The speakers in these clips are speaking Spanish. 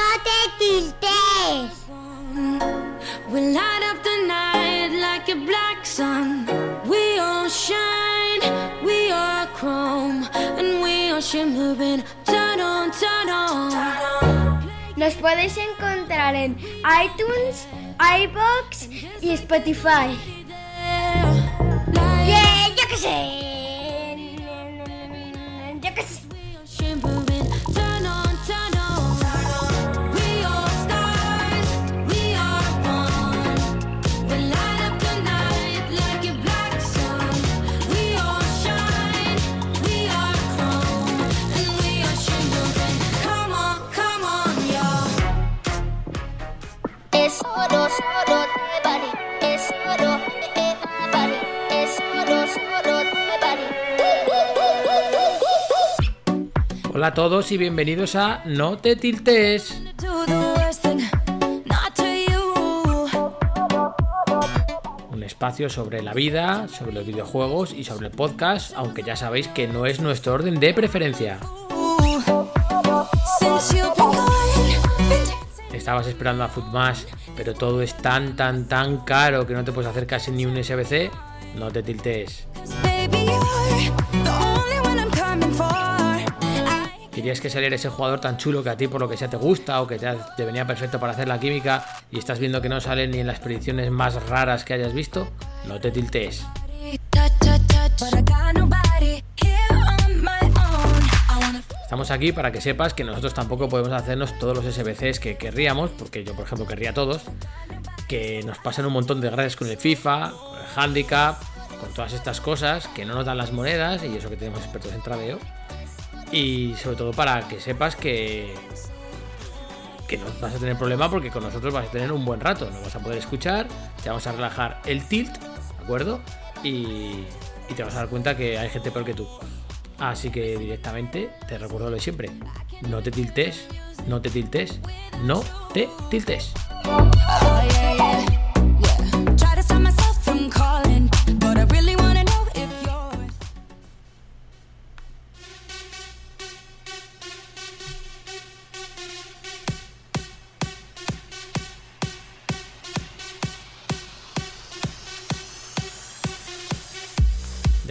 No te tiltes. We light up the night like a black sun. We all shine, we are chrome, and we are shimmering. Turn on, turn on. Nos podéis encontrar en iTunes, iBox y Spotify. Yeah, yo qué sé. Hola a todos y bienvenidos a No te tiltes. Un espacio sobre la vida, sobre los videojuegos y sobre el podcast, aunque ya sabéis que no es nuestro orden de preferencia. Estabas esperando a Footmash, pero todo es tan tan tan caro que no te puedes hacer casi ni un SBC. No te tiltes. I Querías que saliera ese jugador tan chulo que a ti por lo que sea te gusta o que te, venía perfecto para hacer la química y estás viendo que no sale ni en las predicciones más raras que hayas visto. No te wanna Estamos aquí para que sepas que nosotros tampoco podemos hacernos todos los SBCs que querríamos, porque yo, por ejemplo, querría todos. Que nos pasan un montón de gracias con el FIFA, con el handicap, con todas estas cosas, que no nos dan las monedas, y eso que tenemos expertos en tradeo. Y sobre todo para que sepas que. que no vas a tener problema porque con nosotros vas a tener un buen rato. Nos vas a poder escuchar, te vamos a relajar el tilt, ¿de acuerdo? Y, y te vas a dar cuenta que hay gente peor que tú. Así que directamente te recuerdo lo de siempre. No te tiltes, no te tiltes, no te tiltes. Oh.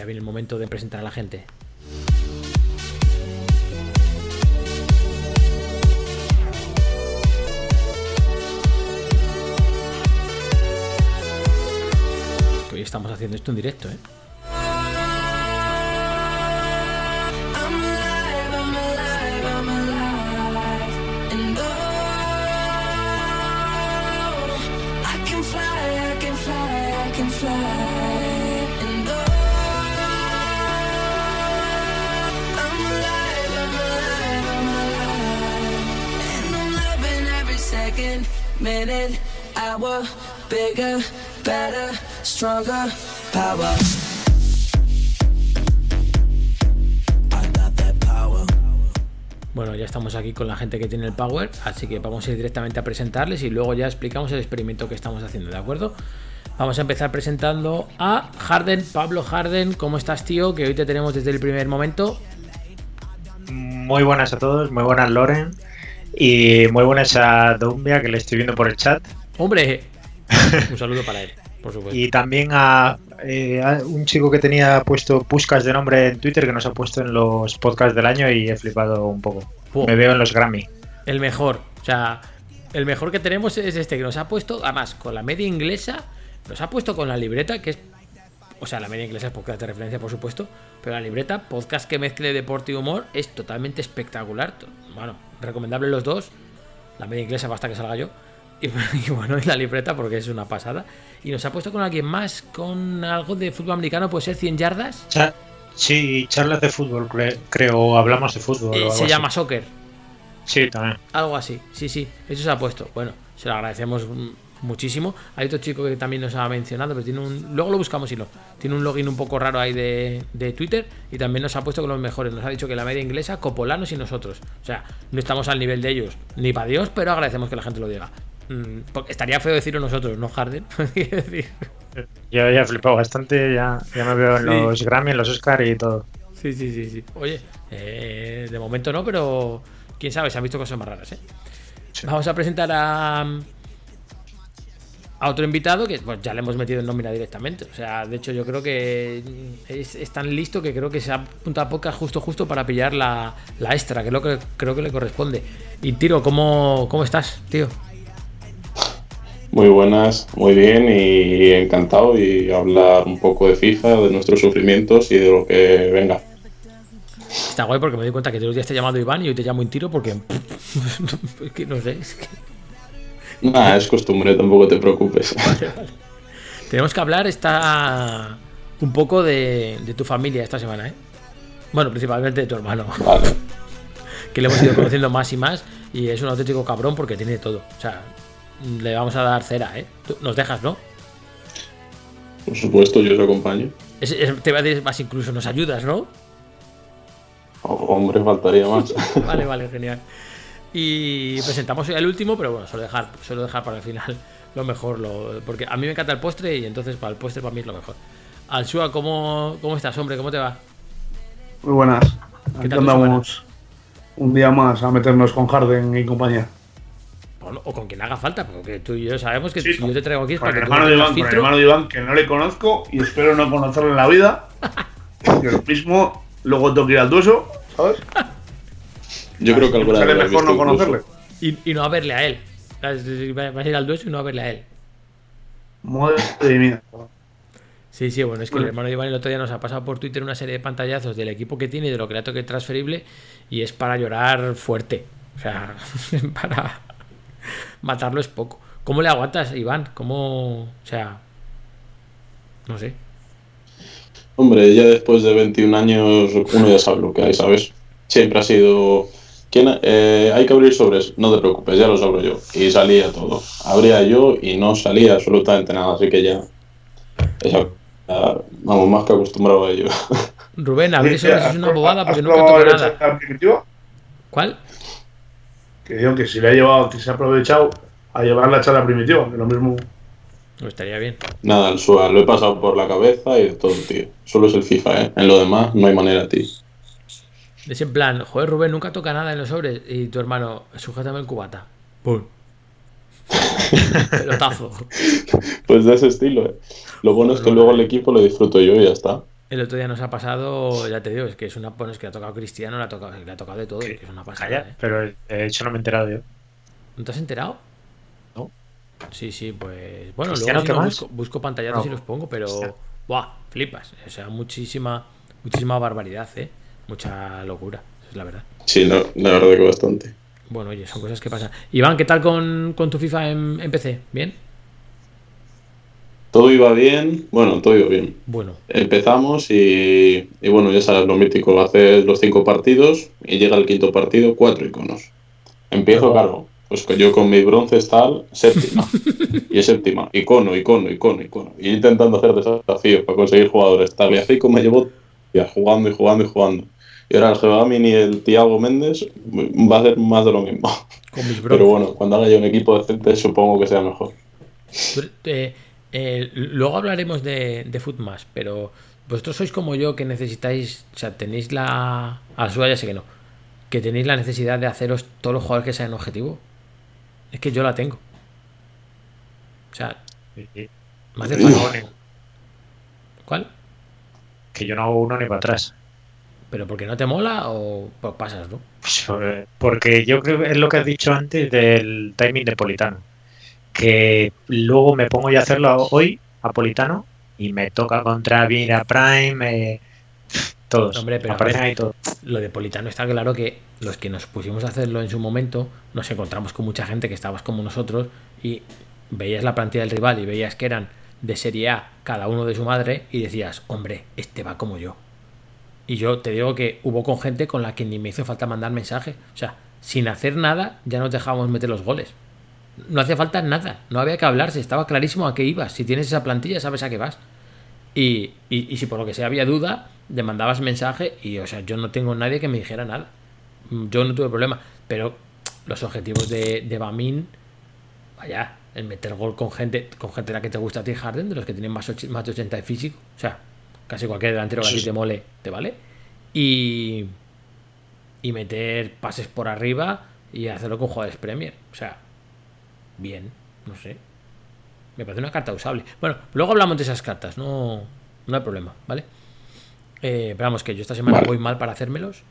Viene el momento de presentar a la gente. Hoy estamos haciendo esto en directo, ¿eh? I'm second, minute, hour, bigger, better, stronger, power. I got that power. Bueno, ya estamos aquí con la gente que tiene el Power, así que vamos a ir directamente a presentarles y luego ya explicamos el experimento que estamos haciendo, ¿de acuerdo? Vamos a empezar presentando a Harden, Pablo Harden, ¿cómo estás, tío? Que hoy te tenemos desde el primer momento. Muy buenas a todos, muy buenas Loren y muy buenas a Dumbia que le estoy viendo por el chat ¡Hombre! Un saludo para él, por supuesto. y también a, eh, a un chico que tenía puesto Puscas de nombre en Twitter que nos ha puesto en los podcasts del año y he flipado un poco. Me veo en los Grammy. El mejor, o sea, el mejor que tenemos es este que nos ha puesto, además, con la media inglesa, nos ha puesto con la libreta, que es. O sea, la media inglesa es podcast de referencia, por supuesto, pero la libreta, podcast que mezcle deporte y humor, es totalmente espectacular. Bueno, recomendable los dos. La media inglesa basta que salga yo. Y, y bueno, y la libreta porque es una pasada. Y nos ha puesto con alguien más, con algo de fútbol americano, puede ser 100 yardas. Sí, charlas de fútbol, cre- creo, hablamos de fútbol. o Eh, algo se así. llama soccer. Sí, también. Algo así, sí, sí, eso se ha puesto. Bueno, se lo agradecemos mm, muchísimo. Hay otro chico que también nos ha mencionado, pero tiene un. Luego lo buscamos y no. Tiene un login un poco raro ahí de, de Twitter y también nos ha puesto con los mejores. Nos ha dicho que la media inglesa, Copolanos y nosotros. O sea, no estamos al nivel de ellos, ni para Dios, pero agradecemos que la gente lo diga. Mm, porque estaría feo decirlo nosotros, no Harden. Yo ya he flipado bastante, ya, ya me veo en Sí. los Grammy, en los Oscar y todo. sí, sí, sí, sí. Oye, eh, de momento no, pero quién sabe, se han visto cosas más raras, ¿eh? Sí. Vamos a presentar a. A otro invitado que pues, ya le hemos metido en nómina directamente. O sea, de hecho, yo creo que es, es tan listo que creo que se ha apuntado a podcast justo justo para pillar la, la extra, que es lo que creo que le corresponde. Y Tiro, ¿cómo, cómo estás, tío? Muy buenas, muy bien y encantado y hablar un poco de FIFA, de nuestros sufrimientos y de lo que venga. Está guay porque me doy cuenta que todos los días te he llamado Iván y hoy te llamo Intiro porque. es que no sé. es que- Nada, es costumbre, tampoco te preocupes. Tenemos que hablar está un poco de, de tu familia esta semana, ¿eh? Bueno, principalmente de tu hermano, Vale. que le hemos ido conociendo más y más y es un auténtico cabrón porque tiene todo. O sea, le vamos a dar cera, ¿eh? Tú nos dejas, ¿no? Por supuesto, yo os acompaño. Es- es- te voy a decir más incluso, nos ayudas, ¿no? Oh, hombre, faltaría más. Vale, vale, genial. Y presentamos el último, pero bueno, suelo dejar, suelo dejar para el final lo mejor, lo, porque a mí me encanta el postre y entonces para el postre para mí es lo mejor. Alshua, ¿cómo, ¿cómo estás, hombre? ¿Cómo te va? Muy buenas. Aquí tal tu andamos un día más a meternos con Harden y compañía. O, con quien haga falta, porque tú y yo sabemos que Sí, si yo te traigo aquí es para el que tú hermano tengas Iván, con el hermano de Iván, que no le conozco y espero no conocerlo en la vida. Que lo mismo, luego tengo que ir al dueso, ¿sabes? Yo creo que alguna sale vez mejor visto no conocerle. Y, y no a verle a él. Vas a ir al dueso y no a verle a él. Madre mía. Sí, sí, bueno, es que el hermano de Iván el otro día nos ha pasado por Twitter una serie de pantallazos del equipo que tiene y de lo que le ha toque transferible y es para llorar fuerte. O sea, para matarlo es poco. ¿Cómo le aguantas, Iván? ¿Cómo...? O sea... No sé. Hombre, ya después de 21 años uno ya sabe lo que hay, ¿sabes? Siempre ha sido... ¿Quién, eh, hay que abrir sobres, no te preocupes, ya los abro yo. Y salía todo. Abría yo y no salía absolutamente nada, así que ya... vamos, más que acostumbrado a ello. Rubén, abrir sobres ¿has es una bobada porque nunca toca nada. ¿Cuál? Que digo que si le ha llevado, que se ha aprovechado a llevar la charla primitiva, que lo mismo. Pues estaría bien. Nada, el SUA, lo he pasado por la cabeza y de todo, tío. Solo es el FIFA, ¿eh? En lo demás no hay manera, tío. Es en plan, joder, Rubén, nunca toca nada en los sobres. Y tu hermano, sujétame el cubata. ¡Pum! Pelotazo. Pues de ese estilo, ¿eh? Lo bueno es que luego el equipo lo disfruto yo y ya está. El otro día nos ha pasado, ya te digo, es que es una bueno, es que ha tocado Cristiano, le ha tocado, le ha tocado de todo, Sí. que es una pasada. Calla, ¿eh? pero de hecho no me he enterado yo. ¿No te has enterado? No. Sí, sí, pues. Bueno, ¿Cristiano luego si no, busco, busco pantallazos No. y los pongo, pero. Hostia. ¡Buah! Flipas. O sea, muchísima, muchísima barbaridad, ¿eh? Mucha locura, es la verdad. Sí, no, la verdad que bastante. Bueno, oye, son cosas que pasan. Iván, ¿qué tal con, con tu FIFA en, en PC? ¿Bien? Todo iba bien, bueno, todo iba bien. Bueno. Empezamos y, y bueno, ya sabes lo mítico, haces los cinco partidos y llega el quinto partido, cuatro iconos. Empiezo, claro, pues yo con mis bronces tal, séptima. y es séptima, icono, icono, icono, icono. Y intentando hacer desafíos para conseguir jugadores tal. Y así como me llevo ya jugando y jugando y jugando. Y ahora el Gebamin y el Thiago Méndez va a ser más de lo mismo. Con mis Pero bueno, cuando haga yo un equipo decente supongo que sea mejor. Eh, eh, luego hablaremos de, de Footmas, pero vosotros sois como yo que necesitáis, o sea, tenéis la... A su ya sé que no, que tenéis la necesidad de haceros todos los jugadores que sean objetivo. Es que yo la tengo. O sea, hace falta... ¿Cuál? Que yo no hago uno ni para atrás. ¿Pero porque no te mola o pues pasas, no? Pues, eh, Porque yo creo que es lo que has dicho antes del timing de Politano. Que luego me pongo yo a hacerlo hoy a Politano y me toca contra Vira Prime. eh, todos. Hombre, pero Aparecen ahí todos. Lo de Politano está claro que los que nos pusimos a hacerlo en su momento, nos encontramos con mucha gente que estabas como nosotros y veías la plantilla del rival y veías que eran de Serie A cada uno de su madre y decías, hombre, este va como yo. Y yo te digo que hubo con gente con la que ni me hizo falta mandar mensaje. O sea, sin hacer nada ya nos dejábamos meter los goles. No hacía falta nada, no había que hablarse, estaba clarísimo a qué ibas. Si tienes esa plantilla sabes a qué vas. Y, y- si por lo que sea había duda, le mandabas mensaje y, o sea, yo no tengo nadie que me dijera nada. Yo no tuve problema. Pero los objetivos de, de Bamin, vaya, el meter gol con gente, con gente la que te gusta a ti, Harden, de los que tienen más, más de 80 de físico. O sea, casi cualquier delantero que a ti te mole, te vale. Y, y meter pases por arriba, y hacerlo con jugadores Premier. O sea, bien, no sé. Me parece una carta usable. Bueno, luego hablamos de esas cartas, no, no hay problema, ¿vale? Eh, pero vamos, que yo esta semana Vale. voy mal para hacérmelos.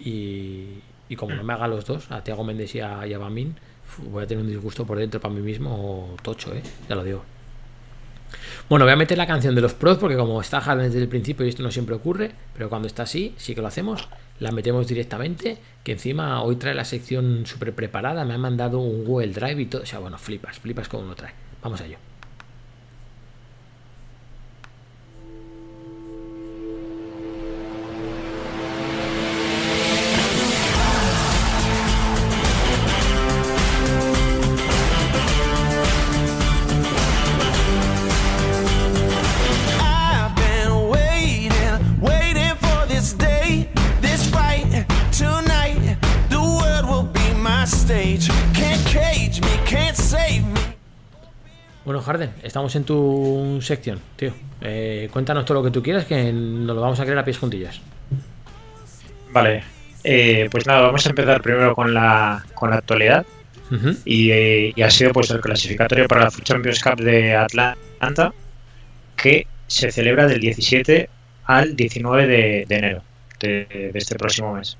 Y, y como no me haga los dos, a Tiago Méndez y a, y a Bamin, voy a tener un disgusto por dentro para mí mismo tocho, ¿eh? Ya lo digo. Bueno, voy a meter la canción de los pros porque como está desde el principio y esto no siempre ocurre, pero cuando está así, sí que lo hacemos, la metemos directamente, que encima hoy trae la sección súper preparada, me ha mandado un Google Drive y todo, o sea, bueno, flipas, flipas como lo trae. Vamos a ello. Bueno, Harden, estamos en tu sección, tío. Eh, cuéntanos todo lo que tú quieras, que nos lo vamos a creer a pies juntillas. Vale. Eh, pues nada, vamos a empezar primero con la, con la actualidad. Y, eh, y ha sido pues el clasificatorio para la Food Champions Cup de Atlanta que se celebra del 17 al 19 de, de enero de, de este próximo mes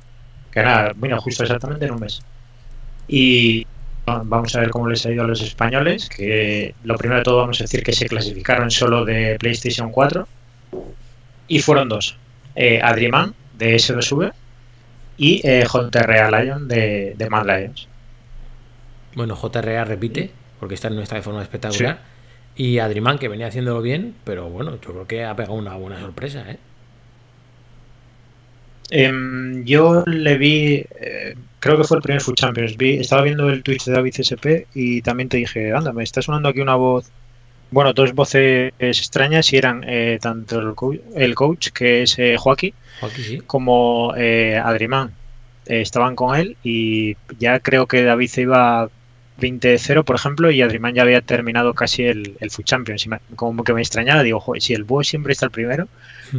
que nada, bueno, justo exactamente en un mes y vamos a ver cómo les ha ido a los españoles que lo primero de todo vamos a decir que se clasificaron solo de PlayStation 4 y fueron dos eh, Adriman de S2V y eh, JRA Lion de, de Mad Lions Bueno, JRA repite, porque está en nuestra de forma espectacular. Y Adriman, que venía haciéndolo bien, pero bueno, yo creo que ha pegado una buena sorpresa, ¿eh? Em, yo le vi, eh, creo que fue el primer Food Champions. Vi, estaba viendo el Twitch de David SP y también te dije, anda, me está sonando aquí una voz, bueno, dos voces extrañas y eran eh, tanto el, co- el coach, que es eh, Joaquín, Joaquín sí. como eh, Adriman. Eh, estaban con él y ya creo que David se iba 20-0, por ejemplo, y Adriman ya había terminado casi el, el Food Champions. Y me- como que me extrañaba, digo, "Joder, si el búho siempre está el primero,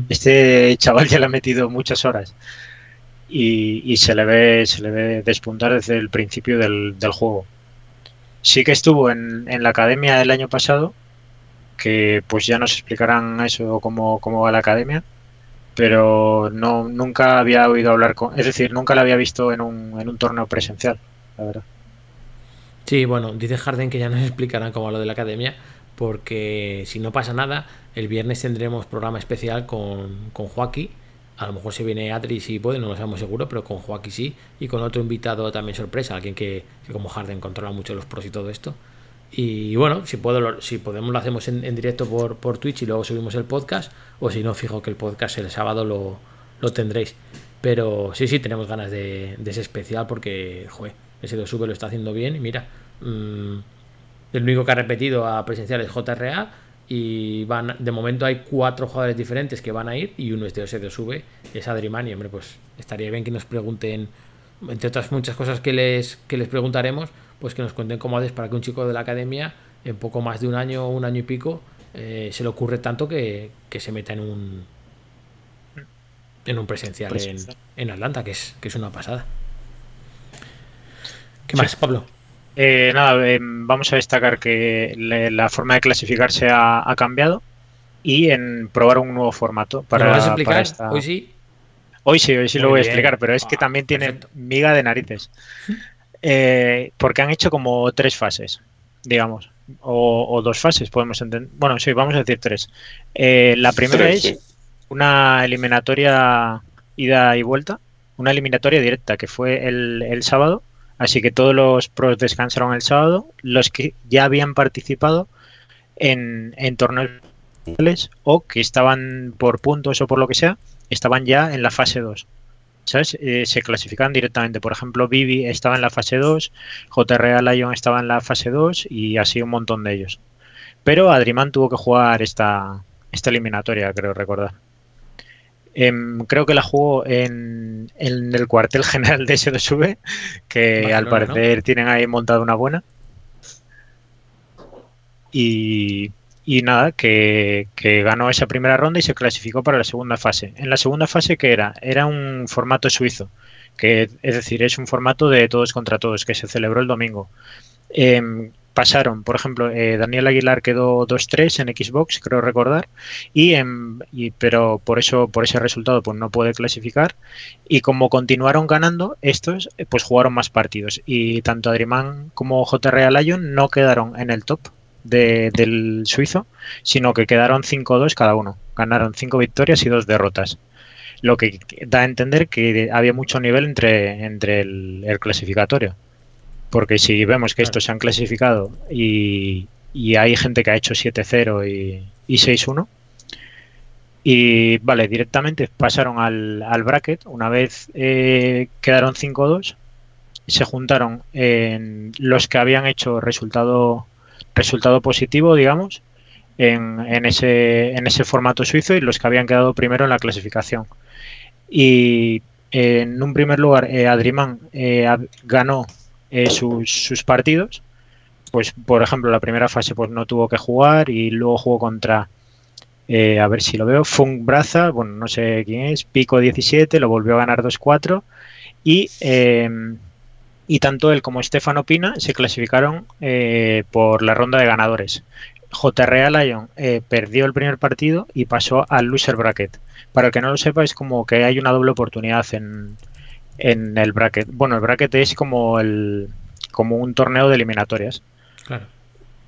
este chaval ya le ha metido muchas horas. Y, y se le ve se le ve despuntar desde el principio del, del juego. Sí que estuvo en, en la academia el año pasado, que pues ya nos explicarán eso cómo, cómo va la academia, pero no nunca había oído hablar con, es decir, nunca la había visto en un, en un torneo presencial, la verdad. Sí, bueno, dice Harden que ya nos explicarán cómo va lo de la academia, porque si no pasa nada, el viernes tendremos programa especial con, con Joaquín. A lo mejor se viene Adri si puede, no lo sabemos seguro, pero con Joaquín sí. Y con otro invitado también sorpresa, alguien que, como Harden controla mucho los pros y todo esto. Y bueno, si puedo, si podemos lo hacemos en, directo por, Twitch y luego subimos el podcast. O si no, fijo que el podcast el sábado lo, tendréis. Pero sí, sí, tenemos ganas de, de ese especial porque, ese 2 sube lo está haciendo bien. Y mira, mm, el único que ha repetido a presencial es JRA. Y van, de momento hay cuatro jugadores diferentes que van a ir y uno es de OS2V, es Adriman. Y hombre, pues estaría bien que nos pregunten, entre otras muchas cosas que les, que les preguntaremos, pues que nos cuenten cómo haces para que un chico de la academia, en poco más de un año o un año y pico, eh, se le ocurre tanto que, que se meta en un en un presencial en, en Atlanta, que es, que es una pasada. ¿Qué más, Pablo? Eh, nada, eh, vamos a destacar que le- la forma de clasificarse ha, ha cambiado y en probar un nuevo formato para, ¿Nos lo vas a para explicar? esta- Hoy sí. Hoy sí, hoy sí Muy lo voy a explicar, pero es que Ah, también tiene perfecto. miga de narices. Eh, porque han hecho como tres fases, digamos, o, o dos fases, podemos entender. Bueno, sí, vamos a decir tres. Eh, la primera Tres, es sí. una eliminatoria ida y vuelta, una eliminatoria directa que fue el, el sábado, así que todos los pros descansaron el sábado, los que ya habían participado en, torneos o que estaban por puntos o por lo que sea, estaban ya en la fase 2. ¿Sabes? Eh, se clasificaban directamente. Por ejemplo, Vivi estaba en la fase 2, JRA Lion estaba en la fase 2 y así un montón de ellos. Pero Adriman tuvo que jugar esta, esta eliminatoria, creo recordar. Em, creo que la jugó en, en el cuartel general de S2V, que al parecer tienen ahí montada una buena. Y, y nada, que, que ganó esa primera ronda y se clasificó para la segunda fase. En la segunda fase, ¿qué era? Era un formato suizo. que es decir, es un formato de todos contra todos que se celebró el domingo. Em, pasaron, por ejemplo, eh, Daniel Aguilar quedó 2-3 en Xbox, creo recordar, y, en- y- pero por eso por ese resultado pues no puede clasificar y como continuaron ganando estos, eh, pues jugaron más partidos y tanto Adriman como JRA Lion no quedaron en el top de- del suizo, sino que quedaron 5-2 cada uno. Ganaron 5 victorias y 2 derrotas. Lo que da a entender que había mucho nivel entre, entre el clasificatorio. Porque si vemos que estos se han clasificado y, y hay gente que ha hecho 7-0 y, y 6-1, y vale, directamente pasaron al, al bracket. Una vez eh, quedaron 5-2, se juntaron en los que habían hecho resultado, resultado positivo, digamos, en, en ese, en ese formato suizo y los que habían quedado primero en la clasificación. Y eh, en un primer lugar, eh, Adriman eh, ganó eh, sus, sus partidos. Pues, por ejemplo, la primera fase pues no tuvo que jugar y luego jugó contra, eh, a ver si lo veo, Funk Braza, bueno, no sé quién es, Pico 17, lo volvió a ganar 2-4 y, eh, y tanto él como Stefano Pina se clasificaron eh, por la ronda de ganadores. JRA Lion eh, perdió el primer partido y pasó al loser bracket. Para el que no lo sepa, es como que hay una doble oportunidad en, en el bracket. Bueno, el bracket es como el como un torneo de eliminatorias. Claro.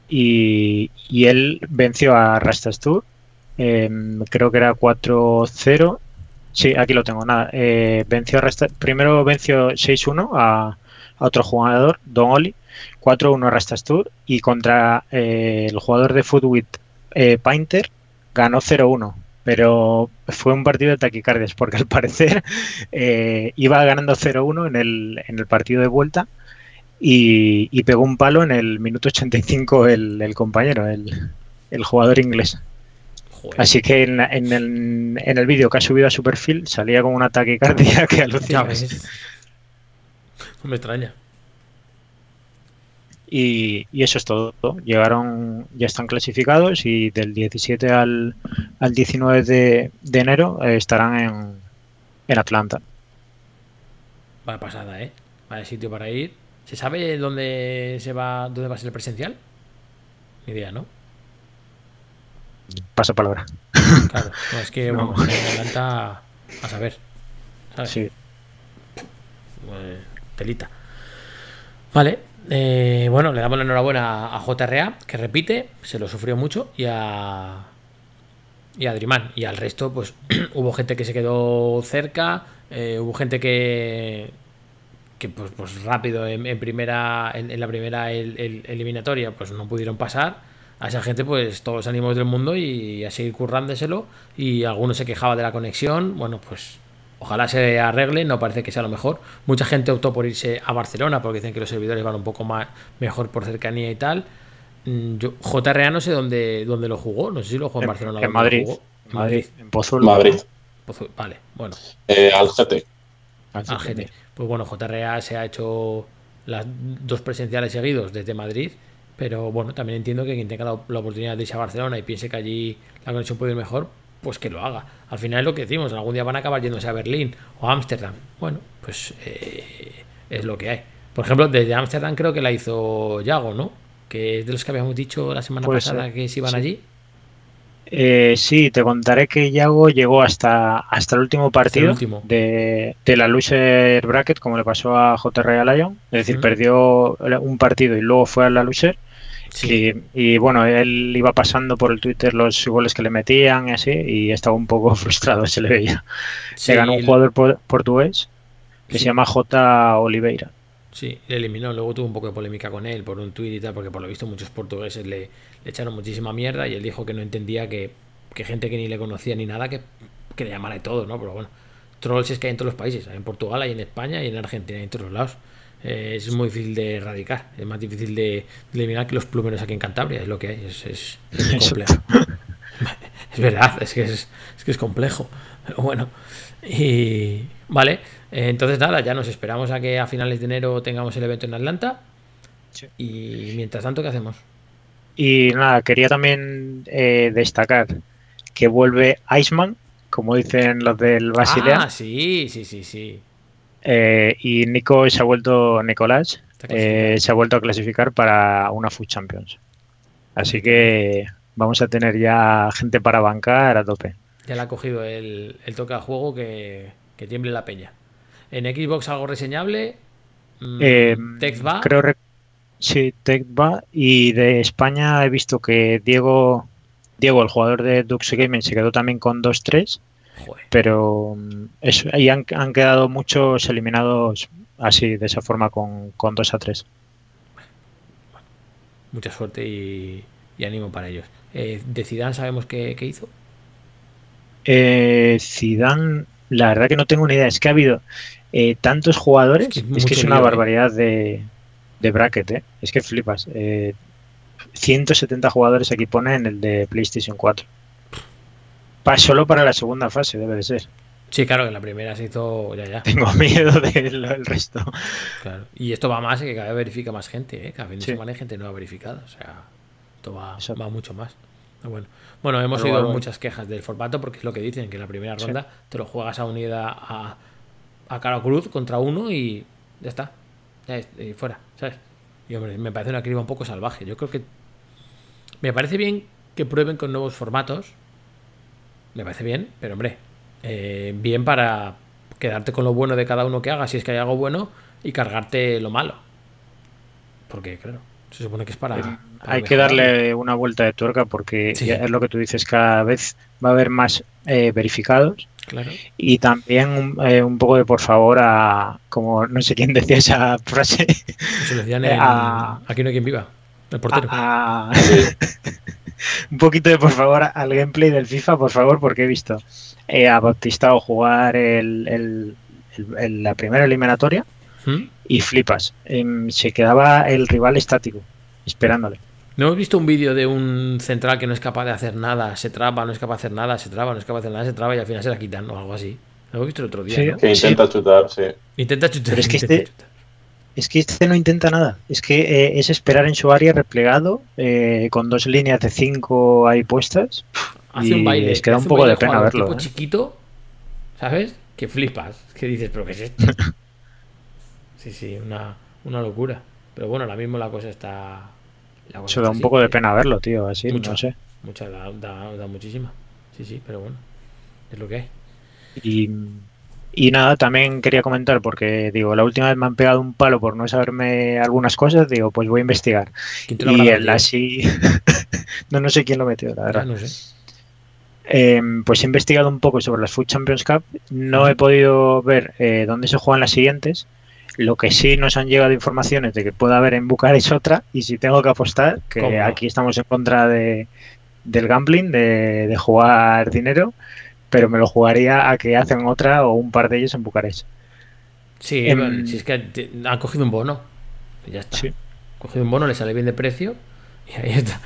Y, y él venció a Rastas Tour. eh, creo que era 4-0. Sí, aquí lo tengo. Nada. eh, venció a Rasta- primero venció 6-1 a, a otro jugador, Don Oli. 4-1 a Rastas Tour. Y contra eh, el jugador de Footwit eh, Painter ganó 0-1. Pero fue un partido de taquicardias, porque al parecer eh, iba ganando 0-1 en el, en el partido de vuelta y, y pegó un palo en el minuto 85 el, el compañero, el, el jugador inglés. Joder. Así que en, en el, en el vídeo que ha subido a su perfil salía con un ataque cardíaco que Ya alucina. ves. No me extraña. Y, y eso es todo. Llegaron, ya están clasificados y del 17 al, al 19 de, de enero eh, estarán en, en Atlanta. Vaya pasada, ¿eh? Vaya sitio para ir. ¿Se sabe dónde se va, dónde va a ser el presencial? Ni idea, ¿no? Paso palabra. Claro. No, es que, No. bueno, en Atlanta, a saber. ¿Sabes? Sí. Telita. Vale. Eh, bueno, le damos la enhorabuena a JRA, que repite, se lo sufrió mucho, y a. Y a. Y al resto, pues hubo gente que se quedó cerca, eh, hubo gente que. que pues, pues rápido en, primera. En, la primera el- eliminatoria, pues no pudieron pasar. A esa gente, pues todos los ánimos del mundo y a seguir currándoselo. Y algunos se quejaba de la conexión. Bueno, pues Ojalá se arregle, no parece que sea lo mejor. Mucha gente optó por irse a Barcelona porque dicen que los servidores van un poco más mejor por cercanía y tal. Mm, Yo, JRA no sé dónde, dónde lo jugó, no sé si lo jugó en, En, Barcelona. en ¿dónde lo Madrid. jugó? En Madrid. En Pozuelo. Madrid. Vale, bueno, Eh, al GT. Al GT. Pues bueno, JRA se ha hecho las dos presenciales seguidos desde Madrid, pero bueno, también entiendo que quien tenga la, la oportunidad de irse a Barcelona y piense que allí la conexión puede ir mejor, pues que lo haga. Al final es lo que decimos, algún día van a acabar yéndose a Berlín o a Ámsterdam. Bueno, pues eh, es lo que hay. Por ejemplo, desde Ámsterdam creo que la hizo Yago, ¿no? Que es de los que habíamos dicho la semana pasada que se iban sí. allí. Eh, sí, te contaré que Yago llegó hasta, hasta el último partido último. De, de la loser bracket, como le pasó a JR Lion. Es decir, perdió un partido y luego fue a la loser. Sí. Y, y, bueno, él iba pasando por el Twitter los goles que le metían y así, y estaba un poco frustrado, se le veía. Sí, Se ganó un jugador por- portugués que Sí. se llama J. Oliveira. Sí, le eliminó. Luego tuvo un poco de polémica con él por un tuit y tal, porque por lo visto muchos portugueses le, le echaron muchísima mierda y él dijo que no entendía que, que gente que ni le conocía ni nada que, que le llamara de todo, ¿no? Pero bueno, trolls es que hay en todos los países. Hay en Portugal, hay en España y en Argentina, hay en todos lados. Eh, es muy difícil de erradicar. Es más difícil de, de eliminar que los plumeros aquí en Cantabria. Es lo que hay. Es, es, es muy complejo. Es verdad, es que es, es que es complejo. Pero bueno. Y vale, eh, entonces nada, ya nos esperamos a que a finales de enero tengamos el evento en Atlanta. Sí. Y mientras tanto, ¿qué hacemos? Y nada, quería también eh, destacar que vuelve Iceman, como dicen los del Basilea. Ah, sí, sí, sí, sí. Eh, y Nico se ha vuelto, Nicolás, eh, se ha vuelto a clasificar para una Food Champions. Así que vamos a tener ya gente para bancar a tope. Ya le ha cogido el, el toque a juego que, que tiemble la peña. En Xbox algo reseñable. Mm, Eh, Tex va. Creo sí, Tech va. Y de España he visto que Diego, Diego, el jugador de Dux Gaming, se quedó también con 2-3. Joder. Pero mm, eso, ahí han, han quedado muchos eliminados así, de esa forma, con, con 2 a 3. Mucha suerte y, y ánimo para ellos. Eh, de Zidane sabemos qué, qué hizo. Eh, Zidane, la verdad que no tengo ni idea. Es que ha habido eh, tantos jugadores, Es que es es que es, una lío, ¿eh? barbaridad de, de bracket, ¿eh? Es que flipas. Eh, 170 jugadores aquí pone en el de PlayStation 4. Pa- solo para la segunda fase debe de ser. Sí, claro, que la primera se hizo ya, ya. Tengo miedo del resto. Claro. Y esto va más, eh, que cada vez verifica más gente, ¿eh? Cada de Sí. hay gente nueva verificada. O sea, esto va, va mucho más. Pero Bueno, bueno hemos Pero oído bueno. muchas quejas del formato porque es lo que dicen, que en la primera Sí. ronda te lo juegas a unida a, a cara cruz contra uno y ya está. Ya es, y fuera, ¿sabes? Y hombre, me parece una criba un poco salvaje. Yo creo que me parece bien que prueben con nuevos formatos. Me parece bien, pero hombre, eh, bien para quedarte con lo bueno de cada uno que haga, si es que hay algo bueno, y cargarte lo malo. Porque, claro, se supone que es para. para Hay que darle una vuelta de tuerca porque Sí. es lo que tú dices, cada vez va a haber más eh, verificados Claro. y también un, eh, un poco de por favor a, como no sé quién decía esa frase, Eso decían Eh, en- a- Aquí no hay quien viva. El portero. a- un poquito de por favor al gameplay del FIFA, por favor, porque he visto eh, a Bautistao jugar el, el- el- el- la primera eliminatoria ¿Mm? y flipas. Em, se quedaba el rival estático, esperándole. ¿No hemos visto un vídeo de un central que no es capaz de hacer nada? Se traba, no es capaz de hacer nada, se traba, no es capaz de hacer nada, se traba y al final se la quitan o algo así. Lo hemos visto el otro día, Sí. ¿no? Que intenta chutar, sí. Intenta chutar. Pero es que intenta este- chutar. Es que este no intenta nada. Es que eh, es esperar en su área replegado, eh, con dos líneas de cinco ahí puestas. Hace y un baile. les queda un poco de pena verlo, tipo ¿eh? chiquito, ¿sabes? Que flipas. Que dices, ¿pero qué es esto? sí, sí, una, una locura. Pero bueno, ahora mismo la cosa está. La cosa Eso da un así, poco de pena verlo, tío. Así, Mucho. no sé. Mucha, da, da, da muchísima. Sí, sí, pero bueno. Es lo que hay. Y, y nada, también quería comentar, porque digo, la última vez me han pegado un palo por no saberme algunas cosas. Digo, pues voy a investigar. ¿Quién te lo Y el así. no, no sé quién lo metió, la verdad. no sé. Eh, pues he investigado un poco sobre las Food Champions Cup. No he podido ver eh, dónde se juegan las siguientes. Lo que sí nos han llegado informaciones de que puede haber en Bucarest otra. Y si tengo que apostar, que aquí estamos en contra de, del gambling, de, de jugar dinero, pero me lo jugaría a que hacen otra o un par de ellos en Bucarest. Sí, Em, bueno, si es que han cogido un bono. Y ya está. Sí. Cogido un bono, le sale bien de precio. Y ahí está.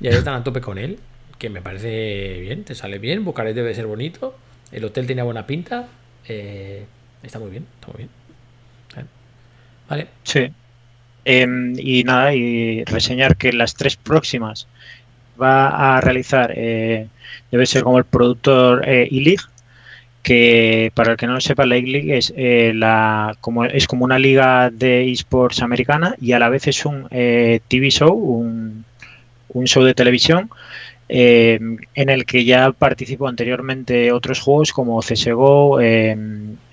Y ahí están a tope con él. Que me parece bien, te sale bien. Bucarest debe ser bonito. El hotel tenía buena pinta. eh, está muy bien, está muy bien. Vale. Vale. Sí. Em, y nada, y reseñar que las tres próximas va a realizar, eh, debe ser como el productor eh, E-League, que para el que no lo sepa, la E-League es, eh, la, como, es como una liga de esports americana y a la vez es un eh, TV show, un, un show de televisión. eh, en el que ya participó anteriormente otros juegos como CSGO, eh,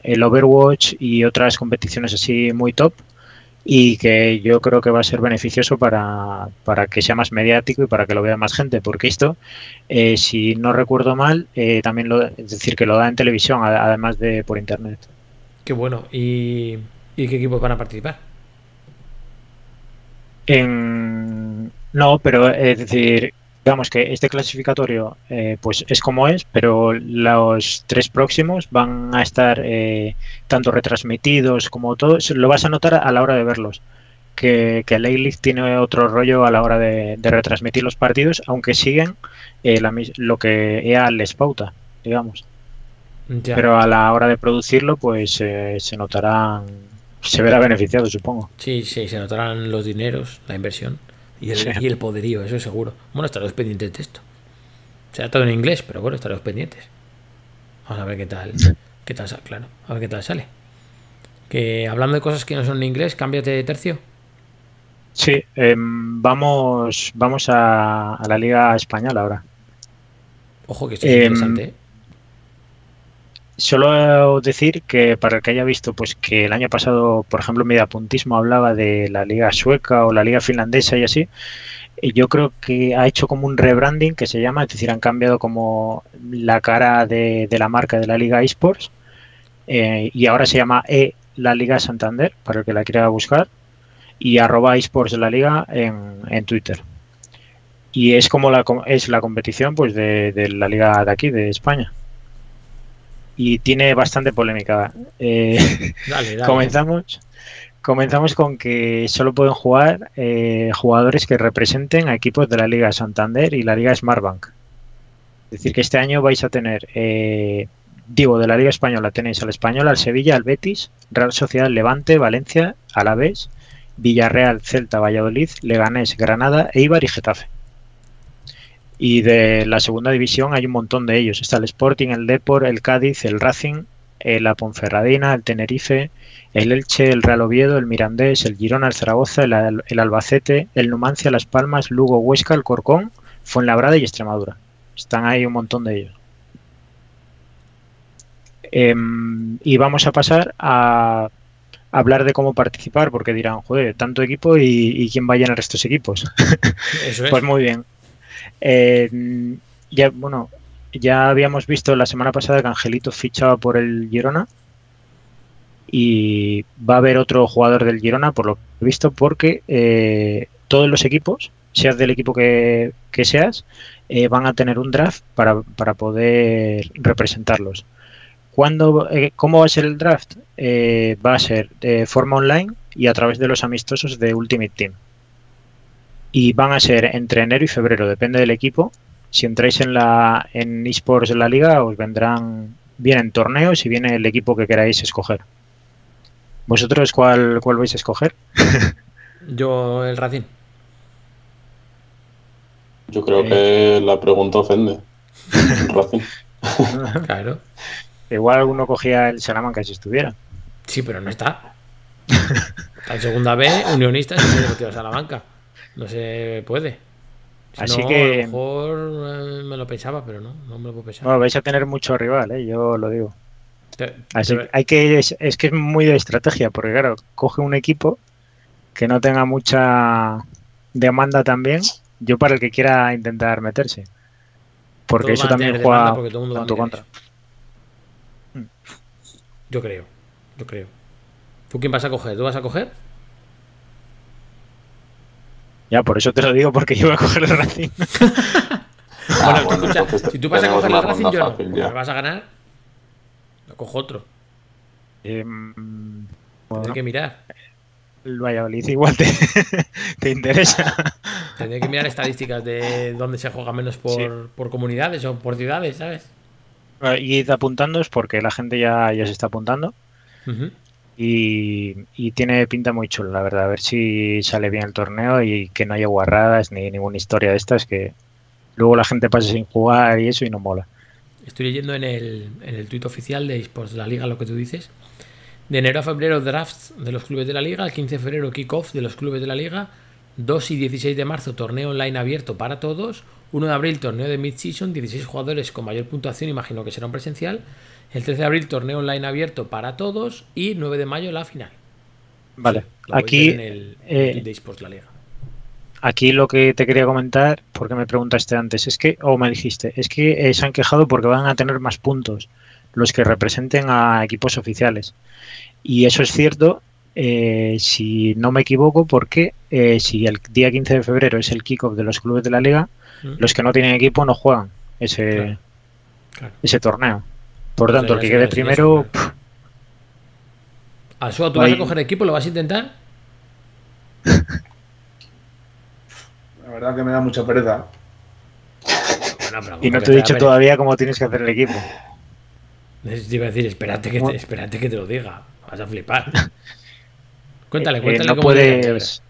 el Overwatch y otras competiciones así muy top y que yo creo que va a ser beneficioso para, para que sea más mediático y para que lo vea más gente, porque esto, eh, si no recuerdo mal, eh, también lo, es decir, que lo da en televisión, además de por internet. Qué bueno. ¿Y, y qué equipos van a participar? En... No, pero es decir, digamos que este clasificatorio eh, pues es como es, pero los tres próximos van a estar eh, tanto retransmitidos como todo, lo vas a notar a la hora de verlos. Que, que A-League tiene otro rollo a la hora de, de retransmitir los partidos, aunque siguen eh, la lo que EA les pauta, digamos. Ya. Pero a la hora de producirlo, pues eh, se notarán, se verá beneficiado, supongo. Sí, sí, se notarán los dineros, la inversión y el, Sí. y el poderío, eso seguro. Bueno, estaremos pendientes de esto. Será todo en inglés, pero bueno, estaremos pendientes. Vamos a ver qué tal, qué tal sale, claro. A ver qué tal sale. Que hablando de cosas que no son en inglés, cámbiate de tercio. Sí, em, vamos, vamos a, a la Liga Española ahora. Ojo, que esto es Em, interesante. ¿eh? Solo decir que para el que haya visto, pues que el año pasado, por ejemplo, Mediapuntismo hablaba de la liga sueca o la liga finlandesa y así. Yo creo que ha hecho como un rebranding que se llama, es decir, han cambiado como la cara de, la marca de la liga esports eh, y ahora se llama E la Liga Santander, para el que la quiera buscar, y arroba esports la liga en, en Twitter. Y es como la, es la competición pues de, de la liga de aquí, de España. Y tiene bastante polémica. Eh, Dale, dale. comenzamos, comenzamos con que solo pueden jugar eh, jugadores que representen a equipos de la Liga Santander y la Liga Smartbank. Es decir, que este año vais a tener, eh, digo, de la Liga Española tenéis al Español, al Sevilla, al Betis, Real Sociedad, Levante, Valencia, Alavés, Villarreal, Celta, Valladolid, Leganés, Granada, Eibar y Getafe. Y de la segunda división hay un montón de ellos. Está el Sporting, el Depor, el Cádiz, el Racing, eh, la Ponferradina, el Tenerife, el Elche, el Real Oviedo, el Mirandés, el Girona, el Zaragoza, el, Al- el Albacete, el Numancia, Las Palmas, Lugo, Huesca, el Corcón, Fuenlabrada y Extremadura. Están ahí un montón de ellos. Em, y vamos a pasar a hablar de cómo participar, porque dirán, joder, tanto equipo y, y quién va a llenar estos equipos. Eso es. Pues muy bien. Eh, ya, bueno, ya habíamos visto la semana pasada que Angelito fichaba por el Girona y va a haber otro jugador del Girona, por lo visto, porque eh, todos los equipos, seas del equipo que, que seas, eh, van a tener un draft para, para poder representarlos. ¿Cuándo, eh, ¿Cómo va a ser el draft? Eh, va a ser de forma online y a través de los amistosos de Ultimate Team y van a ser entre enero y febrero, depende del equipo. Si entráis en la en esports de la liga, os vendrán vienen torneos y viene el equipo que queráis escoger. ¿Vosotros cuál, cuál vais a escoger? Yo, el Racing. Yo creo que la pregunta ofende. Racing. Claro. Igual alguno cogía el Salamanca si estuviera. Sí, pero no está. Está en segunda B, Unionista y se Salamanca. No se puede. Si Así no, que- A lo mejor eh, me lo pensaba, pero no, no me lo puedo pensar. Bueno, vais a tener mucho rival, ¿eh? yo lo digo. Te- Así te- hay que es, es que es muy de estrategia, porque claro, coge un equipo que no tenga mucha demanda también, yo para el que quiera intentar meterse. Porque eso también juega en tu contra. eso. Yo creo, yo creo. ¿Tú quién vas a coger? ¿Tú vas a coger? Ya, por eso te lo digo, porque yo voy a coger el Racing. Ah, bueno, escucha, si tú vas a coger el Racing, yo no. vas a ganar, lo cojo otro. Em, Tendré que mirar. el Valladolid igual te, te interesa. Tendré que mirar estadísticas de dónde se juega menos por, Sí. por comunidades o por ciudades, ¿sabes? Y id apuntándoos porque la gente ya, ya se está apuntando. Ujú. Y, tiene pinta muy chula, la verdad. A ver si sale bien el torneo y que no haya guarradas ni ninguna historia de estas que luego la gente pase sin jugar y eso y no mola. Estoy leyendo en el, en el tuit oficial de eSports la Liga lo que tú dices. De enero a febrero, drafts de los clubes de la Liga. El 15 de febrero, kickoff de los clubes de la Liga. 2 y 16 de marzo, torneo online abierto para todos. 1 de abril, torneo de mid-season. 16 jugadores con mayor puntuación, imagino que será un presencial. El 13 de abril, torneo online abierto para todos. Y 9 de mayo, la final. Vale, lo aquí, en el, eh, de eSports la Liga. aquí lo que te quería comentar, porque me preguntaste antes, es que, o me dijiste, es que eh, se han quejado porque van a tener más puntos los que representen a equipos oficiales. Y eso es cierto, eh, si no me equivoco, porque eh, si el día 15 de febrero es el kickoff de los clubes de la liga, ¿Mm? los que no tienen equipo no juegan ese, Claro, claro. ese torneo. Por Pues tanto, el que quede primero. Alsua, ¿tú vas a coger equipo? ¿Lo vas a intentar? La verdad que me da mucha pereza. Bueno, y no te he dicho todavía cómo tienes que hacer el equipo. Te iba a decir, espérate que, te, Bueno. espérate que te lo diga. Vas a flipar. Cuéntale, Eh, cuéntale no cómo te llamas, puedes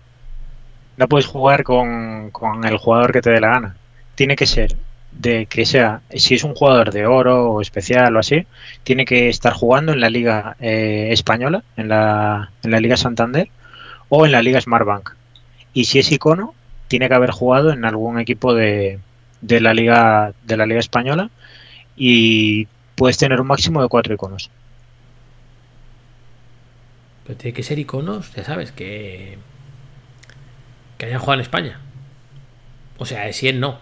no puedes jugar con, con el jugador que te dé la gana. Tiene que ser de que sea, si es un jugador de oro o especial o así, tiene que estar jugando en la Liga eh, Española, en la, en la Liga Santander o en la Liga Smartbank. Y si es icono, tiene que haber jugado en algún equipo de, de la Liga de la Liga Española y puedes tener un máximo de cuatro iconos. Pero tiene que ser iconos, ya sabes, que. que hayan jugado en España. O sea, si no.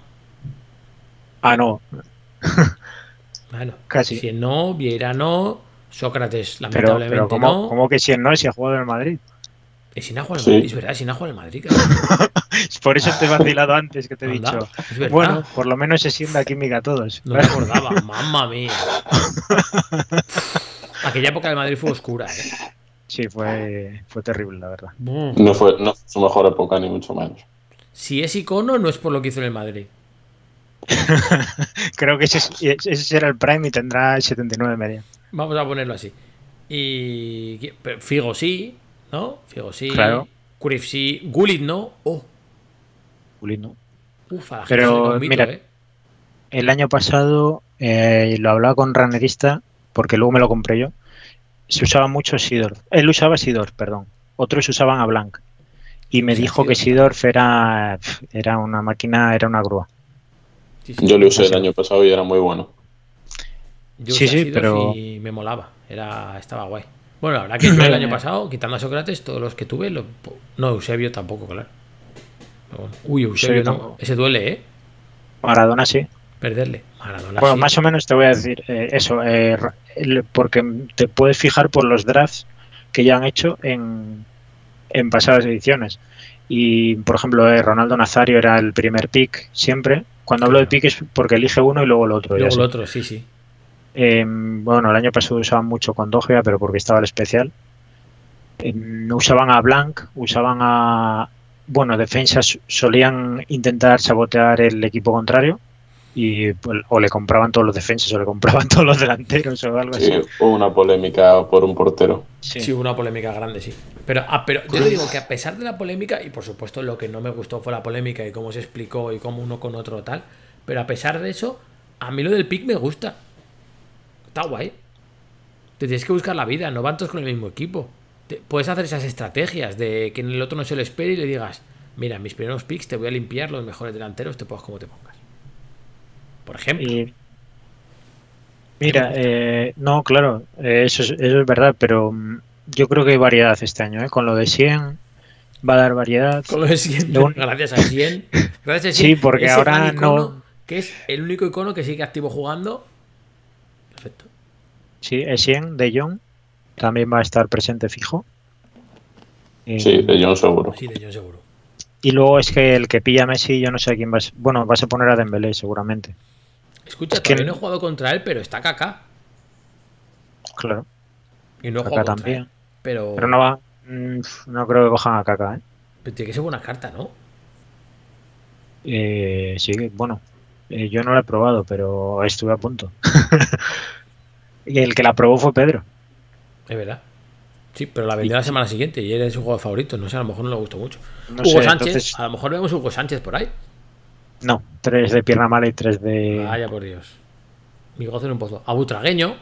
Ah, no, Bueno, Casi. Si no, Vieira no, Sócrates, lamentablemente pero ¿cómo, no. cómo que si no, si ha jugado en el Madrid? Y si no ha jugado en Sí. Madrid, es verdad, si no ha jugado en Madrid. cabrón. Por eso te he vacilado antes que te he Anda, dicho. es. Bueno, por lo menos se sienta química a todos. No me acordaba, mamma mía. Aquella época del Madrid fue oscura, ¿eh? Sí, fue, fue terrible, la verdad. No fue, no fue su mejor época, ni mucho menos. Si es icono, no es por lo que hizo en el Madrid. Creo que ese, es- ese será el Prime y tendrá 79 media. Vamos a ponerlo así. Y. Figo sí, ¿no? Figo sí. Claro. Cruyff sí. Gullit no. Oh, Juli, ¿no? uf, a la gente Pero, mito, mira, ¿eh? El año pasado eh, lo hablaba con Ranerista, porque luego me lo compré yo. Se usaba mucho Sidorf. Él usaba Sidorf, perdón. Otros usaban a Blanc. Y me Sí, dijo que Seedorf. Sidorf era, era una máquina, era una grúa. Sí, sí. Yo lo usé el año pasado y era muy bueno. Yo Sí, usé sí, pero- Y me molaba. Era, estaba guay. Bueno, la verdad que yo el año pasado, quitando a Sócrates, todos los que tuve. Lo, no, Eusebio tampoco, claro. Bueno. Uy, Eusebio Eusebio no. tampoco. Ese duele, ¿eh? Maradona sí. Perderle. Maradona. Bueno, sí. más o menos te voy a decir eh, eso, eh, porque te puedes fijar por los drafts que ya han hecho en, en pasadas ediciones. Y, por ejemplo, eh, Ronaldo Nazario era el primer pick siempre. Cuando hablo de pick es porque elige uno y luego el otro. Luego el otro, sí, sí. Eh, bueno, el año pasado usaban mucho con Dogia, pero porque estaba el especial. Eh, no usaban a Blanc, usaban a. Bueno, defensas solían intentar sabotear el equipo contrario y pues, o le compraban todos los defensas o le compraban todos los delanteros o algo Sí, así. hubo una polémica por un portero. Sí. Sí, hubo una polémica grande, sí. Pero, ah, pero yo te digo que a pesar de la polémica, y por supuesto lo que no me gustó fue la polémica y cómo se explicó y cómo uno con otro tal, pero a pesar de eso, a mí lo del pick me gusta. Está guay. Te tienes que buscar la vida, no van todos con el mismo equipo. Te- puedes hacer esas estrategias de que en el otro no se lo espere y le digas, mira, mis primeros picks te voy a limpiar los mejores delanteros, te pongas como te pongas. Por ejemplo. Y- mira, eh, no, claro, eh, eso, es, eso es verdad, pero mm, yo creo que hay variedad este año. ¿eh? Con lo de 100 va a dar variedad. Con lo de 100, Lo un- gracias a 100. Gracias a Sí, 100, porque ese ahora icono, no- Que es el único icono que sigue activo jugando. Perfecto. Sí, Essien de Jong también va a estar presente fijo. Eh, Sí, de John seguro. Sí, de yo seguro. Y luego es que el que pilla a Messi, yo no sé a quién vas. Bueno, vas a poner a Dembélé seguramente. Escucha, Es que- todavía no he jugado contra él, pero está Kaká. Claro, Y no he jugado contra también. él. Pero, pero no va. mm, No creo que cojan a Kaká, ¿eh? pero tiene que ser buena carta, ¿no? Eh, sí, bueno, eh, yo no la he probado, pero estuve a punto. y el que la probó fue Pedro. Es verdad. Sí, pero la vendió la semana siguiente y era de su juego favorito. No sé, a lo mejor no le gustó mucho. No Hugo sé, Sánchez, entonces- a lo mejor vemos Hugo Sánchez por ahí. No, tres de pierna mala y tres de. Vaya por Dios. Mi gozo en un pozo. A Butragueño.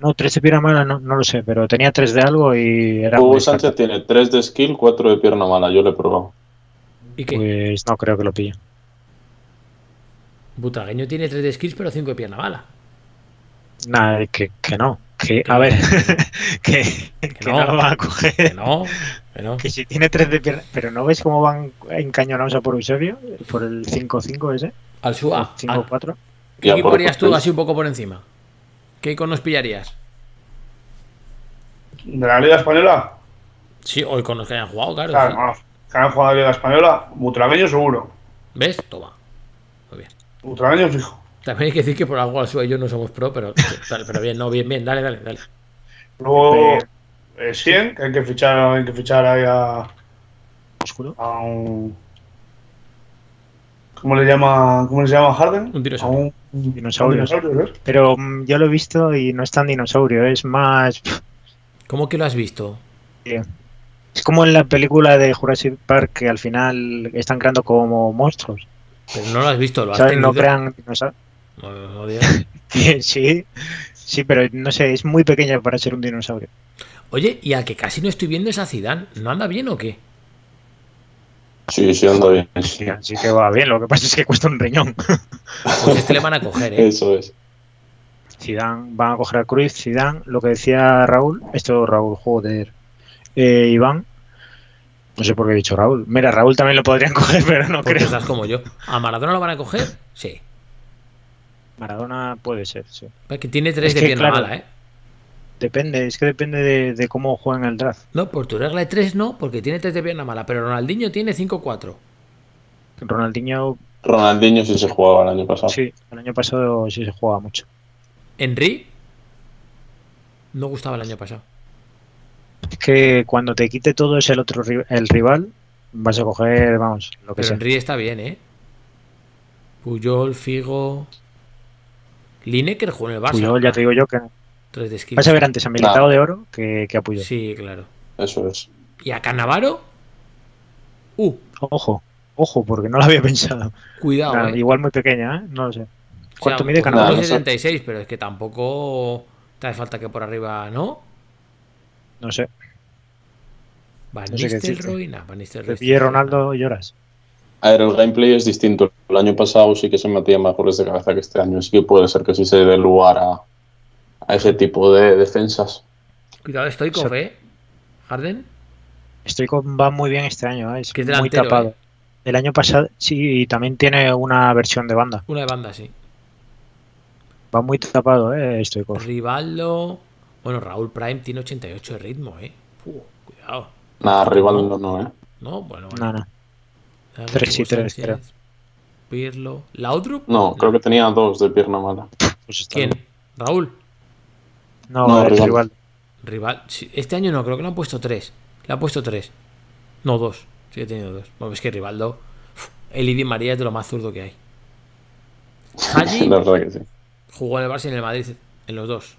No, tres de pierna mala no, no lo sé, pero tenía tres de algo y era. Hugo Sánchez tiene 3 de skill, 4 de pierna mala. Yo lo he probado. ¿Y qué? Pues no creo que lo pille. Butragueño tiene 3 de skills, pero 5 de pierna mala. Nada, que, que no. Que, Que a no. ver, que, que no. no lo van a coger. Que no, que si tiene tres de pierna. Pero ¿no ves cómo van encañonados a por Eusebio? Por el 5-5 ese. Al Sua. O 5-4. ¿Qué equipo por harías tú así un poco por encima? ¿Qué iconos pillarías? ¿De la Liga Española? Sí, o iconos que hayan jugado, claro. Claro, sí. vamos. Que han jugado en la Liga Española, Butragueño seguro. ¿Ves? Toma. Muy bien. Butragueño fijo. También hay que decir que por algo al Sua y yo no somos pro, pero, pero, pero bien, no, bien, bien. Dale, dale, dale. Luego, eh, 100, que hay que fichar, hay que fichar ahí a, Oscuro. a un. ¿Cómo le llama, cómo le llama Harden? Un A dinosaurio. un, un Dinosaurio. dinosaurio. Pero mm, yo lo he visto y no es tan dinosaurio, es más. ¿Cómo que lo has visto? Es como en la película de Jurassic Park que al final están creando como monstruos. Pero no lo has visto, lo has ¿Sabes? tenido. No crean dinosaurios. No, no digas. Sí, sí, pero no sé, es muy pequeña para ser un dinosaurio. Oye, y al que casi no estoy viendo es a Zidane. ¿No anda bien o qué? Sí, sí, anda bien. Sí, así que va bien, lo que pasa es que cuesta un riñón. Pues este le van a coger, ¿eh? Eso es. Zidane, van a coger a Cruz, Zidane, lo que decía Raúl, esto Raúl, joder, eh, Iván, no sé por qué he dicho Raúl, mira, Raúl también lo podrían coger, pero no Porque creo. estás como yo. ¿A Maradona lo van a coger? Sí. Maradona puede ser, sí. Es que tiene tres Es de que, pierna claro. mala, ¿eh? Depende, es que depende de, de cómo juegan el draft. No, por tu regla de tres no, porque tiene tres de pierna mala, pero Ronaldinho tiene 5-4. Ronaldinho, Ronaldinho sí se jugaba el año pasado. sí, el año pasado sí se jugaba mucho. Henry no gustaba el año pasado. Es que cuando te quite todo es el otro el rival, vas a coger, vamos, lo que Pero sea. Henry está bien, ¿eh? Puyol, Figo. Lineker jugó en el Barça. Puyol, ya te digo yo que Tres de skill. vas a ver antes a Militao de Oro que, que a Puyol. Sí, claro. Eso es. ¿Y a Cannavaro? Uh, Ojo, ojo, porque no lo había pensado. cuidado, Ah, eh. Igual muy pequeña, ¿eh? No lo sé. ¿Cuánto O sea, mide sé. 66, pero es que tampoco te hace falta que por arriba, ¿no? No sé. Van No sé. Nistelrooy, nah, Van Nistelrooy Ronaldo y lloras. A ver, el gameplay es distinto. El año pasado sí que se metía más goles de cabeza que este año. Sí que puede ser que sí se dé lugar a, a ese tipo de defensas. Cuidado, estoy con O sea- ¿eh? Harden. Estoy con va muy bien este año, ¿eh? es Que es muy tapado. ¿eh? El año pasado, sí, y también tiene una versión de banda. Una de banda, sí. Va muy tapado, ¿eh? Estoy con. Rivaldo. Bueno, Raúl Prime tiene 88 de ritmo, ¿eh? Cuidado. Nada, rival no, no, ¿eh? No, bueno, bueno. No, no. Dame Tres y Hugo tres, Sánchez, creo. Pirlo. ¿Laudrup? No, creo que tenía dos de pierna mala. Pues ¿Quién? bien. ¿Raúl? No, No, es Rivaldo. rival. Rival. sí, Este año no, creo que le han puesto tres. Le han puesto tres. No, dos. Sigue teniendo dos. Bueno, es que Rivaldo. El Idi María es de lo más zurdo que hay. Haji La verdad que sí. jugó en el Barça y en el Madrid en los dos.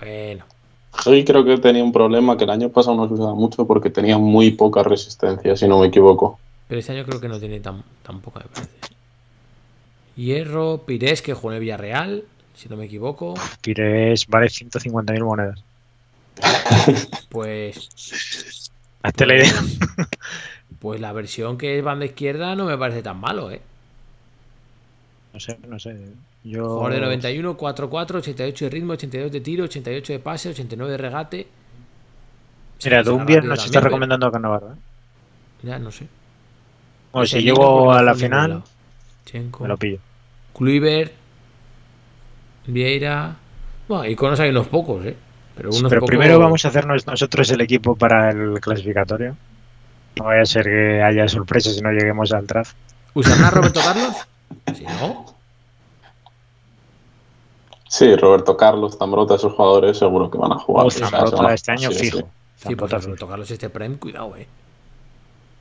Bueno. Hagi creo que tenía un problema que el año pasado no se usaba mucho porque tenía muy poca resistencia, si no me equivoco. Pero este año creo que no tiene tan, tan poca, me parece. Hierro, Pires, que jugó en el Villarreal, si no me equivoco. Pires vale 150.000 monedas. Pues, Hazte la idea. pues la versión que es banda izquierda no me parece tan malo, ¿eh? No sé, no sé. Yo. Jugador de 91, 4-4, 88 de ritmo, 82 de tiro, 88 de pase, 89 de regate. Mira, Sí, Dumbier será nos está recomendando a Cannavaro, ¿eh? pero- Ya, no sé. Bueno, si llego a la final, me lo pillo. Kluivert, Vieira. Bueno, iconos hay unos pocos, ¿eh? Pero, unos Pero pocos- primero vamos a hacernos nosotros el equipo para el clasificatorio. No vaya a ser que haya sorpresas si no lleguemos al draft. ¿Usarán a Roberto Carlos? Si no, Sí, Roberto Carlos, Zambrota, esos jugadores seguro que van a jugar. O O sea, Zambrota a- este año sí, sí. fijo. sí, pues. Roberto Carlos este prime, cuidado, ¿eh?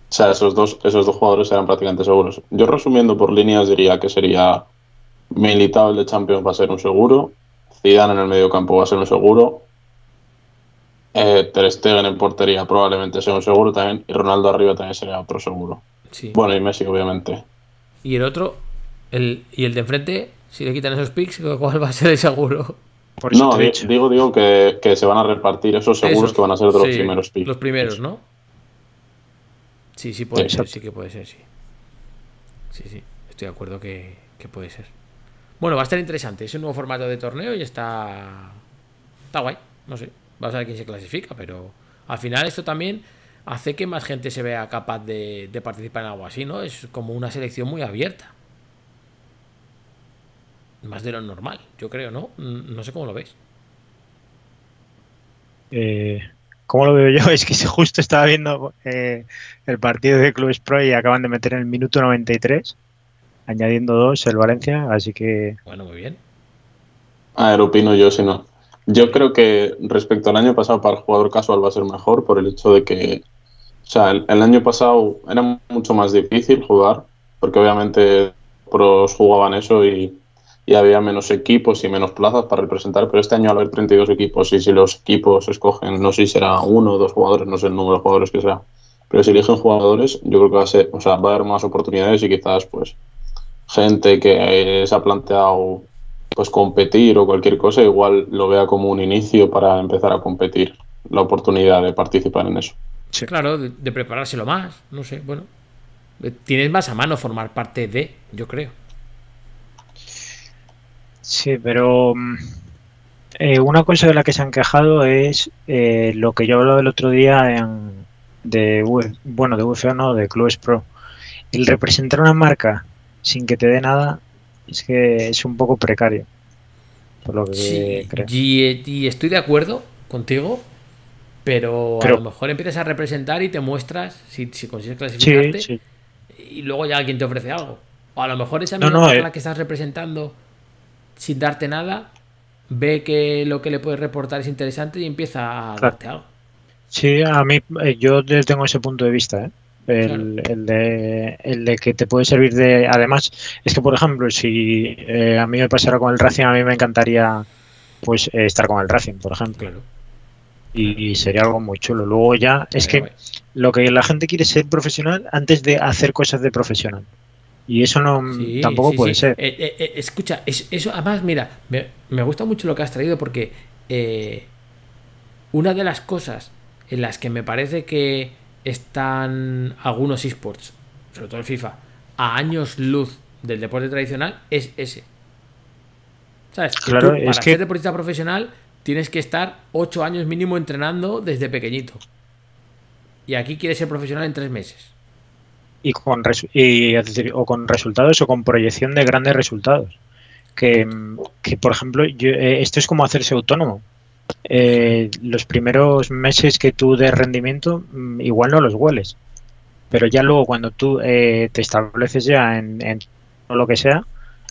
O sea, esos dos, esos dos jugadores eran prácticamente seguros. Yo resumiendo por líneas diría que sería Militao el de Champions va a ser un seguro, Zidane en el medio campo va a ser un seguro, eh, Ter Stegen en portería probablemente sea un seguro también y Ronaldo arriba también sería otro seguro. Sí. Bueno, y Messi obviamente. Y el otro, el, y el de enfrente, si le quitan esos picks, ¿cuál va a ser el seguro? Por eso No, digo, digo que, que se van a repartir esos seguros Esos, que van a ser de los sí, primeros picks. Los primeros, ¿no? Sí, sí puede Exacto. ser, sí que puede ser, sí. Sí, sí, estoy de acuerdo que, que puede ser. Bueno, va a estar interesante. Es un nuevo formato de torneo y está. Está guay. No sé. Vamos a ver quién se clasifica, pero al final esto también hace que más gente se vea capaz de, participar en algo así, ¿no? Es como una selección muy abierta. Más de lo normal, yo creo, ¿no? No sé cómo lo veis. Eh, ¿Cómo lo veo yo? Es que justo estaba viendo eh, el partido de Clubes Pro y acaban de meter en el minuto 93, añadiendo dos el Valencia, así que Bueno, muy bien. A ver, opino yo, si no. Yo creo que respecto al año pasado para el jugador casual va a ser mejor por el hecho de que, o sea, el, el año pasado era mucho más difícil jugar, porque obviamente pros jugaban eso y, y había menos equipos y menos plazas para representar, pero este año al haber 32 equipos y si los equipos escogen, no sé si será uno o dos jugadores, no sé el número de jugadores que sea, pero si eligen jugadores, yo creo que va a ser, o sea, va a haber más oportunidades y quizás pues gente que se ha planteado pues competir o cualquier cosa, igual lo vea como un inicio para empezar a competir, la oportunidad de participar en eso. Claro, de, de preparárselo más, no sé, bueno. Eh, Tienes más a mano formar parte de, yo creo. Sí, pero mm, eh, una cosa de la que se han quejado es eh, lo que yo hablaba el otro día en, de UF bueno de UFO no de Clubes Pro. El representar una marca sin que te dé nada es que es un poco precario. Por lo que Sí, creo. y, y estoy de acuerdo contigo, pero, a lo mejor empiezas a representar y te muestras si, si consigues Sí, clasificarte sí. y luego ya alguien te ofrece algo. O a lo mejor esa misma no, marca a eh. que estás representando sin darte nada ve que lo que le puedes reportar es interesante y empieza a Claro. darte algo. Sí, a mí eh, yo tengo ese punto de vista, ¿eh? El, el de, el de que te puede servir de... Además, es que, por ejemplo, si eh, a mí me pasara con el Racing, a mí me encantaría pues eh, estar con el Racing, por ejemplo. Claro. Y, y sería algo muy chulo. Luego ya, es que Guay. lo que la gente quiere es ser profesional antes de hacer cosas de profesional. Y eso no Sí, tampoco sí, puede sí. ser. Eh, escucha, es- eso además, mira, me, me gusta mucho lo que has traído porque una de las cosas en las que me parece que están algunos esports, sobre todo el FIFA, a años luz del deporte tradicional es ese. ¿Sabes? Que Claro, tú, es para que- ser deportista profesional tienes que estar 8 años mínimo entrenando desde pequeñito. Y aquí quieres ser profesional en 3 meses. y con resu- y, es decir, o con resultados o con proyección de grandes resultados que, que, por ejemplo yo- eh, esto es como hacerse autónomo Eh, los primeros meses que tú des rendimiento mm, igual no los hueles. Pero ya luego cuando tú eh, te estableces ya en, en lo que sea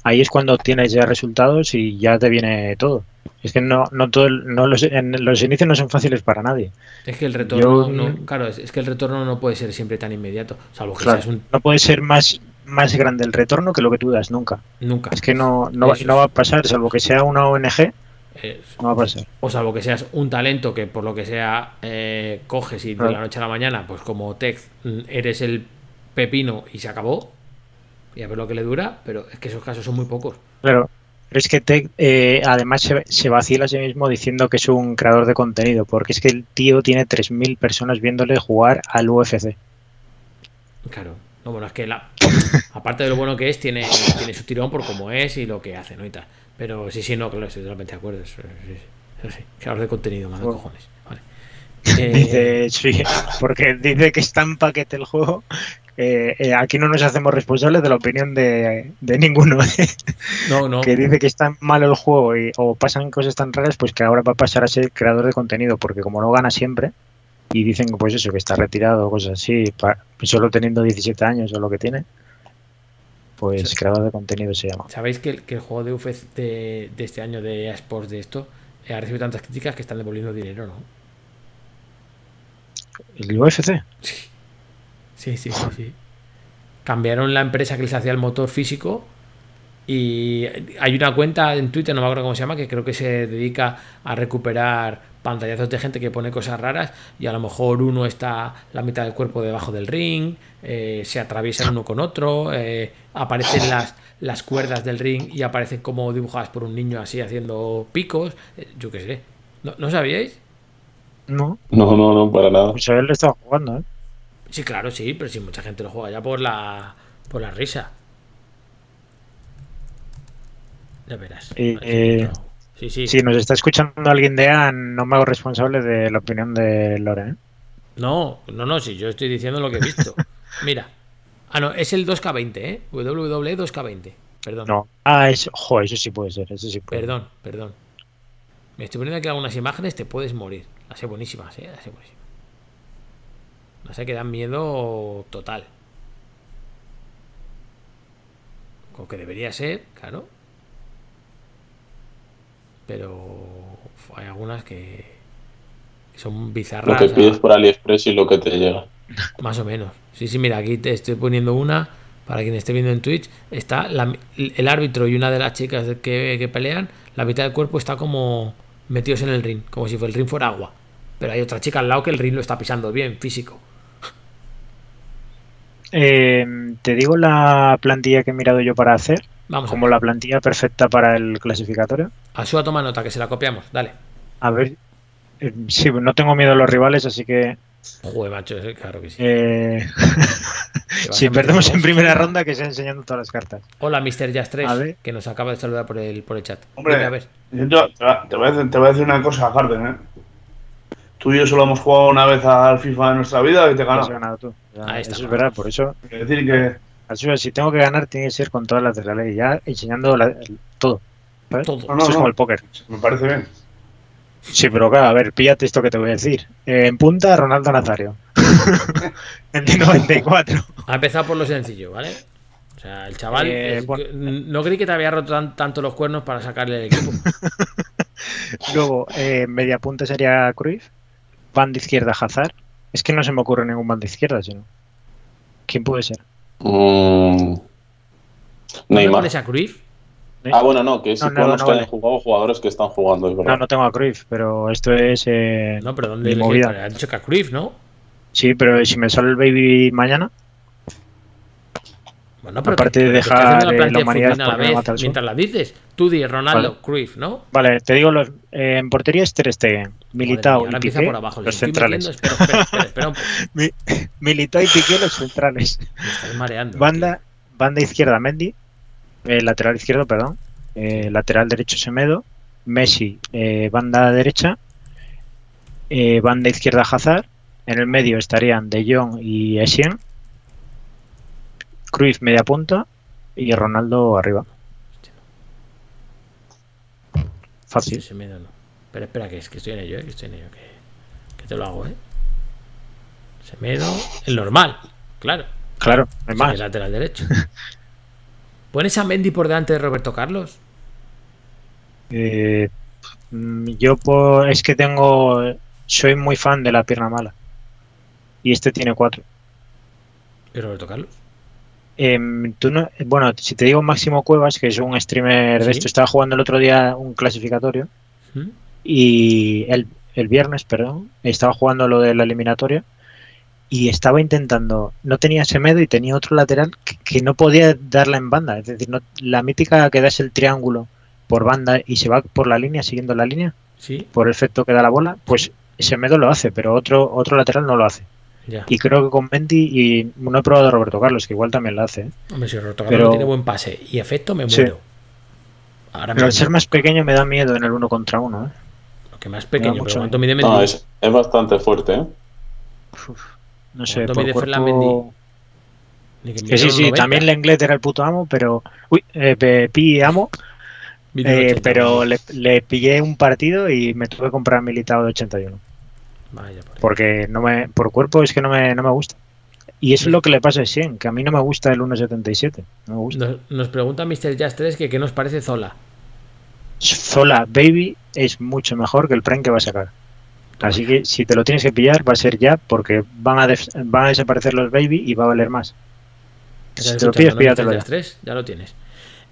ahí es cuando tienes ya resultados y ya te viene todo. Es que no no todo no los, en los inicios no son fáciles para nadie. Es que el retorno, Yo- no- claro, es, es que el retorno no puede ser siempre tan inmediato, salvo que Claro, seas un no puede ser más más grande el retorno que lo que tú das nunca. Nunca. Es que no, no, Eso no va a pasar, salvo que sea una ONG, Eh, no va a pasar. o salvo que seas un talento que por lo que sea eh, coges y de Claro. la noche a la mañana, pues como Tech mm, eres el pepino y se acabó. Y a ver lo que le dura, pero es que esos casos son muy pocos. Claro. Pero es que Tech eh, además se, se vacila a sí mismo diciendo que es un creador de contenido, porque es que el tío tiene 3.000 personas viéndole jugar al UFC. Claro. No, bueno, es que la, aparte de lo bueno que es, tiene, tiene su tirón por cómo es y lo que hace, ¿no? Y tal. Pero sí, sí, no, claro, estoy totalmente de acuerdo. Eso, sí, sí. Creador de contenido, de Bueno. cojones. Vale. Eh, Dice, sí, porque dice que está en paquete el juego. eh, eh, aquí no nos hacemos responsables de la opinión de, de ninguno. no, no. que dice que está malo el juego y, o pasan cosas tan raras, pues que ahora va a pasar a ser creador de contenido, porque como no gana siempre, y dicen que pues eso, que está retirado o cosas así, pa- solo teniendo 17 años o lo que tiene, pues Sí. creador de contenido se llama. ¿Sabéis que el, que el juego de UFC de, de este año de eSports de esto eh, ha recibido tantas críticas que están devolviendo dinero, ¿no? ¿El UFC? Sí, sí, sí, sí. Cambiaron la empresa que les hacía el motor físico y hay una cuenta en Twitter, no me acuerdo cómo se llama, que creo que se dedica a recuperar pantallazos de gente que pone cosas raras y a lo mejor uno está la mitad del cuerpo debajo del ring, eh, se atraviesan uno con otro, eh, aparecen las, las cuerdas del ring y aparecen como dibujadas por un niño así haciendo picos, eh, yo qué sé. ¿No, ¿No sabíais? No, No, no, no, para nada. pues él estaba jugando, ¿eh? Sí, claro, sí, pero sí, mucha gente lo juega ya por la, por la risa. Ya verás. Eh, Sí, sí. Si nos está escuchando alguien de A, no me hago responsable de la opinión de Lore, ¿eh? No, no, no, sí, yo estoy diciendo lo que he visto. Mira. Ah, no, es el 2K20, ¿eh? WWE 2K20. Perdón. No. Ah, es, jo, eso sí puede ser, eso sí puede Perdón, perdón. Me estoy poniendo aquí algunas imágenes, te puedes morir. Las sé buenísimas, ¿eh? Las sé buenísimas. No sé, que dan miedo total. Como que debería ser, claro. Pero hay algunas que, que son Lo bizarras. que a- pides por AliExpress y lo que te llega. más o menos. Sí, sí, mira, aquí te estoy poniendo una. Para quien esté viendo en Twitch, está la- el árbitro y una de las chicas que, que pelean. La mitad del cuerpo está como metidos en el ring, como si el ring fuera agua. Pero hay otra chica al lado que el ring lo está pisando bien, físico. Eh, te digo la plantilla que he mirado yo para hacer, Vamos como la plantilla perfecta para el clasificatorio. Asúa toma nota, que se la copiamos. Dale. A ver, eh, sí, no tengo miedo a los rivales, así que Joder, macho, eh, claro que sí. eh, si perdemos en primera ronda, que sea enseñando todas las cartas. Hola, Mr. Jazz 3, A ver. que nos acaba de saludar por el, por el chat. Hombre, Dime, a ver. yo te, voy a decir, te voy a decir una cosa, Harden, ¿eh? Tú y yo solo hemos jugado una vez al FIFA en nuestra vida y te Has ganamos. ganado tú. Ya, Ahí está. Eso es verdad, por eso. Es decir, que Asúa, si tengo que ganar, tiene que ser con todas las de la ley, ya enseñando la- el- todo. ¿sabes? Todo. No, no, Esto es no. como el póker. me parece bien. Sí, pero claro, a ver, píllate esto que te voy a decir. Eh, en punta, Ronaldo Nazario. en el 94. Ha empezado por lo sencillo, ¿vale? O sea, el chaval. Eh, es- bueno. No creí que te había roto tan- tanto los cuernos para sacarle el equipo. Luego, eh, media punta sería Cruyff. Banda izquierda, Hazard. Es que no se me ocurre ningún banda izquierda, sino. ¿Quién puede ser? Mm, ¿No Neymar. pones a Cruyff? Ah, bueno, no, que sí No, no, no que vale. hayan jugado jugadores que están jugando, es verdad. No, no tengo a Cruyff, pero esto es. eh, No, pero ¿dónde le movida. Ha dicho que a Cruyff, ¿no? Sí, pero si me sale el baby mañana, Bueno, pero Aparte de dejar, eh, la la humanidad futsal a la vez mientras la dices. Tú di Ronaldo, Vale. Cruyff, ¿no? Vale, te digo, los, eh, en portería es Ter Stegen, Militao mía, y Piqué, por abajo. los centrales. Espera, espera, espera. Mi- Militao y Piqué, los centrales. Me estás mareando. Banda, banda izquierda, Mendy. eh, lateral izquierdo, perdón. eh, lateral derecho, Semedo. Messi, eh, banda derecha. eh, banda izquierda, Hazard. En el medio estarían De Jong y Essien. Cruyff, media punta. Y Ronaldo arriba. Fácil. Pero espera, que es que estoy en ello, ¿eh? que estoy en ello, que, que te lo hago, ¿eh? Semedo, el normal, claro. Claro, no hay El lateral derecho. ¿Pones a Mendy por delante de Roberto Carlos? Eh, mm, yo por- es que tengo. Soy muy fan de la pierna mala. Y este tiene cuatro. ¿Y Roberto Carlos? Em, tú no, bueno, si te digo Máximo Cuevas, que es un streamer Sí. de esto, estaba jugando el otro día un clasificatorio ¿Mm? y el, el viernes, perdón, estaba jugando lo de la eliminatoria y estaba intentando, no tenía Semedo y tenía otro lateral que, que no podía darla en banda, es decir, no- la mítica que das el triángulo por banda y se va por la línea, siguiendo la línea, Sí, por el efecto que da la bola, pues Semedo lo hace, pero otro, otro lateral no lo hace. Ya. Y creo que con Mendy y no he probado a Roberto Carlos, que igual también lo hace. ¿eh? Hombre, si Roberto Carlos pero- tiene buen pase y efecto, me Sí. muero. Ahora Pero al ser más pequeño me da miedo en el uno contra uno. ¿eh? Lo que más pequeño, pero ¿cuánto miedo. mide Mendy? No, es, es bastante fuerte, ¿eh? No sé, ¿Cuánto por mide Ferland cuerpo... Ni que sí, sí, 1,90. también Lenglet era el puto amo, pero... Uy, eh, pi amo, eh, 1,80. pero le, le pillé un partido y me tuve que comprar militado de 81. Vaya, por ahí. Porque no me, por cuerpo es que no me, no me gusta. Y eso es lo que le pasa a Sien, que a mí no me gusta el 1.77. No me gusta. Nos, nos pregunta Mr. Jazz 3 que qué nos parece Zola. Zola Baby es mucho mejor que el Prime que va a sacar. Así que si te lo tienes que pillar va a ser ya porque van a, van a desaparecer los Baby y va a valer más. Si te lo pillas, píllatelo ya. Jazz 3, ya lo tienes.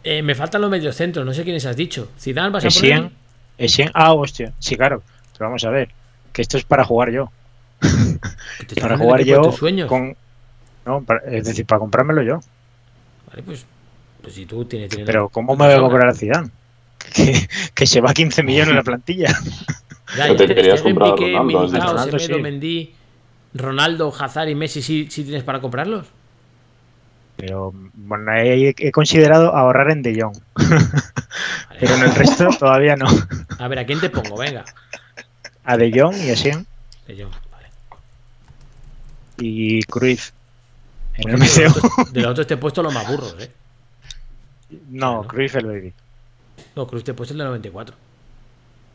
Eh, me faltan los mediocentros, no sé quiénes has dicho. Zidane vas a Essien, poner. Essien, ah, hostia, sí, claro. Pero vamos a ver, que esto es para jugar yo. Te Para jugar yo tus sueños. con... No, para- es decir, para comprármelo yo. Vale, pues, pues si tú tienes, tienes Pero ¿cómo me voy a comprar a Zidane? Que, que se va a 15 millones en la plantilla. Ya, ya, te querías comprar a Ronaldo, Militao, dicho. Ronaldo, Semedo, sí. Mendy, Ronaldo, Hazard y Messi, ¿sí, sí tienes para comprarlos? Pero bueno, he, he considerado ahorrar en De Jong. Vale. Pero en el resto todavía no. A ver, ¿a quién te pongo? Venga. A De Jong y Essien De Jong, vale. y. En el MCO. de, los otros, te he puesto los más burros, ¿eh? No, ¿no? Cruyff el Baby. No, Cruz te he puesto el de 94.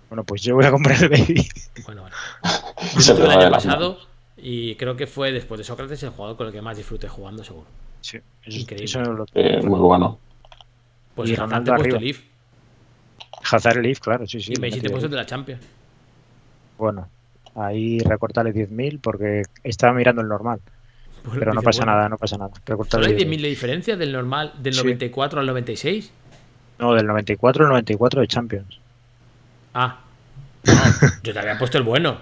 Bueno, pues yo voy a comprar el Baby. Bueno, vale. Se Yo el año pasado y creo que fue después de Sócrates el jugador con el que más disfruté jugando, seguro. Sí, eso, Increíble. eso lo- Eh, muy bueno. Pues Y Hazard te he puesto el Leaf Hazard el Leaf, claro, sí, sí. y Messi te he puesto el de la Champions. Bueno, ahí recortarle 10.000 porque estaba mirando el normal. Pues Pero no pasa bueno, nada, no pasa nada. ¿Solo Recortarle hay 10.000. 10.000 de diferencia del normal, del Sí. 94 al 96? No, del 94 al 94 de Champions. Ah, no, yo te había puesto el bueno.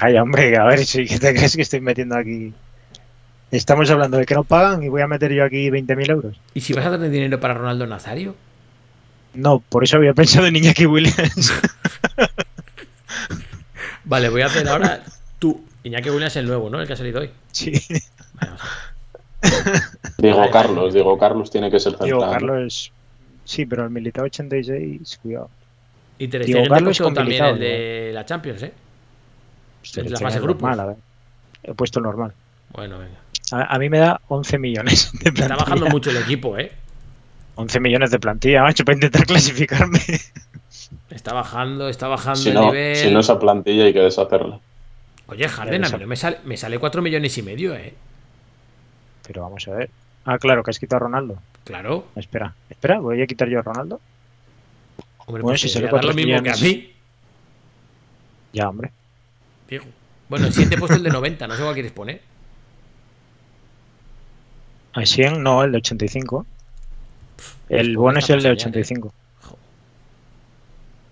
Ay, hombre, a ver si ¿qué te crees que estoy metiendo aquí. Estamos hablando de que no pagan y voy a meter yo aquí 20.000 euros. ¿Y si vas a tener dinero para Ronaldo Nazario? No, por eso había pensado en Iñaki Williams. Vale, voy a hacer ahora tú. Iñaki Williams el nuevo, ¿no? El que ha salido hoy. sí. Vale. Diego Vale, Carlos, Diego Carlos tiene que ser central. Diego ¿no? Carlos. Sí, pero el Militao 86, cuidado. Y Ter Diego Carlos puesto con también el de la Champions, ¿eh? Este Es la fase es grupos. normal, a ver. He puesto normal. Bueno, venga. A, a mí me da 11 millones de plantilla. Está bajando mucho el equipo, ¿eh? 11 millones de plantilla, macho, para intentar clasificarme. Está bajando, está bajando Si el no, nivel. si no esa plantilla hay que deshacerla. Oye, Harden, a mí no me sale, me sale 4 millones y medio, ¿eh? Pero vamos a ver. Ah, claro, que has quitado a Ronaldo. Claro. Espera, espera, voy a quitar yo a Ronaldo. Hombre, Bueno, pues si te sale voy a dar lo 4 mismo que a mí. Ya, hombre. Digo. Bueno, el siguiente puesto el de 90, no sé cuál quieres poner. A 100, no, el de 85. El pues bueno es el de para soñar, ¿eh? 85.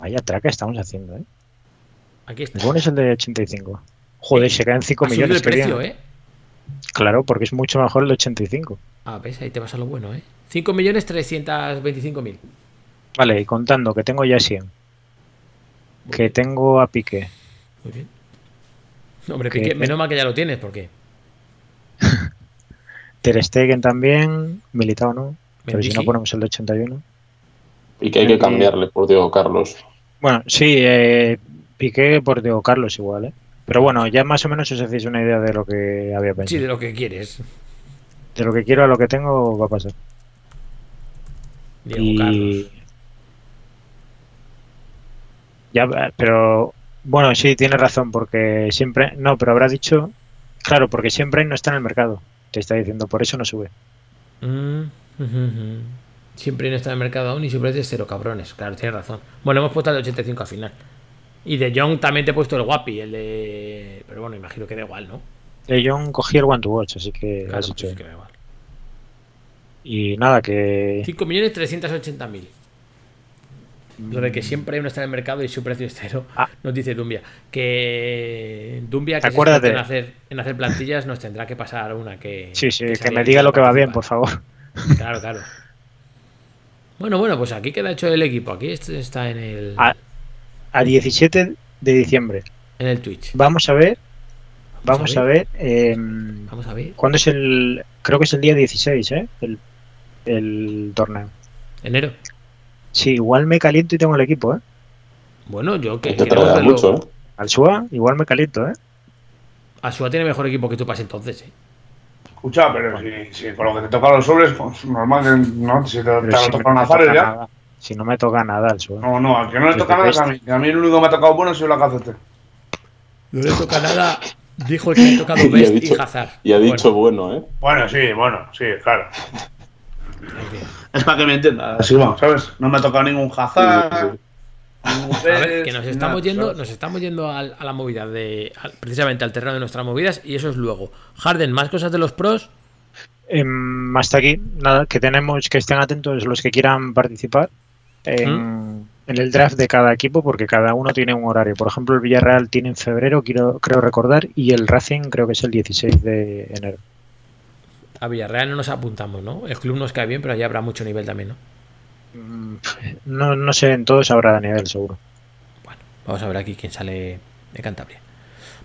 Vaya traca estamos haciendo, ¿eh? Aquí está. El bueno es el de 85. Joder, se caen 5 Ha subido millones. el qué precio. ¿eh? Claro, porque es mucho mejor el de 85. Ah, ves, ahí te vas a lo bueno, ¿eh? 5 millones 325 mil. Vale, y contando que tengo ya 100. Que tengo a Piqué. Muy bien. Hombre, Que- Piqué, menos mal que ya lo tienes, porque Ter Stegen también. Militao no. Pero si no ponemos el de 81. Y que hay que cambiarle por Diego Carlos. Bueno, sí, eh, Piqué por Diego Carlos igual, ¿eh? Pero bueno, ya más o menos os hacéis una idea de lo que había sí, pensado. de lo que quieres. de lo que quiero a lo que tengo va a pasar. Diego y... Carlos. Ya, pero bueno, sí, tiene razón, porque siempre. No, pero habrá dicho. Claro, porque siempre no está en el mercado. Te está diciendo, por eso no sube. Mm. Siempre no está en el mercado aún y siempre es de cero cabrones. Claro, tienes razón. Bueno, hemos puesto el de 85 al final. Y de Young también te he puesto el guapi, el de. Pero bueno, imagino que da igual, ¿no? De Jong cogí el One to Watch, así que Claro, has pues es bien. que da igual. Y nada, que. 5 millones 380 mil. Lo de que siempre hay uno está en el mercado y su precio es cero. Ah. Nos dice Dumbia. Que Dumbia, que Acuérdate. en hacer, en hacer plantillas, nos tendrá que pasar una que. Sí, sí, que, me diga lo que va bien, por favor. Claro, claro. Bueno, bueno, pues aquí queda hecho el equipo. Aquí este está en el, A, a 17 de diciembre. en el Twitch. Vamos a ver. Vamos Vamos a a ver. eh, Vamos a ver. ¿Cuándo es el.? Creo que es el día 16, ¿eh? El, el torneo. Enero. Sí, igual me caliento y tengo el equipo, ¿eh? Bueno, yo que traer verlo. mucho, ¿eh? Al SUA, igual me caliento, ¿eh? Asua tiene mejor equipo que tú para entonces, ¿eh? Escucha, pero si, si con lo que te tocan los sobres, pues normal que no, si te, te si tocan me a Zares toca ya. nada. Si no me toca nada al SUA. No, no, al que no le toca nada es a mí. A mí el único que me ha tocado bueno es el Lacazette. No le toca nada. Dijo el que le ha tocado Y ha Best dicho- y Hazard. Y ha Bueno, dicho bueno, ¿eh? Bueno, sí, bueno, sí, claro. Es para que me entiendas, así vamos, ¿sabes? No me ha tocado ningún Hazard. A ver, que nos estamos nada, yendo, nos estamos yendo al- a la movida de. al- precisamente al terreno de nuestras movidas, y eso es luego. Harden, más cosas de los pros. Em, hasta aquí, nada, que tenemos que estén atentos los que quieran participar en, ¿Mm? en el draft de cada equipo, porque cada uno tiene un horario. Por ejemplo, el Villarreal tiene en febrero, quiero, creo recordar, y el Racing creo que es el 16 de enero. A Villarreal no nos apuntamos, ¿no? El club nos cae bien, pero allá habrá mucho nivel también, ¿no? Mm, No, no sé, en todos habrá nivel seguro. Bueno, vamos a ver aquí quién sale de Cantabria.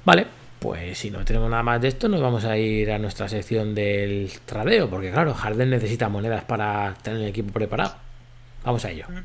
Vale, pues si no tenemos nada más de esto, nos vamos a ir a nuestra sección del tradeo, porque claro, Harden necesita monedas para tener el equipo preparado. Vamos a ello. Bueno,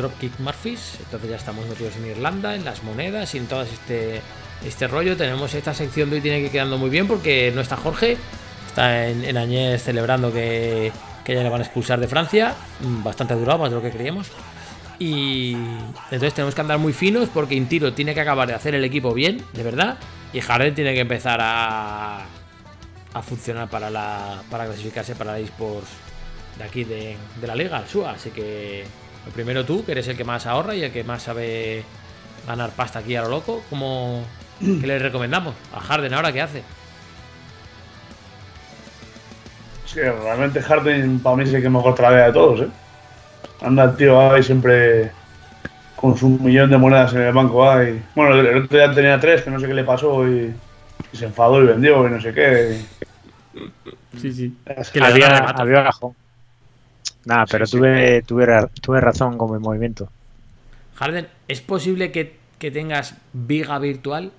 Dropkick Murphys, entonces ya estamos metidos en Irlanda, en las monedas y en todo este, este rollo. Tenemos esta sección de hoy, tiene que quedando muy bien porque no está Jorge, está en, Añez celebrando que, que ya le van a expulsar de Francia, mm, bastante durado, más de lo que creíamos. Y entonces tenemos que andar muy finos porque Intiro tiene que acabar de hacer el equipo bien, de verdad. Y Harden tiene que empezar a, a funcionar para la para clasificarse para la eSports de aquí de, de la liga, el SUA. Así que lo primero tú, que eres el que más ahorra y el que más sabe ganar pasta aquí a lo loco, ¿cómo, ¿qué le recomendamos? A Harden ahora, ¿qué hace? Es que realmente Harden para mí es el que mejor trae de todos, ¿eh? Anda el tío ahí siempre con su millón de monedas en el banco ahí. Bueno, el otro día tenía tres, que no sé qué le pasó y, y se enfadó y vendió y no sé qué. Sí, sí. Es Que le había, había. Nada, pero Sí, sí. tuve, tuve, ra- tuve razón con mi movimiento. Harden, ¿es posible que, que tengas viga virtual?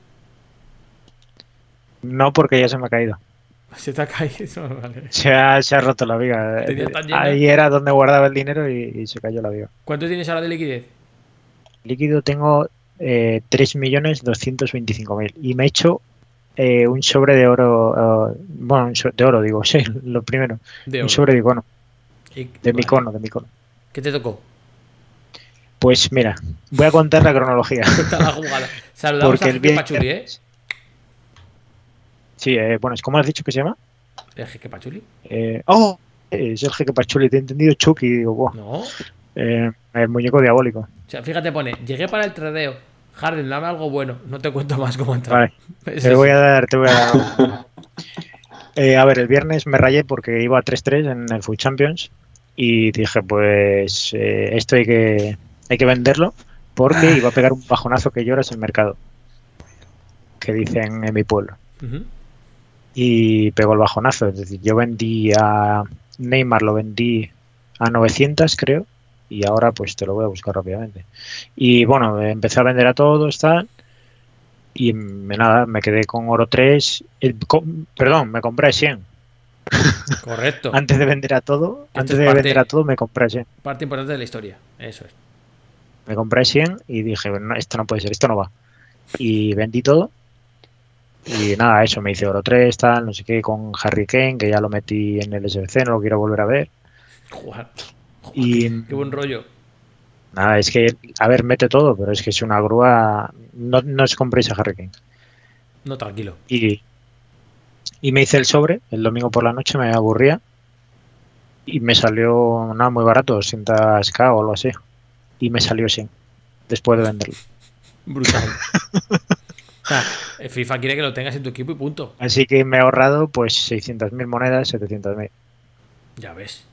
No porque ya se me ha caído. Se te ha caído, vale. Se ha, se ha roto la viga. Ahí era donde guardaba el dinero y, y se cayó la viga. ¿Cuánto tienes ahora de liquidez? Líquido tengo eh, 3.225.000 y me he hecho eh, un sobre de oro. eh, bueno, un so- de oro, digo, sí, lo primero. De Un oro. sobre de icono. Y- De vale. mi icono, de mi icono. ¿Qué te tocó? Pues mira, voy a contar la cronología. La jugada. Saludamos Porque a el Jeque viernes- Pachuli, ¿eh? Sí, eh, bueno, es como has dicho que se llama. ¿El Jeque Pachuli? Eh, ¡Oh! Es el jeque Pachuli, te he entendido Chucky. Digo, "Buah". No. Eh, el muñeco diabólico. O sea, fíjate, pone, llegué para el tradeo. Harden, dame algo bueno. No te cuento más cómo entrar. Vale, te voy a dar, te voy a dar. Eh, a ver, el viernes me rayé porque iba a 3-3 en el Food Champions y dije, pues eh, esto hay que, hay que venderlo porque iba a pegar un bajonazo que lloras en el mercado, que dicen en mi pueblo. Y pegó el bajonazo, es decir, yo vendí a Neymar, lo vendí a 900 creo y ahora pues te lo voy a buscar rápidamente. Y bueno, empecé a vender a todos, tal. Y me, nada, me quedé con oro 3. el co- perdón, me compré 100. Correcto. Antes de vender a todo, Esto antes es de parte- vender a todo, me compré 100. Parte importante de la historia. Eso es. Me compré 100 y dije, no, esto no puede ser, esto no va. Y vendí todo. Y nada, eso, me hice oro 3, tal, no sé qué, con Harry Kane, que ya lo metí en el SBC, no lo quiero volver a ver. Jugar. Joder, Y Qué buen rollo. nada, es que, a ver, mete todo, pero es que es una grúa. No, no os compréis a Harry Kane. No, tranquilo. Y, y me hice el sobre el domingo por la noche, me aburría. Y me salió nada muy barato, 200k o algo así. Y me salió 100 después de venderlo. Brutal. o sea, el FIFA quiere que lo tengas en tu equipo y punto. Así que me he ahorrado pues 600.000 monedas, 700.000. Ya ves.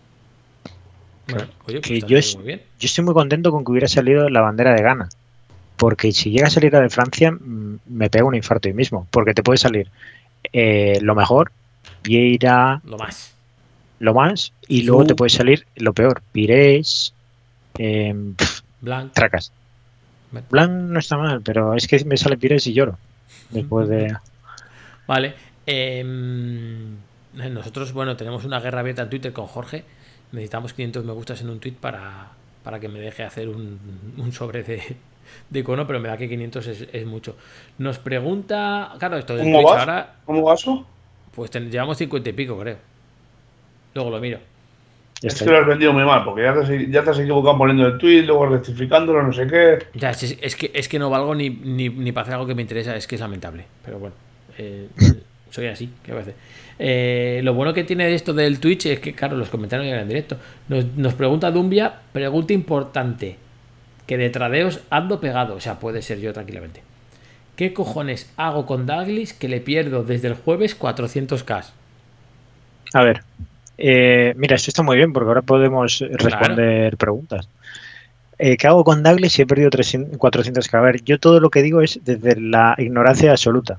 Bueno, oye, pues que yo muy bien. Yo estoy muy contento con que hubiera salido la bandera de Ghana. Porque si llega a salir la de Francia, mm, me pega un infarto hoy mismo. Porque te puede salir eh, lo mejor, Vieira, Lo más. lo más, y luego te puede salir lo peor, Pires, eh, Blanc. Tracas. Blanc no está mal, pero es que me sale Pires y lloro. Después de. Vale. em, nosotros, bueno, tenemos una guerra abierta en Twitter con Jorge. Necesitamos 500 me gustas en un tweet para, para que me deje hacer un, un sobre de, de icono, pero me da que 500 es, es mucho. Nos pregunta, claro, esto del ¿Cómo Twitch vas? ahora, ¿Cómo gasto? pues ten- llevamos 50 y pico, creo. Luego lo miro. Ya Es que lo has vendido muy mal, porque ya te, has- ya te has equivocado poniendo el tweet, luego rectificándolo, no sé qué. Ya, es, es que, es que no valgo ni, ni, ni para hacer algo que me interesa, es que es lamentable. Pero bueno, eh, soy así, ¿qué voy a hacer? Eh, lo bueno que tiene esto del Twitch es que, claro, los comentarios llegan en directo. Nos, nos pregunta Dumbia, pregunta importante. Que de tradeos ando pegado, o sea, puede ser yo tranquilamente. ¿Qué cojones hago con Douglas que le pierdo desde el jueves 400k? A ver. eh, mira, esto está muy bien porque ahora podemos responder preguntas. Eh, ¿Qué hago con Douglas si he perdido 300, 400 A ver, yo todo lo que digo es desde la ignorancia absoluta.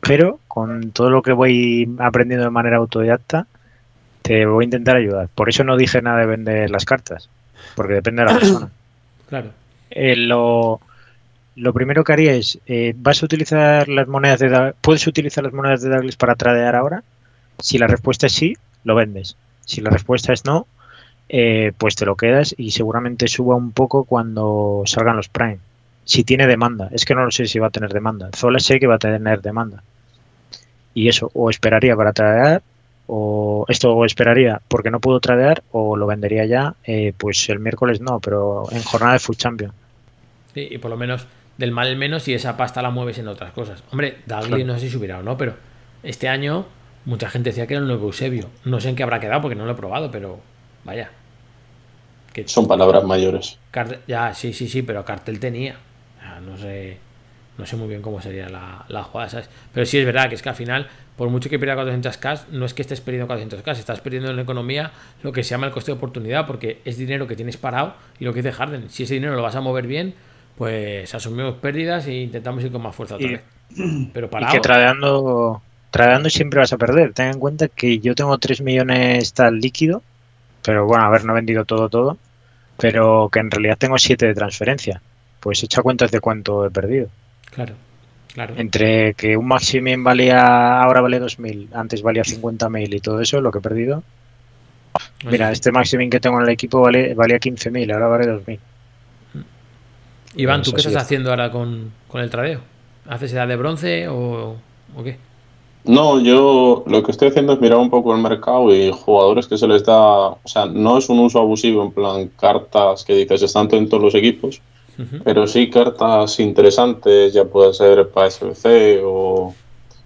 Pero con todo lo que voy aprendiendo de manera autodidacta, te voy a intentar ayudar. Por eso no dije nada de vender las cartas, porque depende de la persona. Claro. Eh, lo, lo primero que haría es, eh, ¿vas a utilizar las monedas de ¿Puedes utilizar las monedas de Douglas para tradear ahora? Si la respuesta es sí, lo vendes. Si la respuesta es no, eh, pues te lo quedas y seguramente suba un poco cuando salgan los Prime. Si tiene demanda. Es que no lo sé si va a tener demanda. Zola sé que va a tener demanda. Y eso, o esperaría para tradear o esto o esperaría porque no puedo tradear o lo vendería ya, eh, pues el miércoles no, pero en jornada de Food Champion. Sí, y por lo menos del mal el menos y esa pasta la mueves en otras cosas. Hombre, Dagli Claro. no sé si subirá o no, pero este año mucha gente decía que era el nuevo Eusebio. No sé en qué habrá quedado porque no lo he probado, pero vaya. Que Son palabras mayores. Cartel- ya, sí, sí, sí, pero cartel tenía. No sé. No sé muy bien cómo sería la, la jugada, ¿sabes? Pero sí es verdad que es que al final, por mucho que pierda 400k, no es que estés perdiendo 400k, estás perdiendo en la economía lo que se llama el coste de oportunidad, porque es dinero que tienes parado y lo que dice Harden, si ese dinero lo vas a mover bien, pues asumimos pérdidas e intentamos ir con más fuerza otra Y- vez. Pero Y parado. que tradeando, tradeando siempre vas a perder. Ten en cuenta que yo tengo 3 millones tal líquido, pero bueno, a ver, no he vendido todo, todo, pero que en realidad tengo 7 de transferencia. Pues echa cuentas de cuánto he perdido. Claro, claro. Entre que un Maximin valía, ahora vale 2.000, antes valía 50.000 y todo eso, lo que he perdido. Mira, Sí, sí. este Maximin que tengo en el equipo vale, valía 15.000, ahora vale 2.000. Iván, ¿tú Pues qué estás es. haciendo ahora con, con el tradeo? ¿Haces edad de bronce o, o qué? No, yo lo que estoy haciendo es mirar un poco el mercado y jugadores que se les da, o sea, no es un uso abusivo en plan cartas que dices están en todos los equipos, Pero sí cartas interesantes, ya puede ser para SBC o,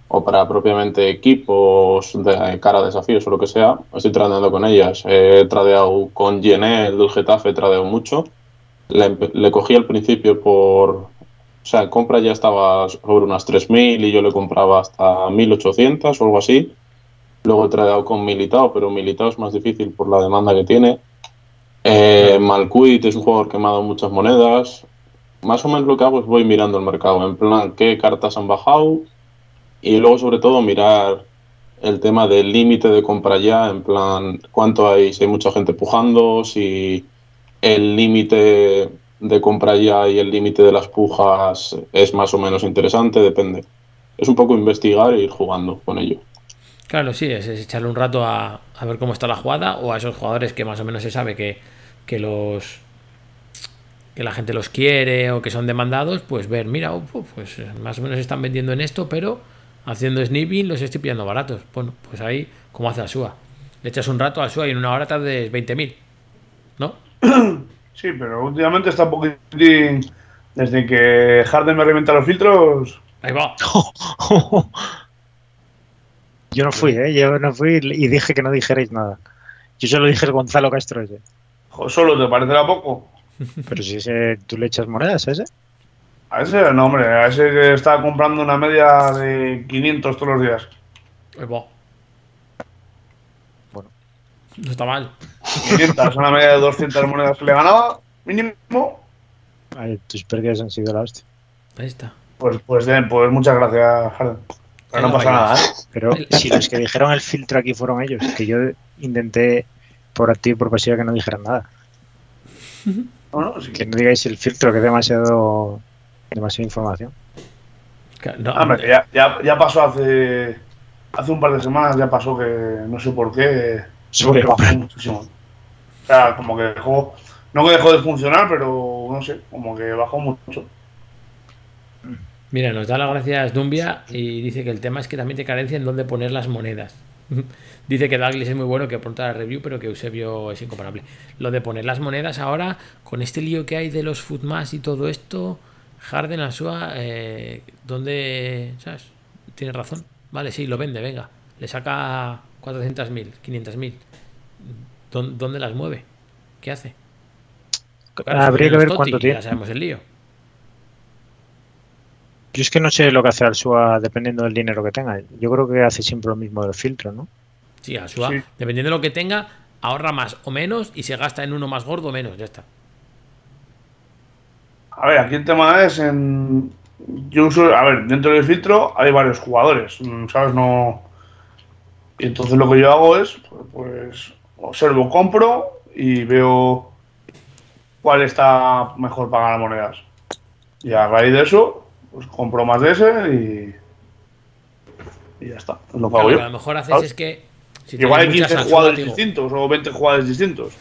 o para propiamente equipos de cara a desafíos o lo que sea. Estoy tradeando con ellas. He tradeado con Gené, el del Getafe, he tradeado mucho. Le, le cogí al principio por. O sea, compra ya estaba sobre unas 3.000 y yo le compraba hasta 1.800 o algo así. Luego he tradeado con Militao, pero Militao es más difícil por la demanda que tiene. Eh, es un jugador que me ha dado muchas monedas. Más o menos lo que hago es voy mirando el mercado, en plan qué cartas han bajado y luego sobre todo mirar el tema del límite de compra ya, en plan cuánto hay, si hay mucha gente pujando, si el límite de compra ya y el límite de las pujas es más o menos interesante, depende. Es un poco investigar e ir jugando con ello. Claro, sí, es, es echarle un rato a, a ver cómo está la jugada o a esos jugadores que más o menos se sabe que, que los que la gente los quiere o que son demandados, pues ver, mira, uf, pues eh, más o menos están vendiendo en esto, pero haciendo snipping los estoy pillando baratos. Bueno, pues ahí, como hace Asua. Le echas un rato a Asua y en una hora tardes 20.000. ¿No? Sí, pero últimamente está un poquitín. Desde que Harden me reventa los filtros. Ahí va. Yo no fui, ¿eh? Yo no fui y dije que no dijerais nada. Yo solo dije el Gonzalo Castro ese. jo, Solo te parecerá poco. Pero si ese, tú le echas monedas a ese. A ese, no, hombre, a ese que está comprando una media de 500 todos los días. Bueno. No está mal. 500, una media de 200 monedas que le ganaba, mínimo. Ay, tus pérdidas han sido la hostia. Ahí está. Pues, pues, bien, pues muchas gracias, Harden. Pero no pasa nada, ¿eh? Pero si los que dijeron el filtro aquí fueron ellos, que yo intenté por activo y por pasiva que no dijeran nada. No, no, sí. Que no digáis el filtro, que es demasiado, demasiada información. Claro, no, Hombre, que ya, ya, ya pasó hace. Hace un par de semanas ya pasó que no sé por qué. Sobre bajó muchísimo. O sea, como que dejó. No que dejó de funcionar, pero no sé, como que bajó mucho. Mira, nos da las gracias Dumbia y dice que el tema es que también te carencia en dónde poner las monedas. dice que Douglas es muy bueno, que pronto la review, pero que Eusebio es incomparable. Lo de poner las monedas ahora, con este lío que hay de los Footmas y todo esto, Harden, Asua, eh, ¿dónde? ¿Sabes? Tiene razón. Vale, sí, lo vende, venga. Le saca 400.000, 500.000. ¿Dó- ¿Dónde las mueve? ¿Qué hace? Claro, Habría que ver cuánto Totti, Ya tiene. sabemos el lío. Yo es que no sé lo que hace Alsua dependiendo del dinero que tenga. Yo creo que hace siempre lo mismo del filtro, ¿no? Sí, Asua, Sí. dependiendo de lo que tenga, ahorra más o menos y se gasta en uno más gordo o menos, ya está. A ver, aquí el tema es en. Yo uso. A ver, dentro del filtro hay varios jugadores, mm, ¿sabes? No. Y entonces lo que yo hago es, pues, pues, observo, compro y veo cuál está mejor para ganar monedas. Y a raíz de eso, pues compro más de ese y. Y ya está. Es lo que Claro, hago lo yo. a lo mejor haces es que. Si Igual hay tienes 15 muchas jugadores digo, distintos o 20 jugadores distintos.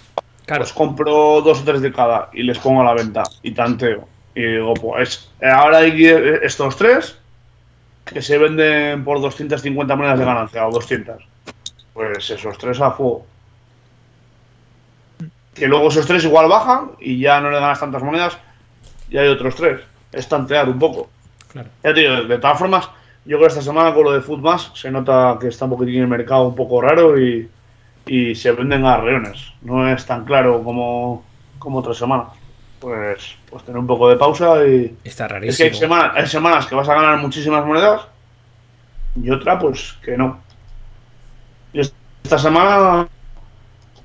Claro, Pues compro dos o tres de cada y les pongo a la venta y tanteo. Y digo, pues eh, ahora hay que- estos tres que se venden por 250 monedas de ganancia o 200. Pues pues esos tres a fuego. Que luego esos tres igual bajan y ya no le ganas tantas monedas y hay otros tres. Es tantear un poco. Claro. Ya te digo, de todas formas, yo creo que esta semana con lo de Food Más se nota que está un poquitín el mercado un poco raro y, y se venden a reones. No es tan claro como, como otras semanas. Pues, pues tener un poco de pausa y, Está es que rarísimo. hay semanas, hay semanas que vas a ganar muchísimas monedas y otra pues que no. Y esta semana,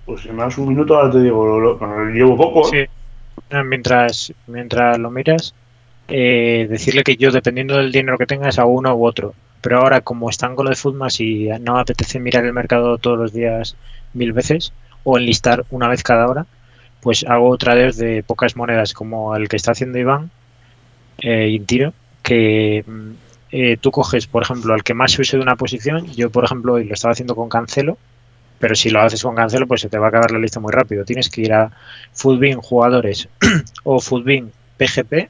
pues si me das un minuto ahora te digo, lo- llevo poco. ¿eh? Sí. Mientras, mientras lo miras, eh, decirle que yo, dependiendo del dinero que tengas, hago uno u otro. Pero ahora, como están con lo de Foodmas y no apetece mirar el mercado todos los días mil veces, o enlistar una vez cada hora, pues hago tradeos de pocas monedas, como el que está haciendo Iván, eh, Intiro, que mm, eh, tú coges, por ejemplo, al que más se use de una posición. Yo, por ejemplo, hoy lo estaba haciendo con Cancelo, pero si lo haces con Cancelo, pues se te va a acabar la lista muy rápido. Tienes que ir a Footbin jugadores o Footbin PGP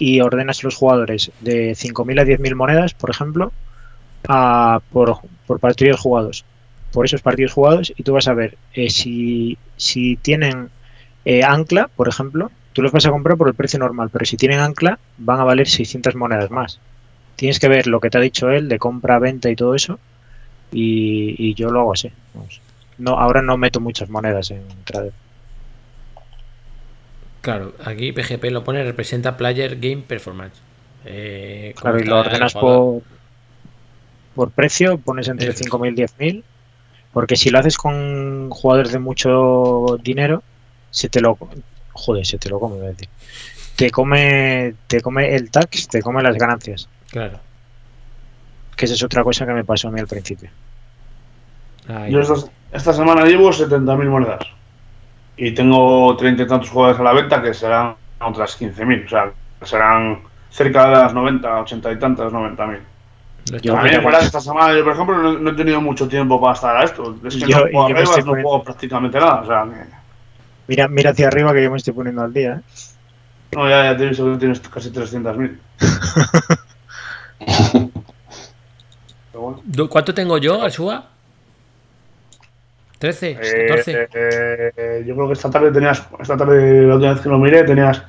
y ordenas los jugadores de 5.000 a 10.000 monedas, por ejemplo, a- por, por partidos jugados. Por esos partidos jugados y tú vas a ver eh, si, si tienen eh, ancla, por ejemplo, tú los vas a comprar por el precio normal, pero si tienen ancla van a valer 600 monedas más. Tienes que ver lo que te ha dicho él de compra, venta y todo eso y, y yo lo hago así. No, ahora no meto muchas monedas en Trader. Claro, aquí PGP lo pone representa Player Game Performance. Eh, Claro, y lo ordenas por, por precio, pones entre Eso es. 5.000 y 10.000, porque si lo haces con jugadores de mucho dinero, se te lo... Joder, se te lo come, iba a decir. Te come, te come el tax, te come las ganancias, Claro. que esa es otra cosa que me pasó a mí al principio. Yo esta, esta semana llevo 70.000 monedas. Y tengo 30 y tantos jugadores a la venta que serán otras 15.000. O sea, serán cerca de las 90, 80 y tantas, 90.000. No está Yo- A mí, en verdad, esta semana yo, por ejemplo, no, no he tenido mucho tiempo para estar a esto. Es que Yo- no y juego yo me a Rebas, estoy no poniendo- juego prácticamente nada. O sea, que- Mira, mira hacia arriba que yo me estoy poniendo al día. ¿eh? no, ya, ya te he visto que tienes casi 300.000. Pero bueno. ¿Cuánto tengo yo, Alsua? ¿13? Eh, ¿14? eh, yo creo que esta tarde tenías, esta tarde, la última vez que lo miré, tenías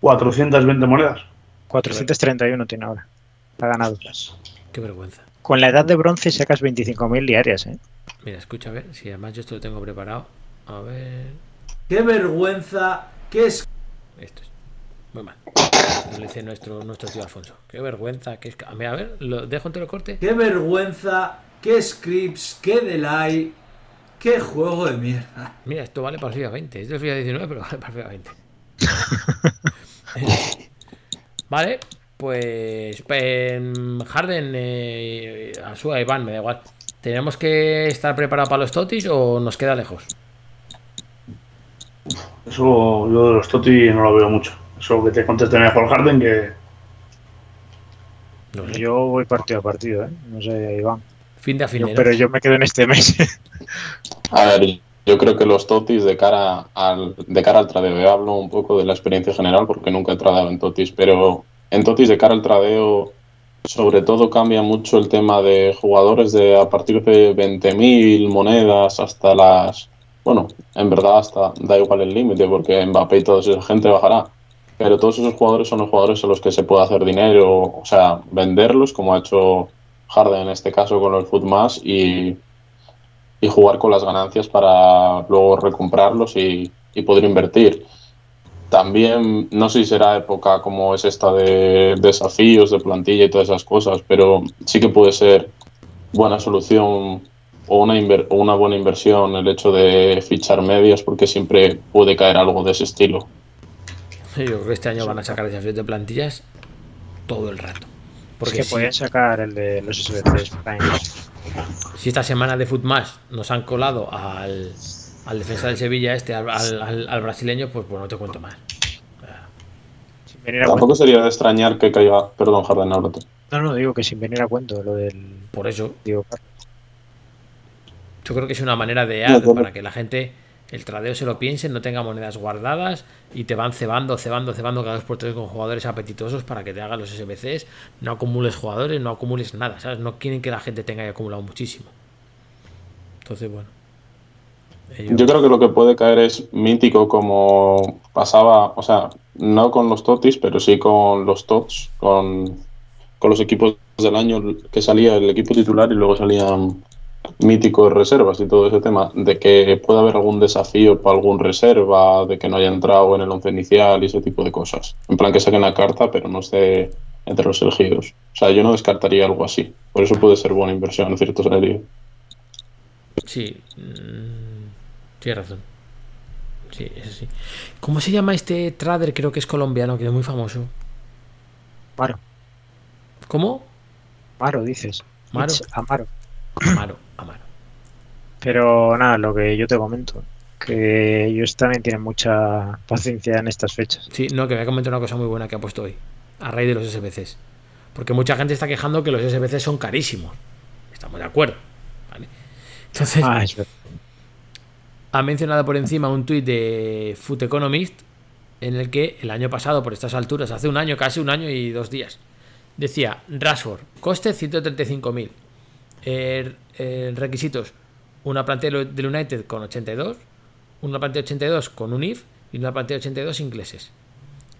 420 monedas. 431 tiene ahora. Ha ganado. Qué vergüenza. Con la edad de bronce sacas 25.000 diarias, ¿eh? Mira, escucha, a ver, si además yo esto lo tengo preparado. A ver. ¡Qué vergüenza! ¡Qué es... Esto es. Muy mal. Lo dice nuestro, nuestro tío Alfonso. Qué vergüenza. Qué es... A ver, a ver, lo dejo en corte. ¡Qué vergüenza! ¡Qué scripts! ¡Qué delay! ¡Qué juego de mierda! Mira, esto vale para el FIFA 20. Es del FIFA 19, pero vale para el FIFA 20. vale, pues. em, Harden, eh, Asua, Iván, me da igual. ¿Tenemos que estar preparados para los totis o nos queda lejos? Eso yo de los Toti no lo veo mucho. Eso que te conteste mejor Harden que. No sé. Yo voy partido a partido, ¿eh? No sé, Iván. Fin de afinero. pero yo me quedo en este mes. A ver, yo creo que los totis de cara al, de cara al tradeo, yo hablo un poco de la experiencia general porque nunca he tradeado en totis, pero en totis de cara al tradeo, sobre todo cambia mucho el tema de jugadores de a partir de 20.000 monedas hasta las... Bueno, en verdad hasta da igual el límite porque Mbappé y toda esa gente bajará. Pero todos esos jugadores son los jugadores a los que se puede hacer dinero, o sea, venderlos como ha hecho En este caso con el Footmas y, y jugar con las ganancias para luego recomprarlos y, poder invertir. También no sé si será época como es esta de desafíos de plantilla y todas esas cosas, pero sí que puede ser buena solución o una, o una buena inversión el hecho de fichar medias porque siempre puede caer algo de ese estilo. Yo creo que este año van a sacar desafíos de plantillas todo el rato. Porque que podían sacar el de los SBCs Prime. si esta semana de Footmas nos han colado al, al defensa del Sevilla, este, al, al- al- al brasileño, pues, pues no te cuento más. Sin venir a Tampoco cuento. sería de extrañar que caiga, perdón, Harden, habla tú. No, no, digo que sin venir a cuento lo del Por eso, Carlos. yo creo que es una manera de ad claro. para que la gente, el tradeo se lo piense, no tenga monedas guardadas y te van cebando, cebando, cebando cada dos por tres con jugadores apetitosos para que te hagan los SBCs. No acumules jugadores, no acumules nada, ¿sabes? No quieren que la gente tenga acumulado muchísimo. Entonces, bueno. Yo creo que lo que puede caer es mítico como pasaba, o sea, no con los Totis, pero sí con los Tots, con, con los equipos del año que salía el equipo titular y luego salían míticos reservas y todo ese tema, de que puede haber algún desafío para algún reserva, de que no haya entrado en el once inicial y ese tipo de cosas. En plan que saquen la carta, pero no esté entre los elegidos. O sea, yo no descartaría algo así. Por eso puede ser buena inversión en cierto salario. Sí. mm, tienes razón. Sí, eso sí. ¿Cómo se llama este trader? Creo que es colombiano, que es muy famoso. Maro, ¿Cómo? Maro dices. Maro. Amaro, Amaro. Pero nada, lo que yo te comento, que ellos también tienen mucha paciencia en estas fechas. Sí, no, que voy a comentar una cosa muy buena que ha puesto hoy. A raíz de los SBCs. Porque mucha gente está quejando que los SBCs son carísimos. Estamos de acuerdo. ¿vale? Entonces, Ah, ha mencionado por encima un tuit de Foot Economist en el que el año pasado, por estas alturas, hace un año, casi un año y dos días, decía Rashford, coste 135.000. Eh, eh, requisitos, una plantilla del United con 82, una plantilla 82 con un IF y una plantilla 82 ingleses.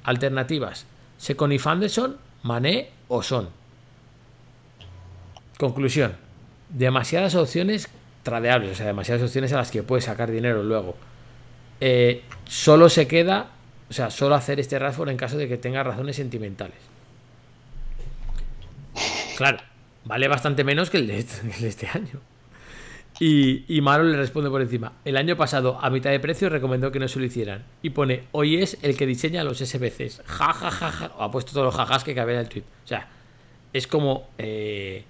Alternativas, Secon y Anderson, Mané o Son. Conclusión, demasiadas opciones tradeables, o sea, demasiadas opciones a las que puedes sacar dinero luego. Eh, solo se queda, o sea, solo hacer este Rashford en caso de que tenga razones sentimentales. Claro, vale bastante menos que el de, este- el de este año. Y, y Maro le responde por encima. El año pasado, a mitad de precio, recomendó que no se lo hicieran. Y pone, hoy es el que diseña los SBCs. Ja, ja, ja, ja. O ha puesto todos los jajas que cabía en el tweet. O sea, es como eh,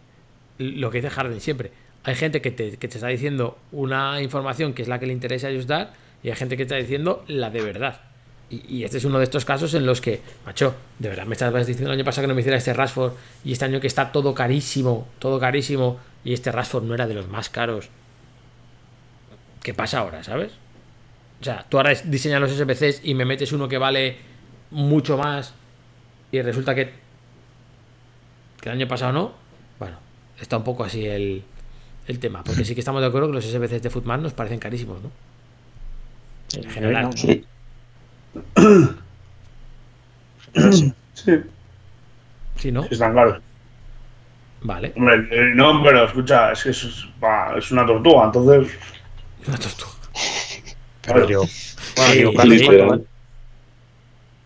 lo que dice Harden siempre. Hay gente que te, que te está diciendo una información que es la que le interesa a ellos dar y hay gente que está diciendo la de verdad. Y, y este es uno de estos casos en los que, macho, de verdad me estabas diciendo el año pasado que no me hiciera este Rashford y este año que está todo carísimo, todo carísimo y este Rashford no era de los más caros. ¿Qué pasa ahora, sabes? O sea, tú ahora diseñas los SBCs y me metes uno que vale mucho más y resulta que, que el año pasado no. Bueno, está un poco así el, el tema. Porque sí que estamos de acuerdo que los SBCs de Footman nos parecen carísimos, ¿no? En general. Sí. Sí, Sí, ¿no? están claros. Vale. Hombre, eh, no, pero escucha, es que es, una tortuga, entonces. Una tortuga. Pero yo. Bueno, Sí, sí, Carlos, sí.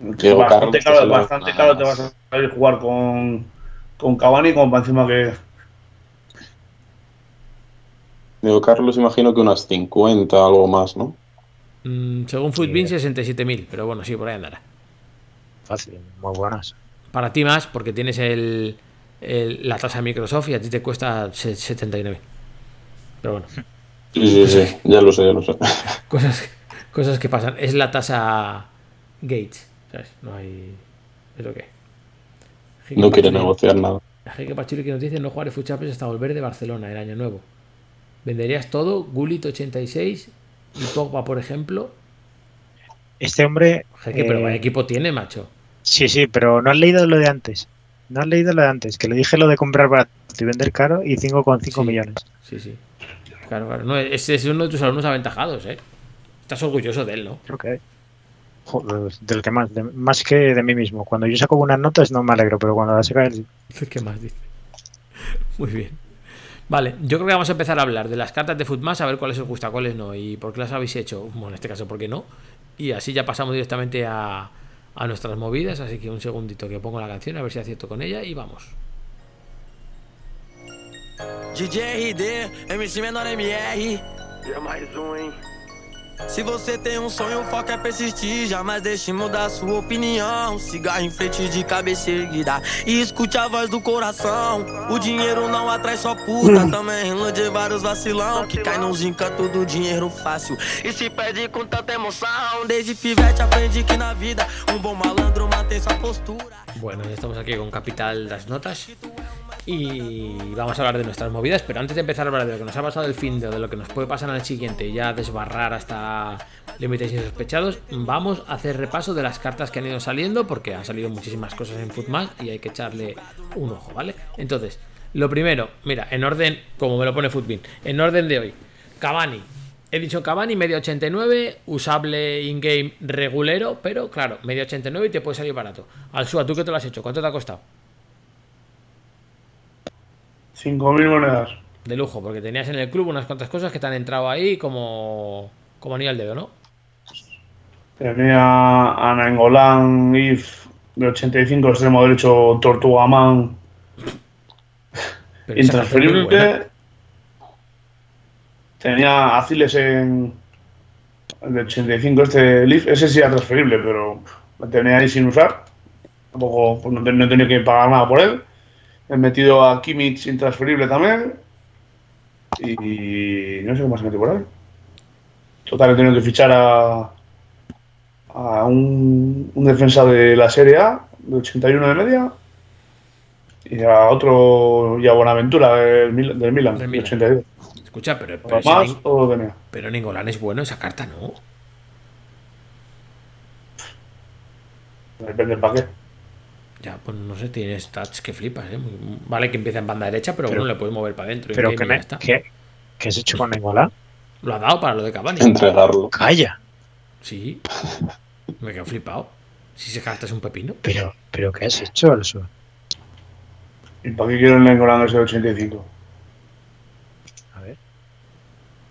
Diego bastante Carlos, lo- bastante caro te vas a salir a jugar con, con Cavani como para encima que. Digo, Carlos, imagino que unas 50, algo más, ¿no? Mm, según Footbin, 67.000. Pero bueno, sí, por ahí andará. Fácil, muy buenas. Para ti más, porque tienes el, el- la tasa de Microsoft y a ti te cuesta se- 79. Pero bueno, Sí, sí, sí, ya lo sé, ya lo sé. cosas, cosas que pasan. Es la tasa Gates, ¿sabes? No hay. Es lo que. hay. No quiere negociar nada. Jeque Pachuli que nos dice no jugaré Fuchapes hasta volver de Barcelona el año nuevo. ¿Venderías todo? Gullit 86 y Pogba, por ejemplo. Este hombre. Jeque, pero eh, vaya equipo tiene, macho. Sí, sí, pero no has leído lo de antes. No has leído lo de antes, que le dije lo de comprar barato y vender caro y 5,5 Sí. millones. Sí, sí. Claro, claro. No, ese es uno de tus alumnos aventajados, ¿eh? Estás orgulloso de él, ¿no? Creo que. Joder, del que más, de- más que de mí mismo. Cuando yo saco buenas notas no me alegro, pero cuando las saca él. ¿Qué más dice? Muy bien. Vale, yo creo que vamos a empezar a hablar de las cartas de Footmas, a ver cuáles os gusta, cuáles no, y por qué las habéis hecho. Bueno, en este caso, por qué no. Y así ya pasamos directamente a, a nuestras movidas, así que un segundito que pongo la canción, a ver si acierto con ella, y vamos. DJ RD, MC Menor MR. É mais um, hein? Se você tem um sonho, o foco é persistir. Jamais deixe mudar sua opinião. Cigarro em frente de cabeça erguida. E escute a voz do coração. O dinheiro não atrai só puta. Também ilude vários vacilão. Que cai nos encantos do dinheiro fácil. E se perde com tanta emoção. Desde pivete aprendi que na vida um bom malandro mantém sua postura. Bueno, ya estamos aquí con Capital das Notas y vamos a hablar de nuestras movidas, pero antes de empezar a hablar de lo que nos ha pasado el fin de, de lo que nos puede pasar al siguiente y ya desbarrar hasta límites insospechados, vamos a hacer repaso de las cartas que han ido saliendo porque han salido muchísimas cosas en Footmas y hay que echarle un ojo, ¿vale? Entonces, lo primero, mira, en orden, como me lo pone Footbin, en orden de hoy. Cavani. He dicho Cavani, medio 89, usable in-game regulero, pero claro, medio 89 y te puede salir barato. Al Sua, ¿tú qué te lo has hecho? ¿Cuánto te ha costado? 5.000 monedas. De lujo, porque tenías en el club unas cuantas cosas que te han entrado ahí como, como anillo al dedo, ¿no? Tenía a Nainggolan, If, de 85, extremo derecho, buena. intransferible. Tenía a Aziles en. el de 85, este Leaf, ese sí era transferible, pero lo tenía ahí sin usar. Tampoco, pues no, te- no he tenido que pagar nada por él. He metido a Kimmich intransferible también. Y no sé qué más he metido por ahí. Total, he tenido que fichar a, a un, un defensa de la Serie A, de 81 de media. Y a otro, y a Buenaventura del, Mil- del Milan, Del de Milan. 82. Escucha, pero, pero, si más, todo tenía. pero Ningolán es bueno esa carta, ¿no? Depende del paquete. Ya, pues no sé, tiene stats que flipas, ¿eh? Vale que empieza en banda derecha, pero, Pero- bueno, le puedes mover para adentro. Pero que me, ya está. ¿qué, ¿qué has hecho con Nengola? Lo ha dado para lo de Cavani. Entregarlo. Calla. Sí. Me quedo flipado. Si se carta es un pepino. Pero, pero ¿qué has hecho, Also? ¿Y para qué quiero el Nengolan ese de 85? A ver.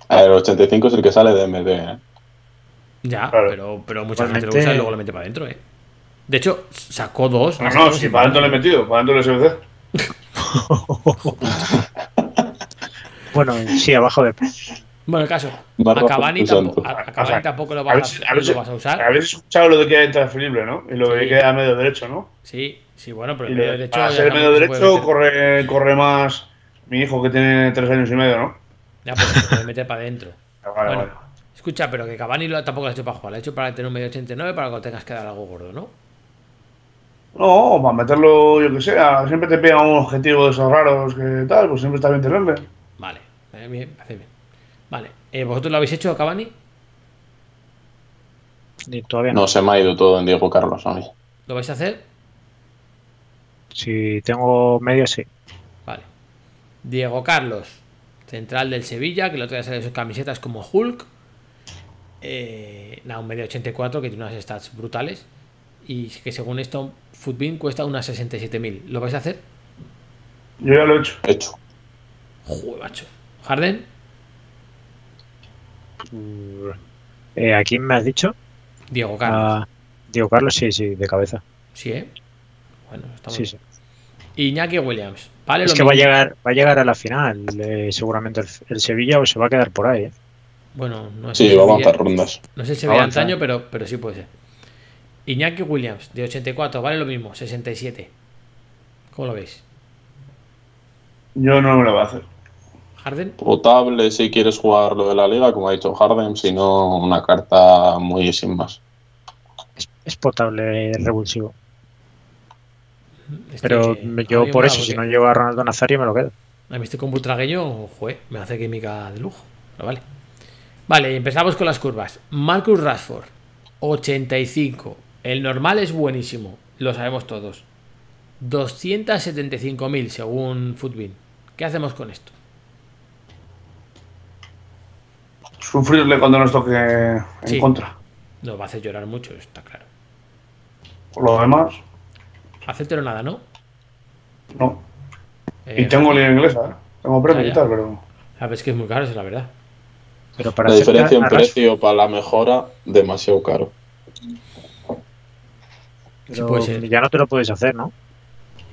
A ver, el 85 es el que sale de MD, ¿eh? Ya, Claro. pero, pero mucha gente lo usa y luego lo mete para adentro, ¿eh? De hecho, sacó dos. No, no, si para adentro le he metido, para adentro el SBC. Bueno, sí, abajo de. Bueno, el caso. Barra A Cavani, tampoco, a, a Cavani O sea, tampoco lo A vas ver, a, a lo vas a usar. habéis escuchado lo de que era intransferible, ¿no? Y lo de Sí. que era medio derecho, ¿no? Sí, sí, bueno, pero el medio de- derecho. para ser medio derecho corre, corre más mi hijo que tiene tres años y medio, ¿no? Ya, pero se puede meter para adentro. Vale, Bueno, vale. escucha, pero que Cavani lo, tampoco lo ha hecho para jugar, lo ha hecho para tener un medio 89 para que tengas que dar algo gordo, ¿no? No, para meterlo, yo que sé, a- siempre te pega un objetivo de esos raros que tal, pues siempre está bien tenerle. Vale, eh, bien, parece bien. Vale, eh, ¿vosotros lo habéis hecho, Cavani? Ni todavía no. No, se me ha ido todo en Diego Carlos a mí. ¿Lo vais a hacer? Si tengo medio, sí. Vale. Diego Carlos, central del Sevilla, que el otro día salió sus camisetas como Hulk. Eh, nada, un medio 84 que tiene unas stats brutales. Y que según esto, Footbin cuesta unas 67.000. ¿Lo vais a hacer? Yo ya lo he hecho. Hecho. Joder, macho. ¿Harden? Eh, ¿A quién me has dicho? Diego Carlos. A Diego Carlos, sí, sí, de cabeza. Sí, ¿eh? Bueno, estamos Sí, bien. sí. Iñaki Williams. Vale, Es lo que va a llegar, va a llegar a la final, eh, seguramente el, el Sevilla o se va a quedar por ahí. ¿eh? Bueno, no es Sí, el va a Sevilla- avanzar rondas. No sé si se veía Avanza. antaño, pero, pero sí puede ser. Iñaki Williams, de 84, vale lo mismo, 67. ¿Cómo lo veis? Yo no me lo voy a hacer. ¿Harden? Potable si quieres jugar lo de la liga, como ha dicho Harden, si no, una carta muy sin más. Es, es potable, es revulsivo. Este, Pero yo por eso, si no llevo a Ronaldo Nazario, me lo quedo. A mí este con butragueño, joder, me hace química de lujo. Pero vale. Vale, empezamos con las curvas. Marcus Rashford, 85. El normal es buenísimo, lo sabemos todos. 275.000 según Footbin. ¿Qué hacemos con esto? Sufrirle cuando nos toque en Sí. contra. Nos va a hacer llorar mucho, está claro. Por lo demás, Hacértelo nada, ¿no? no. Eh, Y tengo liga inglesa, ¿eh? Tengo premio y tal, pero. Sabes que es muy caro, es la verdad. Pero para La diferencia en precio para la mejora, demasiado caro. Pero puede ser. ya no te lo puedes hacer, ¿no?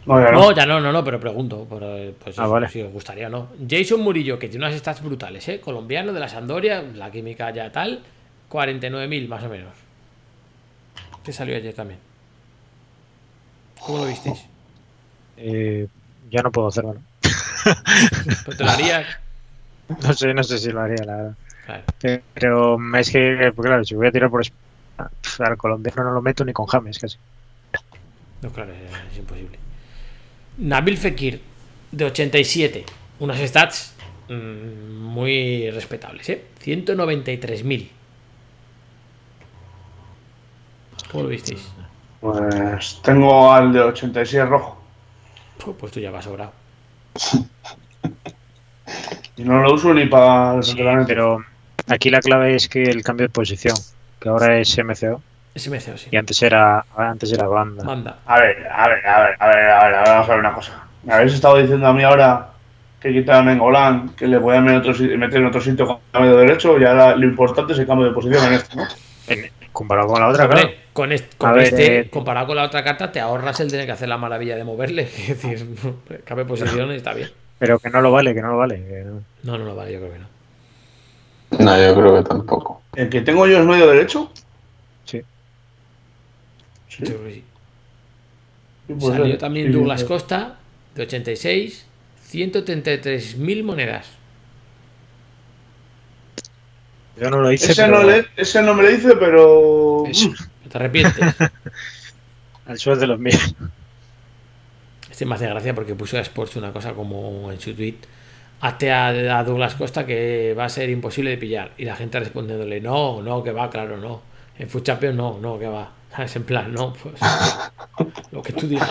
No, ya no. No, ya no, no, no, pero pregunto. por, eh, pues Ah, vale. si os gustaría o no. Jason Murillo, que tiene unas stats brutales, ¿eh? Colombiano de la Sandoria, la química ya tal. 49.000 más o menos. Que salió ayer también. ¿Cómo lo visteis? Eh, ya no puedo hacerlo. ¿no? Pues te lo harías. No sé, no sé si lo haría, la verdad. Claro. Pero es que, claro, si voy a tirar por al colombiano no lo meto ni con James casi. No, claro, es, imposible. Nabil Fekir, de 87. Unas stats mm, muy respetables, ¿eh? 193.000. ¿Cómo lo visteis? Pues tengo al de 86 rojo. Pu- Pues tú ya vas sobrado. Y no lo uso ni para Sí, pero aquí la clave es que el cambio de posición, que ahora es MCO Sí. y antes era antes era banda. A ver, a ver, a ver, a ver, a ver, a ver, vamos a ver una cosa. Me habéis estado diciendo a mí ahora que quitaron en Golán, que le podían meter, en otro, si- meter en otro sitio con cambio de derecho, y ahora lo importante es el cambio de posición en esto, ¿no? En- comparado con la otra, Hombre, claro. con, est- A con ver, este, eh, comparado con la otra carta, te ahorras el tener que hacer la maravilla de moverle. Es decir, cambia posición y está bien. Pero que no lo vale, que no lo vale. que no. No, no, no vale, yo creo que no. No, yo creo que tampoco. ¿El que tengo yo es medio derecho? Sí. Sí. Puede Salió ser. también Douglas sí. Costa, de 86, 133.000 monedas. Yo no lo hice, Ese, pero no le, ese no me lo dice, pero. Eso. Mm, ¿Te arrepientes? al suelo de los míos. Este me hace gracia porque puso a Sports una cosa como en su tweet. Hazte a, a Douglas Costa que va a ser imposible de pillar. Y la gente respondiéndole, no, no, que va, claro, no. En Food Champions no, no, que va. En plan, no, pues. lo que tú digas.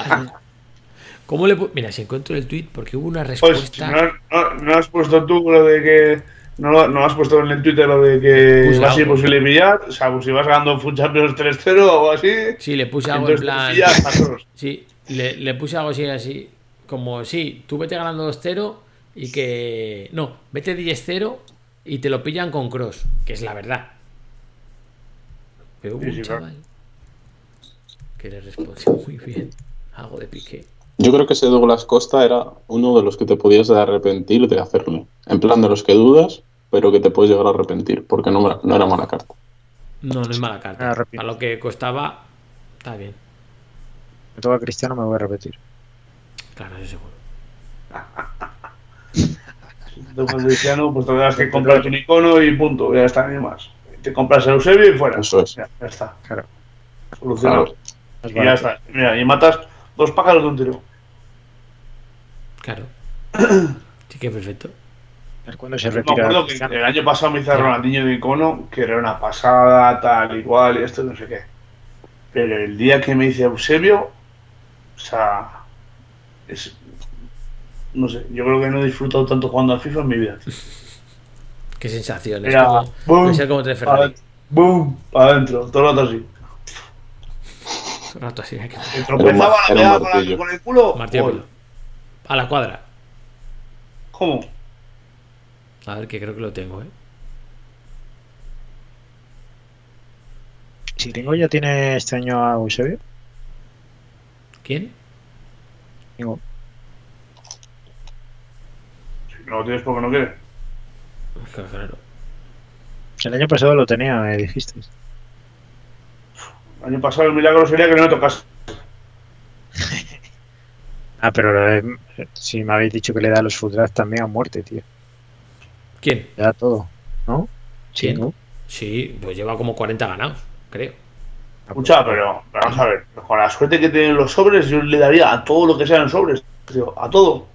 ¿Cómo le Mira, si encuentro el tweet, porque hubo una Pues, respuesta. no, no- no has puesto tú lo de que. No, no has puesto en el Twitter lo de que Puse va a ser algo. imposible pillar. O sea, pues si vas ganando Food Champions 3-0 o así. Sí, le puse algo en plan. Sí, le, le puse algo así, así. Como, sí, tú vete ganando 2-0 y que. No, vete 10-0 y te lo pillan con cross, que es la verdad. Pero Sí, un sí, claro. Que le respondió muy bien. Algo de pique. Yo creo que ese Douglas Costa era uno de los que te podías arrepentir de hacerlo. En plan de los que dudas, pero que te puedes llegar a arrepentir, porque no, era- no era mala carta. No, no es mala carta. arrepiento. A lo que costaba, está bien. Me toca Cristiano, me voy a repetir. Claro, eso seguro. Con Cristiano, pues tendrás que comprarte un icono y punto, ya está, ni más. Te compras el Eusebio y fuera. Eso es. Ya, ya está. Claro. Solucionado. Claro. Es Y ya barato. está. Mira, y matas dos pájaros de un tiro. Claro. Sí que perfecto. A ver cuándo se Me retira acuerdo que el año pasado me hice a Ya. Ronaldinho de icono, que era una pasada, tal y cual, y esto no sé qué. Pero el día que me hice Eusebio, o sea, es, no sé, yo creo que no he disfrutado tanto jugando al FIFA en mi vida. Qué sensación. Es como, boom, ser como tres para Ferrari. boom, para adentro, todo el rato así. Rato así, tropezaba, la pegaba con, la- martillo. con el culo. Martillo gol. pelo. A la cuadra. ¿Cómo? A ver, que creo que lo tengo, ¿eh? Si tengo ya tiene este año a Eusebio. ¿Quién? Tengo. Si no lo tienes porque no quieres. Claro, claro. El año pasado lo tenía, me dijisteis. El año pasado el milagro sería que no me tocas. Ah, pero eh, si me habéis dicho que le da los food draft también a muerte, tío. ¿Quién? Le da todo, ¿no? Sí, ¿Quién? ¿no? Sí, pues lleva como 40 ganados, creo. Escucha, pero pero vamos a ver, con la suerte que tienen los sobres, yo le daría a todo lo que sean sobres, tío, a todo.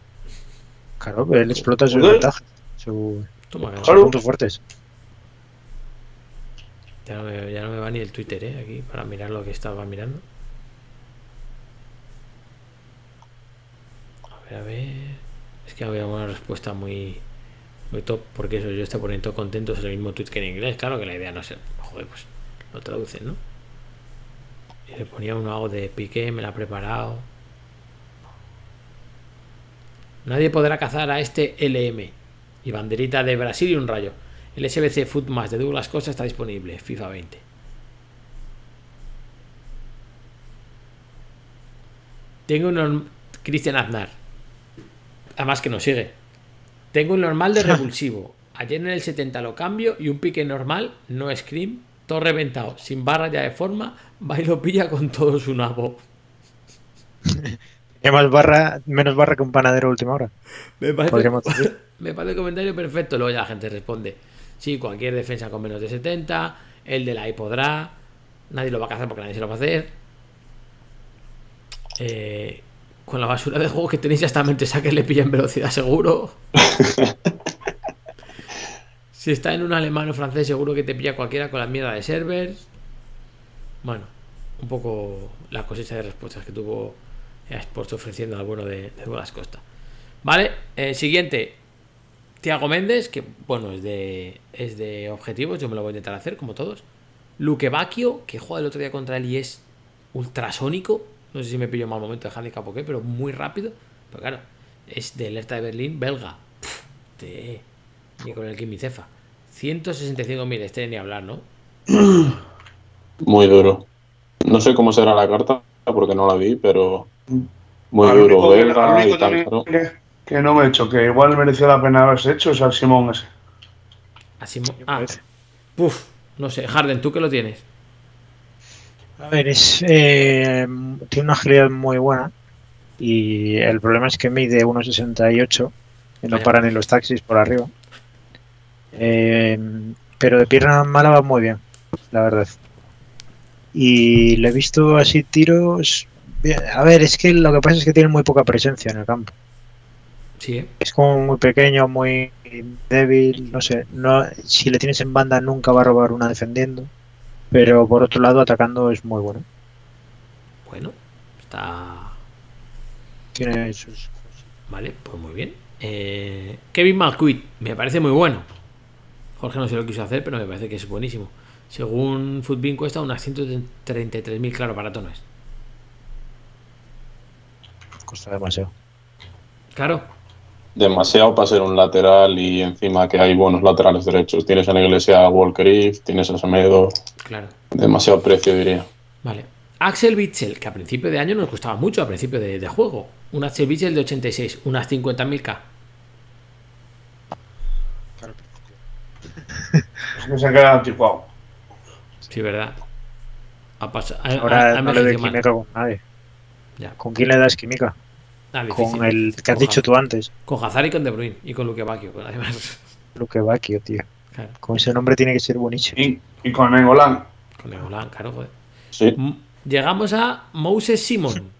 Claro, pero él explota sus ventajas, su- Toma, que sus Claro. puntos fuertes. Ya, no me, va ni el Twitter, ¿eh? Aquí, para mirar lo que estaba mirando. A ver, a ver. Es que había una respuesta muy, muy top, porque eso, yo estoy poniendo contento, es el mismo tweet que en inglés. Claro que la idea no sé. Joder, pues lo traducen, ¿no? Y le ponía uno algo de pique, me la ha preparado. Nadie podrá cazar a este LM. Y banderita de Brasil y un rayo. El SBC Foot Más de Douglas Costa está disponible. FIFA 20. Tengo un Cristian Aznar. Además que nos sigue. Tengo un normal de revulsivo. Ayer en el 70 lo cambio y un pique normal, no scream, todo reventado, sin barra ya de forma, va y lo pilla con todo su nabo. Más barra, menos barra que un panadero última hora. Me parece, me parece el comentario perfecto. Luego ya la gente responde: Sí, cualquier defensa con menos de 70, el de la I podrá, nadie lo va a cazar porque nadie se lo va a hacer. Eh, con la basura de juego que tenéis, hasta mente saque le pilla en velocidad seguro. si está en un alemán o francés, seguro que te pilla cualquiera con la mierda de servers. Bueno, un poco la cosecha de respuestas que tuvo Sports ofreciendo al bueno de, de Douglas Costa. Vale, eh, siguiente. Tiago Méndez, que bueno, es de, es de objetivos, yo me lo voy a intentar hacer, como todos. Luque Bacchio, que juega el otro día contra él y es ultrasónico. No sé si me pillo mal momento de handicap o qué, pero muy rápido. Pero claro, es del Hertha de Berlín, belga. Pff, de- ni con el Kimicefa. 165.000, este ni hablar, ¿no? Muy duro. No sé cómo será la carta porque no la vi, pero muy duro. Belga y tal. también claro. que, que no me he hecho, que igual mereció la pena haberse hecho, es al Simón ese. Así, mo- ah, puf, no sé. Harden, ¿tú qué lo tienes? A ver, es, eh, tiene una agilidad muy buena y el problema es que mide 1,68 y no Vaya. para ni los taxis por arriba. Eh, pero de pierna mala va muy bien, la verdad. Y le he visto así tiros. bien. A ver, es que lo que pasa es que tiene muy poca presencia en el campo. Sí. Es como muy pequeño, muy débil, no sé. No, si le tienes en banda nunca va a robar una defendiendo. Pero por otro lado, atacando es muy bueno. Bueno, está. Tiene sus Vale, pues muy bien. Eh, Kevin McQueen, me parece muy bueno. Jorge no se lo quiso hacer, pero me parece que es buenísimo. Según Footbin cuesta unas 133.000, claro, barato no es. Costa demasiado. Claro, Demasiado para ser un lateral y encima que hay buenos laterales derechos. Tienes en la iglesia a Walker Eve, tienes a Semedo. claro. Demasiado precio, diría. Vale. Axel Witsel, que a principio de año nos costaba mucho, a principio de, de juego. Un Axel Witsel de 86, unas 50.000k. Es que se queda anticuado. Sí, verdad. Ha pasado. ha- Ahora ha- ha no le doy mal. química con nadie. Ya. ¿Con quién le das química? Ah, difícil. Con el que has Con dicho tú antes. Con Hazard y con De Bruyne. Y con Luque Bacchio, además. Luque Bacchio, tío. Claro. Con ese nombre tiene que ser buenísimo. Y, y con Engolán. Con Negolan, claro, joder. Sí, Llegamos a Moses Simon.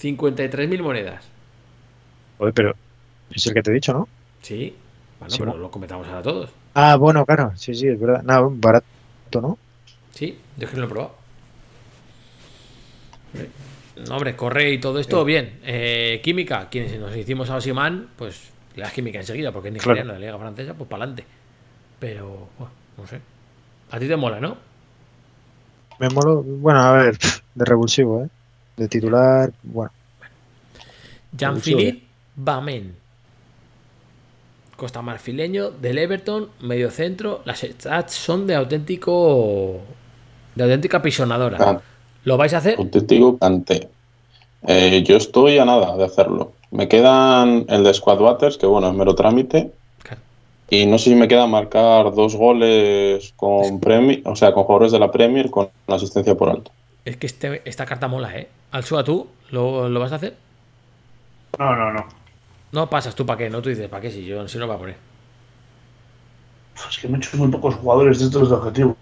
53.000 monedas. Joder, pero es el que te he dicho, ¿no? Sí. Bueno, Simon. pero lo comentamos ahora todos. Ah, bueno, claro. Sí, sí, es verdad. Nada, barato, ¿no? Sí, yo es que no lo he probado. No, hombre, corre y todo esto, bien. Eh, química, quienes nos hicimos a Osimán, pues le das química enseguida, porque es Claro. nigeriano de la Liga Francesa, pues para adelante. Pero, bueno, no sé. A ti te mola, ¿no? Me molo. Bueno, a ver, de revulsivo, ¿eh? De titular, bueno. Jean-Philippe Bamen. Costa Marfileño, del Everton, medio centro. Las stats son de auténtico. de auténtica pisonadora. Ah. ¿Lo vais a hacer? auténtico cante. Eh, yo estoy a nada de hacerlo. Me quedan el de Squad Waters, que bueno, es mero trámite. Claro. Y no sé si me queda marcar dos goles con Premier, o sea, con jugadores de la Premier con asistencia por alto. Es que este- esta carta mola, ¿eh? Alsua, ¿tú lo, lo vas a hacer? No, no, no. No pasas tú para qué, no tú dices para qué si yo si no va a poner. Es que me he hecho muy pocos jugadores de estos de objetivos.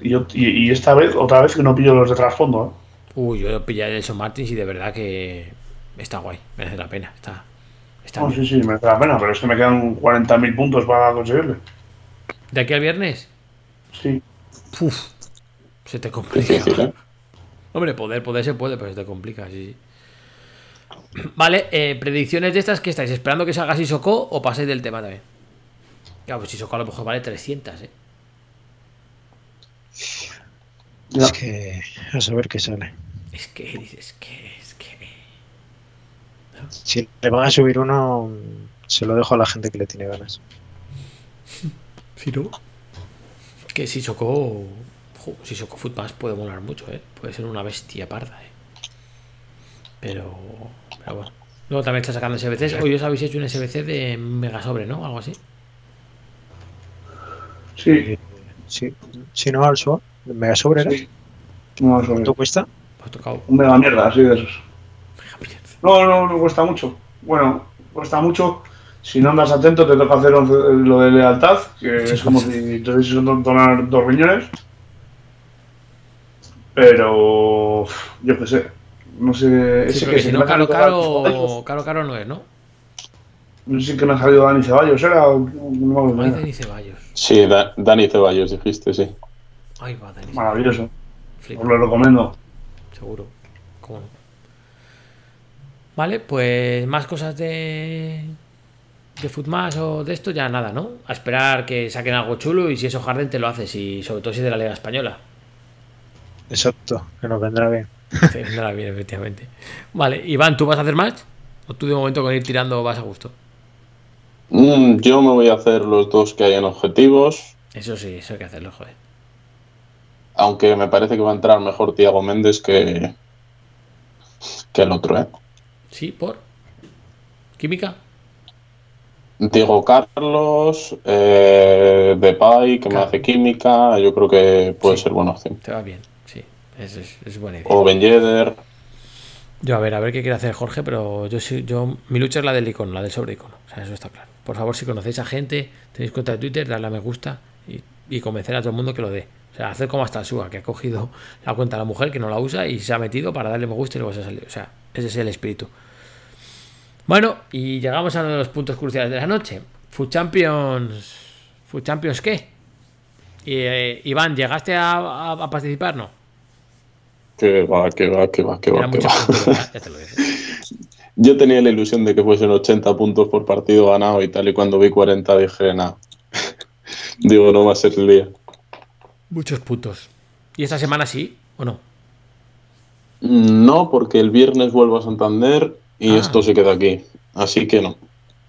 Y, yo, y, y esta vez, otra vez que no pillo los de trasfondo. ¿eh? Uy, yo pillé a Nelson Martins y de verdad que está guay, merece la pena. Está, está No, bien. sí, sí, merece la pena, pero es que me quedan 40.000 puntos para conseguirle. ¿De aquí al viernes? Sí. Uf, se te complica. ¿eh? Hombre, poder, poder se puede, pero se te complica, sí, sí. Vale, eh, predicciones de estas que estáis esperando que salga Sissoko o paséis del tema también. Claro, pues Sissoko a lo mejor vale 300, eh. Es que a saber qué sale. Es que dices que es que. Si le van a subir uno, se lo dejo a la gente que le tiene ganas. Si no. Que Sissoko. jo, Sissoko Footpass puede molar mucho, eh. Puede ser una bestia parda, eh. Pero. Pero bueno. Luego también está sacando SBCs. Hoy os habéis hecho un SBC de Mega Sobre, ¿no? Algo así. Sí. Sí, si no al SWAT, mega sobre, ¿era? sí. No, sobre- ¿Cuánto cuesta? Pues tocado. Un mega mierda, así de esos. No, no, no cuesta mucho. Bueno, cuesta mucho. Si no andas atento, te toca hacer once- lo de lealtad, que es como si te hubieses donar dos riñones. Pero. Yo qué sé. No sé. Sí, ese que si no, caro, caro, caro, caro no es, ¿no? No sé si que me ha salido Dani Ceballos, ¿era? o- No Ay. Dani Ceballos. Sí, Da- Dani Ceballos dijiste, sí. Ay, va, Dani Ceballos. Maravilloso. Os lo recomiendo. seguro. ¿Cómo no? Vale, pues más cosas de. de Footmas o de esto, ya nada, ¿no? A esperar que saquen algo chulo y si eso Harden te lo haces y sobre todo si es de la Liga Española. Exacto, que nos vendrá bien. Te vendrá bien, efectivamente. Vale, Iván, ¿tú vas a hacer match? ¿O tú de momento con ir tirando vas a gusto? Mm, yo me voy a hacer los dos que hay en objetivos, Eso sí, eso hay que hacerlo, joder. aunque me parece que va a entrar mejor Tiago Méndez que, que el otro, ¿eh? ¿Sí? ¿Por? ¿Química? Diego Carlos, eh, Depay, que me hace química, yo creo que puede Sí. ser buena opción. Te va bien, sí. Es, es, es buena idea. O Ben Yedder, Yo a ver, a ver qué quiere hacer Jorge, pero yo yo mi lucha es la del icono, la del sobre icono. O sea, eso está claro. Por favor, si conocéis a gente, tenéis cuenta de Twitter, darle a me gusta y, y convencer a todo el mundo que lo dé. O sea, hacer como hasta Suga, que ha cogido la cuenta de la mujer que no la usa y se ha metido para darle me gusta y luego se ha salido. O sea, ese es el espíritu. Bueno, y llegamos a uno de los puntos cruciales de la noche. Food Champions. ¿Food Champions qué? Eh, Iván, ¿llegaste a participar? No. Que va, que va, que va, que Era va, que va. ya te lo. Yo tenía la ilusión de que fuesen 80 puntos por partido ganado y tal, y cuando vi 40 dije, nada. Digo, no va a ser el día. Muchos putos. ¿Y esta semana sí o no? No, porque el viernes vuelvo a Santander y Ah. esto se queda aquí. Así que no.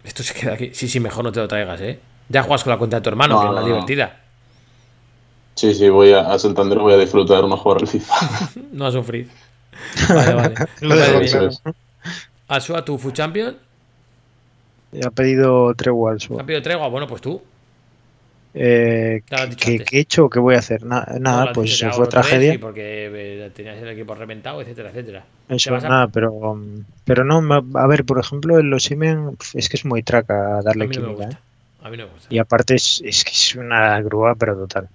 Esto se queda aquí. Sí, sí, mejor no te lo traigas, ¿eh? Ya juegas con la cuenta de tu hermano, No, que es no. divertida. Sí, sí, voy a, a Santander, voy a disfrutar, no jugar al FIFA. No a sufrir. Vale, vale. Es. Asua, tu Food Champion. Ha pedido tregua al ¿Te suelo. ha pedido tregua? Bueno, pues tú. Eh, ¿qué, he hecho qué voy a hacer? Na- nada, pues se fue tragedia. porque eh, tenías el equipo reventado, etcétera, etcétera. Eso, ¿Te vas a- nada, pero, pero no, a ver, por ejemplo, en los Siemens es que es muy traca A darle química, gusta. ¿eh? A mí no me gusta. Y aparte es, es que es una grúa, pero total.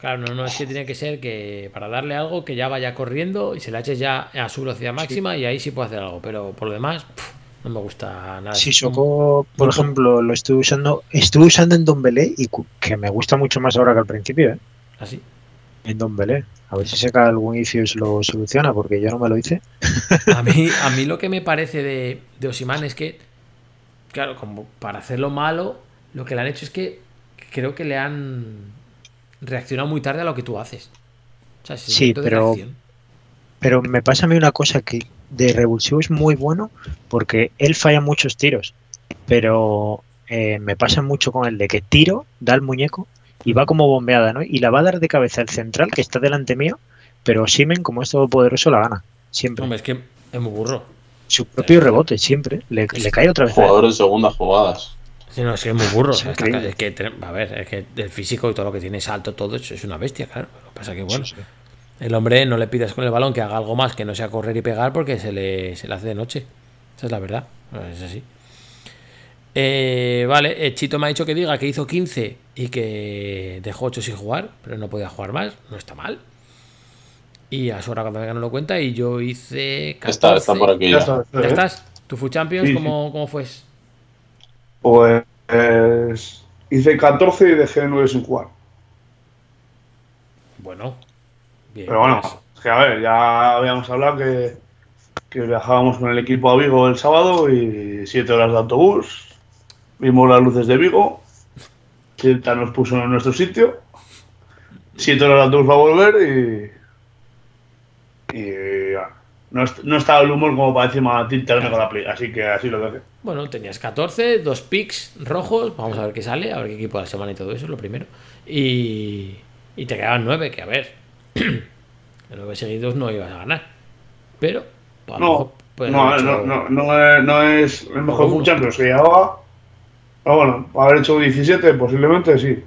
Claro, no, no, es que tiene que ser que para darle algo que ya vaya corriendo y se la eches ya a su velocidad máxima y ahí sí puede hacer algo. Pero por lo demás, no me gusta nada. Si Soko, por po- ejemplo, lo estuve usando, estuve usando en Don Belé y que me gusta mucho más ahora que al principio, ¿eh? Así. En Don Belé. A ver si saca algún issues lo soluciona, porque yo no me lo hice. A mí, a mí lo que me parece de, de Osimán es que, claro, como para hacerlo malo, lo que le han hecho es que creo que le han reaccionado muy tarde a lo que tú haces. O sea, Sí, de pero-. Pero me pasa a mí una cosa que de revulsivo es muy bueno porque él falla muchos tiros. Pero eh, me pasa mucho con el de que tiro, da el muñeco y va como bombeada, ¿no? Y la va a dar de cabeza el central que está delante mío, pero Simen, como es todopoderoso, la gana. Siempre. Hombre, es que es muy burro. Su propio rebote, siempre. Le, le cae otra vez. Jugador en segundas jugadas. Sí, no, es que es muy burro. Es es que, a ver, es que el físico y todo lo que tiene salto, todo eso es una bestia, claro. Lo que pasa que, bueno, Sí, sí. el hombre no le pidas con el balón que haga algo más que no sea correr y pegar porque se le, se le hace de noche. Esa es la verdad. Es así. Eh, vale, eh, Chito me ha dicho que diga que hizo 15 y que dejó 8 sin jugar, pero no podía jugar más. No está mal. Y a su hora cuando venga no lo cuenta. Y yo hice 14. Está, está por aquí Ya ya. está, ¿Ya ¿eh? estás? ¿Tu Food Champions Sí, sí. ¿cómo, cómo fue? Pues hice 14 y dejé 9 sin jugar. Bueno. Bien, Pero bueno, pues, es que a ver, ya habíamos hablado que, que viajábamos con el equipo a Vigo el sábado y 7 horas de autobús. Vimos las luces de Vigo. Tilta nos puso en nuestro sitio. 7 horas de autobús para volver y. Y. No, no estaba el humor como para encima tiltarme con la play, así que así lo dejé. Bueno, tenías 14, dos picks rojos. Vamos a ver qué sale, a ver qué equipo de la semana y todo eso, lo primero. Y, y te quedaban 9, que a ver, de 9 seguidos no ibas a ganar. Pero, pues, a No, mejor no, hecho- no, no es, no es el mejor uno. Champions que llevaba. Pero bueno, haber hecho 17 posiblemente sí.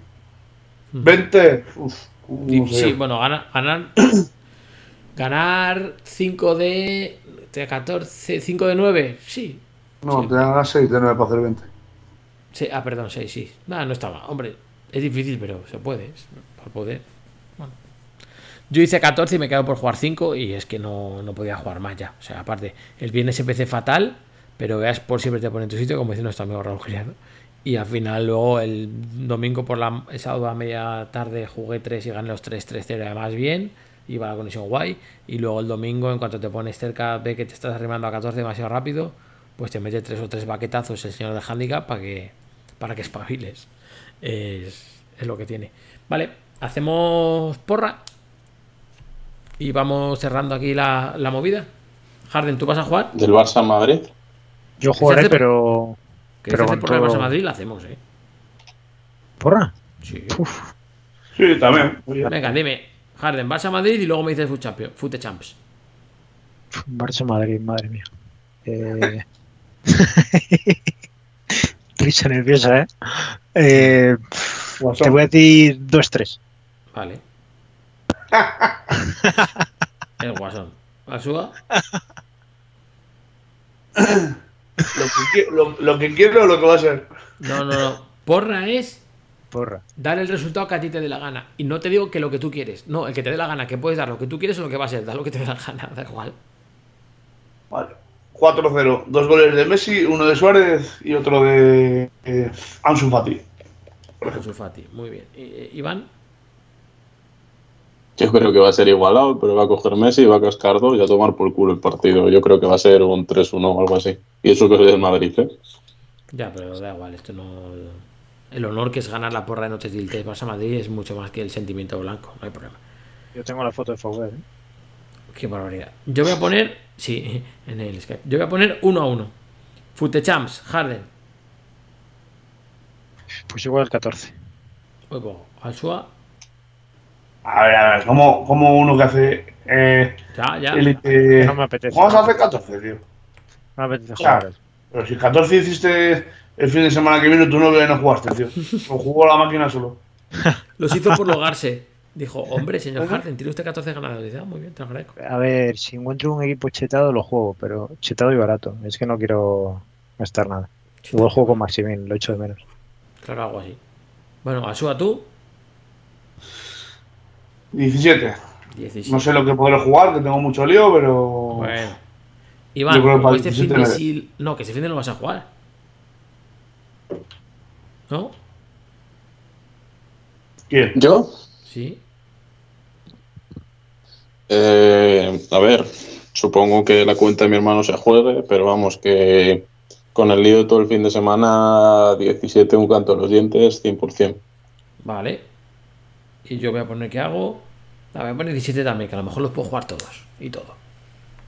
20, uff. Y- sí, bueno, ganar, ganar, ganar 5 de, de 14, 5 de 9, sí. No, sí. te dan 6 de 9 para hacer 20. Sí, ah, perdón, 6, sí. Nada, no está mal. Hombre, es difícil, pero se puede. por poder. Bueno. Yo hice 14 y me quedo por jugar 5 y es que no, no podía jugar más ya. O sea, aparte, el viernes empecé fatal, pero veas por siempre te pone en tu sitio, como dice nuestro amigo Raúl Giriano. Y al final, luego el domingo por la el sábado a media tarde jugué 3 y gané los 3 3-0 además bien. Iba la conexión guay. Y luego el domingo, en cuanto te pones cerca, ve que te estás arrimando a 14 demasiado rápido. pues te mete tres o tres baquetazos el señor del handicap para que, para que espabiles. Es, es lo que tiene. Vale, hacemos porra y vamos cerrando aquí la, la movida. Harden, ¿tú vas a jugar? Del Barça a Madrid. Yo ¿Se jugaré, pero. Que Pero de todo- Barça Madrid la hacemos, eh. ¿Porra? Sí. Uf, Sí, también. Venga, dime, Harden, Barça Madrid y luego me dices Foot Champs. Barça Madrid, madre mía. Eh... Risa nerviosa, ¿eh? eh Guasón. te voy a decir 2-3. Vale. El guasón. ¿Asúa? Lo que, lo, lo que quiero o lo que va a ser. No, no, no. Porra es Porra. dar el resultado que a ti te dé la gana. Y no te digo que lo que tú quieres. No, el que te dé la gana, que puedes dar lo que tú quieres o lo que va a ser. Da lo que te dé la gana, da igual. Vale. 4-0. Dos goles de Messi, uno de Suárez y otro de eh, Ansu Fati. Ansu Fati, muy bien. Eh, Iván, Yo creo que va a ser igualado, pero va a coger Messi, va a cascar dos y a tomar por culo el partido. Yo creo que va a ser un 3-1 o algo así. Y eso que soy del Madrid, ¿eh? ya, pero da igual, esto no. El honor que es ganar la porra de Noches del Test Barça Madrid es mucho más que el sentimiento blanco, no hay problema. Yo tengo la foto de Fauber, ¿eh? Qué barbaridad. Yo voy a poner. Sí, en el Skype. Yo voy a poner 1 a 1. Futechamps, Harden. Pues igual el 14. Luego, Alsua. A ver, a ver, como, como uno que hace eh, Ya, ya. No me apetece. Vamos a hacer 14, tío. No me apetece Claro. jugar. Pero si 14 hiciste el fin de semana que vino, tú no, no jugaste, tío. Lo jugó la máquina solo. Los hizo por logarse. Dijo, hombre, señor Harden, tiene usted 14 ganados. Dice, ah, muy bien, te lo agradezco. A ver, si encuentro un equipo chetado, lo juego, pero chetado y barato. Es que no quiero gastar nada. Igual juego con Maximin, lo echo de menos. Claro, algo así. Bueno, Asua tú. 17. 17. No sé lo que podré jugar, que tengo mucho lío, pero. Bueno. Iván, Yo creo que como para este 17 fin de sil- No, que este fin de no vas a jugar. ¿No? ¿Quién? ¿Yo? Sí. Eh, a ver, supongo que la cuenta de mi hermano se juegue, pero vamos, que con el lío de todo el fin de semana, 17, un canto a los dientes, 100%. Vale. Y yo voy a poner que hago. Ah, voy a poner 17 también, que a lo mejor los puedo jugar todos. Y todo.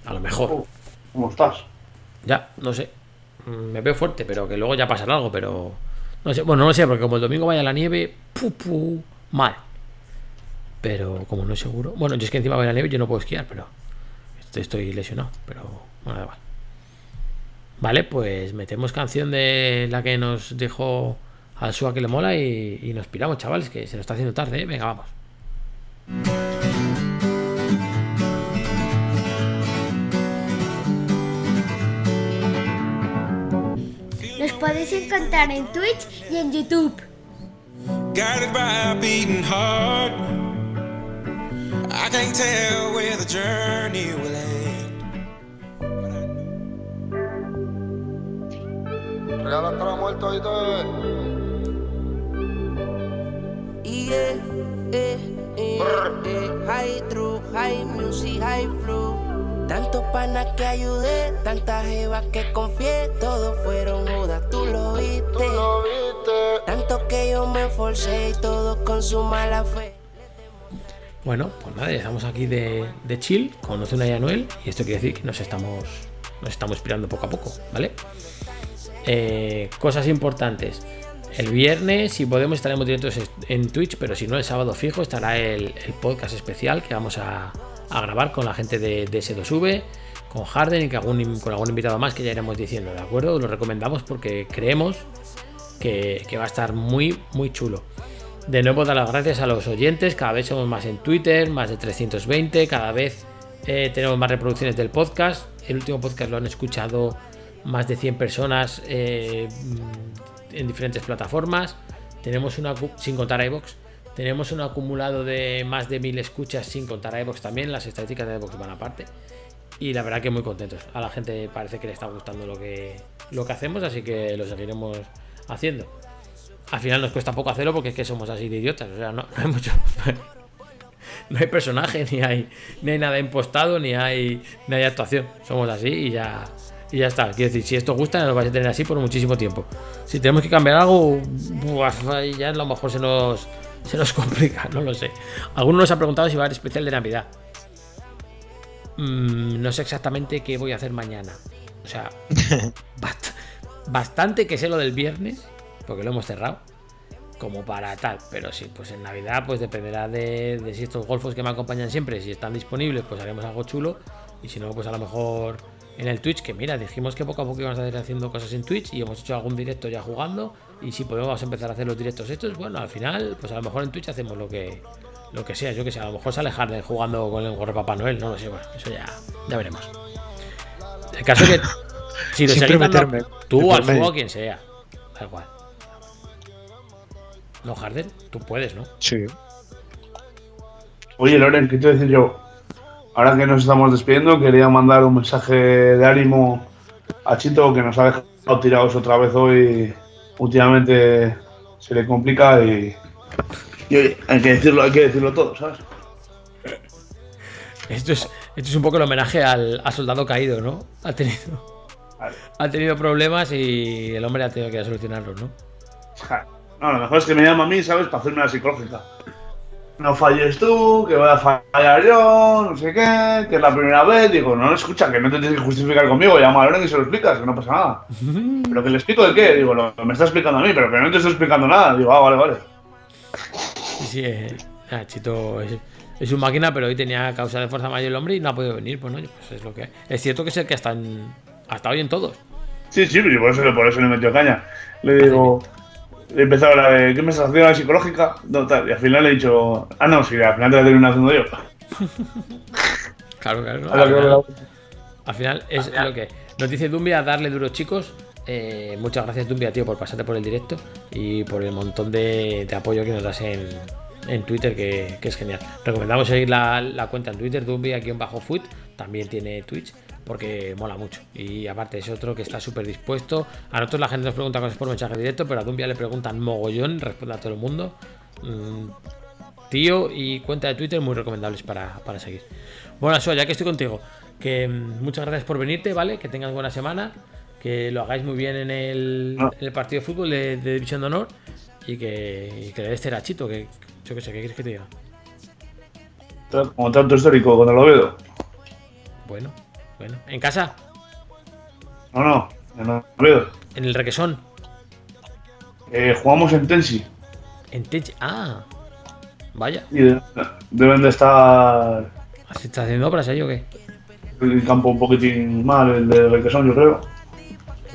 A lo mejor. Oh, ¿Cómo estás? Ya, no sé. Mm, Me veo fuerte, pero que luego ya pasará algo, pero. No sé. Bueno, no sé, porque como el domingo vaya la nieve, pu, pu, mal. Pero como no es seguro. Bueno, yo es que encima voy a la nieve yo no puedo esquiar, pero. Estoy, lesionado, pero. Bueno, da igual. Vale, pues metemos canción de la que nos dijo al Sua que le mola y, y nos piramos, chavales, que se nos está haciendo tarde, ¿eh? Venga, vamos. Podéis encontrar en Twitch y en YouTube. Guided by a beating heart. I can't tell where the journey will end. Real hasta la muerte, oíste. Yeah, eh, eh, eh, high true, high music, high flow. Tantos panas que ayudé, tantas jevas que confié, todos fueron judas, tú lo viste. Tú lo viste. Tanto que yo me forcé y todos con su mala fe. Bueno, pues nada, estamos aquí de, chill con Ozuna y Anuel y esto quiere decir que nos estamos, nos estamos inspirando poco a poco, ¿vale? Eh, cosas importantes. El viernes, si podemos, estaremos directos en Twitch, pero si no, el sábado fijo estará el podcast especial que vamos a, a grabar con la gente de, de S2V, con Harden y que algún, con algún invitado más que ya iremos diciendo, ¿de acuerdo? Lo recomendamos porque creemos que, va a estar muy, muy chulo. De nuevo, dar las gracias a los oyentes. Cada vez somos más en Twitter, más de 320. Cada vez eh, tenemos más reproducciones del podcast. El último podcast lo han escuchado más de 100 personas eh, en diferentes plataformas. Tenemos una, sin contar iBox, tenemos un acumulado de más de 1000 escuchas sin contar iBox también. Las estadísticas de iBox van aparte. Y la verdad que muy contentos. A la gente parece que le está gustando lo que, lo que hacemos, así que lo seguiremos haciendo al final nos cuesta poco hacerlo porque es que somos así de idiotas. O sea, no, no hay mucho. No hay personaje, ni hay, ni hay nada impostado, ni hay, ni hay actuación. Somos así y ya, Y ya está. Quiero decir, si esto gusta, nos vais a tener así por muchísimo tiempo. Si tenemos que cambiar algo, ya a lo mejor se nos, se nos complica, no lo sé. Algunos nos han preguntado si va a haber especial de Navidad. Mm, no sé exactamente qué voy a hacer mañana. O sea, bast- bastante que sé lo del viernes, porque lo hemos cerrado, como para tal. Pero sí, pues en Navidad, pues dependerá de, de si estos golfos que me acompañan siempre, si están disponibles, pues haremos algo chulo. Y si no, pues a lo mejor en el Twitch, que mira, dijimos que poco a poco íbamos a ir haciendo cosas en Twitch y hemos hecho algún directo ya jugando. Y si podemos empezar a hacer los directos estos, bueno, al final, pues a lo mejor en Twitch hacemos lo que lo que sea, yo que sé, a lo mejor sale Harden jugando con el gorro Papá Noel, no lo sé, bueno, eso ya, ya veremos. El caso es que si lo seguís dando- meterme tú al fuego quien sea, da igual. No, Harden, tú puedes, ¿no? Sí. Oye, Loren, ¿qué te voy a decir yo? Ahora que nos estamos despidiendo, quería mandar un mensaje de ánimo a Chito que nos ha dejado tirados otra vez hoy. Últimamente se le complica y, y oye, hay que decirlo, hay que decirlo todo, ¿sabes? Esto es, esto es un poco el homenaje al, al soldado caído, ¿no? Ha tenido, ha tenido problemas y el hombre ha tenido que solucionarlos, ¿no? No, lo mejor es que me llama a mí, ¿sabes? Para hacerme la psicológica. No falles tú, que voy a fallar yo, no sé qué, que es la primera vez. Digo, no, escucha, que no te tienes que justificar conmigo. Llama a Loren y se lo explicas, que no pasa nada. ¿Pero que le explico de qué? Digo, lo, me está explicando a mí, pero que no te estoy explicando nada. Digo, ah, vale, vale. Sí, eh, ah, Chito es, es un máquina, pero hoy tenía causa de fuerza mayor el hombre y no ha podido venir, pues no, pues es lo que hay. Es cierto que es el que hasta, en, hasta hoy en todos. Sí, sí, pero por eso, por eso le metió caña. Le digo, he empezado la de, ¿qué me la psicológica? No, tal. Y al final le he dicho, ah, no, sí, al final te la termino haciendo yo. Claro, claro. Al, final, me al final es lo que nos dice Dumbia, darle duro chicos. Eh, muchas gracias Dumbia, tío, por pasarte por el directo y por el montón de, de apoyo que nos das en, en Twitter, que, que es genial. Recomendamos seguir la, la cuenta en Twitter, Dumbia-foot, también tiene Twitch, porque mola mucho. Y aparte es otro que está súper dispuesto. A nosotros la gente nos pregunta cosas por mensaje directo, pero a Dumbia le preguntan mogollón, responde a todo el mundo. Mm, tío y cuenta de Twitter muy recomendables para, para seguir. Bueno, Soa, ya que estoy contigo, que mm, muchas gracias por venirte, ¿vale? Que tengas buena semana, que lo hagáis muy bien en el, Ah. en el partido de fútbol de, de División de Honor y que, y que le des terachito, que yo que sé, ¿qué quieres que te diga? Como tanto histórico cuando lo veo. Bueno, bueno. ¿En casa? No, no, lo veo. ¿En el requesón? Eh, jugamos en Tensi ¿En Tech? Ah, vaya. y de- deben de estar ¿Se está haciendo obras ahí o qué? el campo un poquitín mal, el de Requesón, yo creo.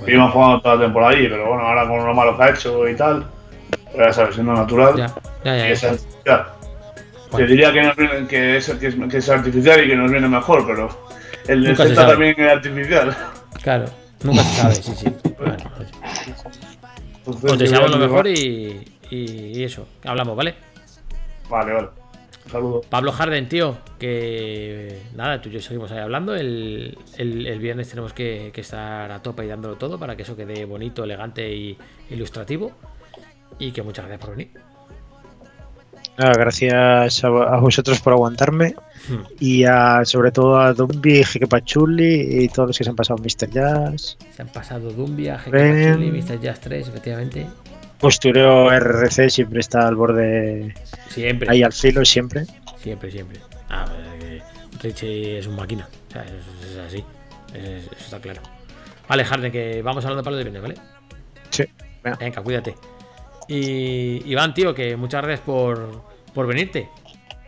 Que iban jugando toda la temporada ahí, pero bueno, ahora con lo malo que ha hecho y tal, pues ya sabes, siendo natural. Ya, ya, ya. y es ya. artificial. Bueno. Te diría que, nos viene- que, es, que, es, que es artificial y que nos viene mejor, pero el de Nunca se Celta sabe. también es artificial. Claro, nunca se sabe, sí, sí. Bueno, Entonces, os deseamos lo mejor y, y, eso, hablamos, ¿vale? Vale, vale. Un saludo. Pablo Harden, tío, que nada, tú y yo seguimos ahí hablando. El, el- el viernes tenemos que, que estar a tope y dándolo todo para que eso quede bonito, elegante y ilustrativo. Y que muchas gracias por venir. Nada, gracias a, a vosotros por aguantarme Hmm. y a, sobre todo a Dumbi, Jeque Pachuli y todos los que se han pasado Mr. Jazz, Se han pasado Ven. Machuli, Mr. Jazz 3, efectivamente. Postureo RRC siempre está al borde, Siempre. ahí al filo, siempre. Siempre, siempre. Ah, pues, Richie es un máquina. O sea, es, es así. Es- eso está claro. Vale, Harden, que vamos hablando para lo de viernes, ¿vale? Sí. venga. Venga, cuídate. Y Iván, tío, que muchas gracias por, por venirte.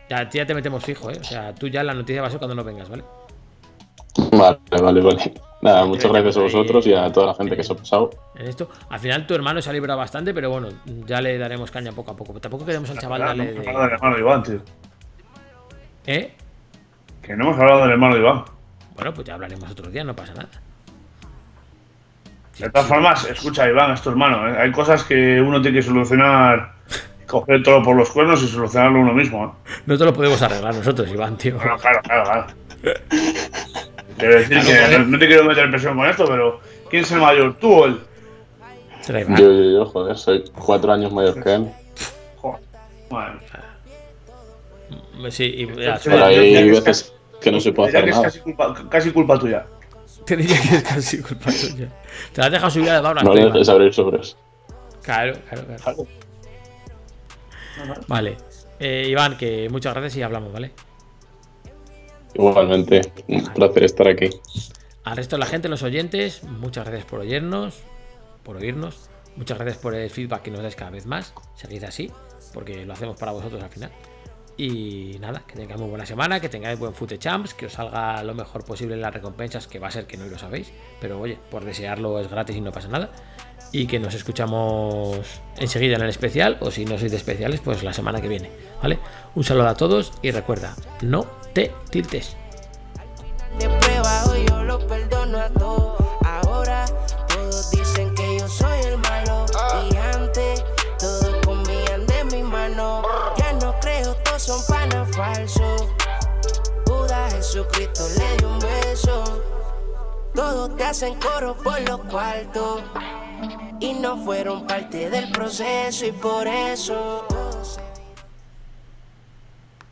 Ya, a ti ya te metemos fijo, ¿eh? O sea, tú ya la noticia va a ser cuando no vengas, ¿vale? Vale, vale, vale. Nada, muchas gracias a vosotros y a toda la gente que se ha pasado. En esto. Al final tu hermano se ha librado bastante, pero bueno, ya le daremos caña poco a poco. Tampoco queremos al chaval Ah, no darle hemos hablado del hermano de Iván, tío. ¿Eh? Que no hemos hablado del hermano de Iván. Bueno, pues ya hablaremos otro día, no pasa nada. De todas formas, escucha, Iván, es tu hermano. ¿eh? Hay cosas que uno tiene que solucionar, coger todo por los cuernos y solucionarlo uno mismo. ¿eh? No te lo podemos arreglar nosotros, Iván, tío. Bueno, claro, claro, claro. Quiero decir que no, no te quiero meter presión con esto, pero ¿quién es el mayor? ¿Tú o él? Yo, yo, yo, joder, soy cuatro años mayor que él. Joder. Bueno, Sí, y ya, Pero hay veces que no se puede hacer que es nada. casi culpa, casi culpa tuya. Te diría que es casi culpa tuya. Te la has dejado subir de barba. No le dejes abrir sobres. Claro, claro, claro. Vale. Eh, Iván, que muchas gracias y hablamos, ¿vale? Igualmente, un placer estar aquí. Al resto de la gente, los oyentes, muchas gracias por oírnos, por oírnos. Muchas gracias por el feedback que nos dais cada vez más. Seguid así, porque lo hacemos para vosotros al final. Y nada, que tengáis muy buena semana, que tengáis buen fute champs, que os salga lo mejor posible en las recompensas, que va a ser que no lo sabéis. Pero oye, por desearlo es gratis y no pasa nada. Y que nos escuchamos enseguida en el especial, o si no sois de especiales, pues la semana que viene. ¿Vale? Un saludo a todos y recuerda, no te tiltes. son te hacen coro por y no fueron parte del proceso y por eso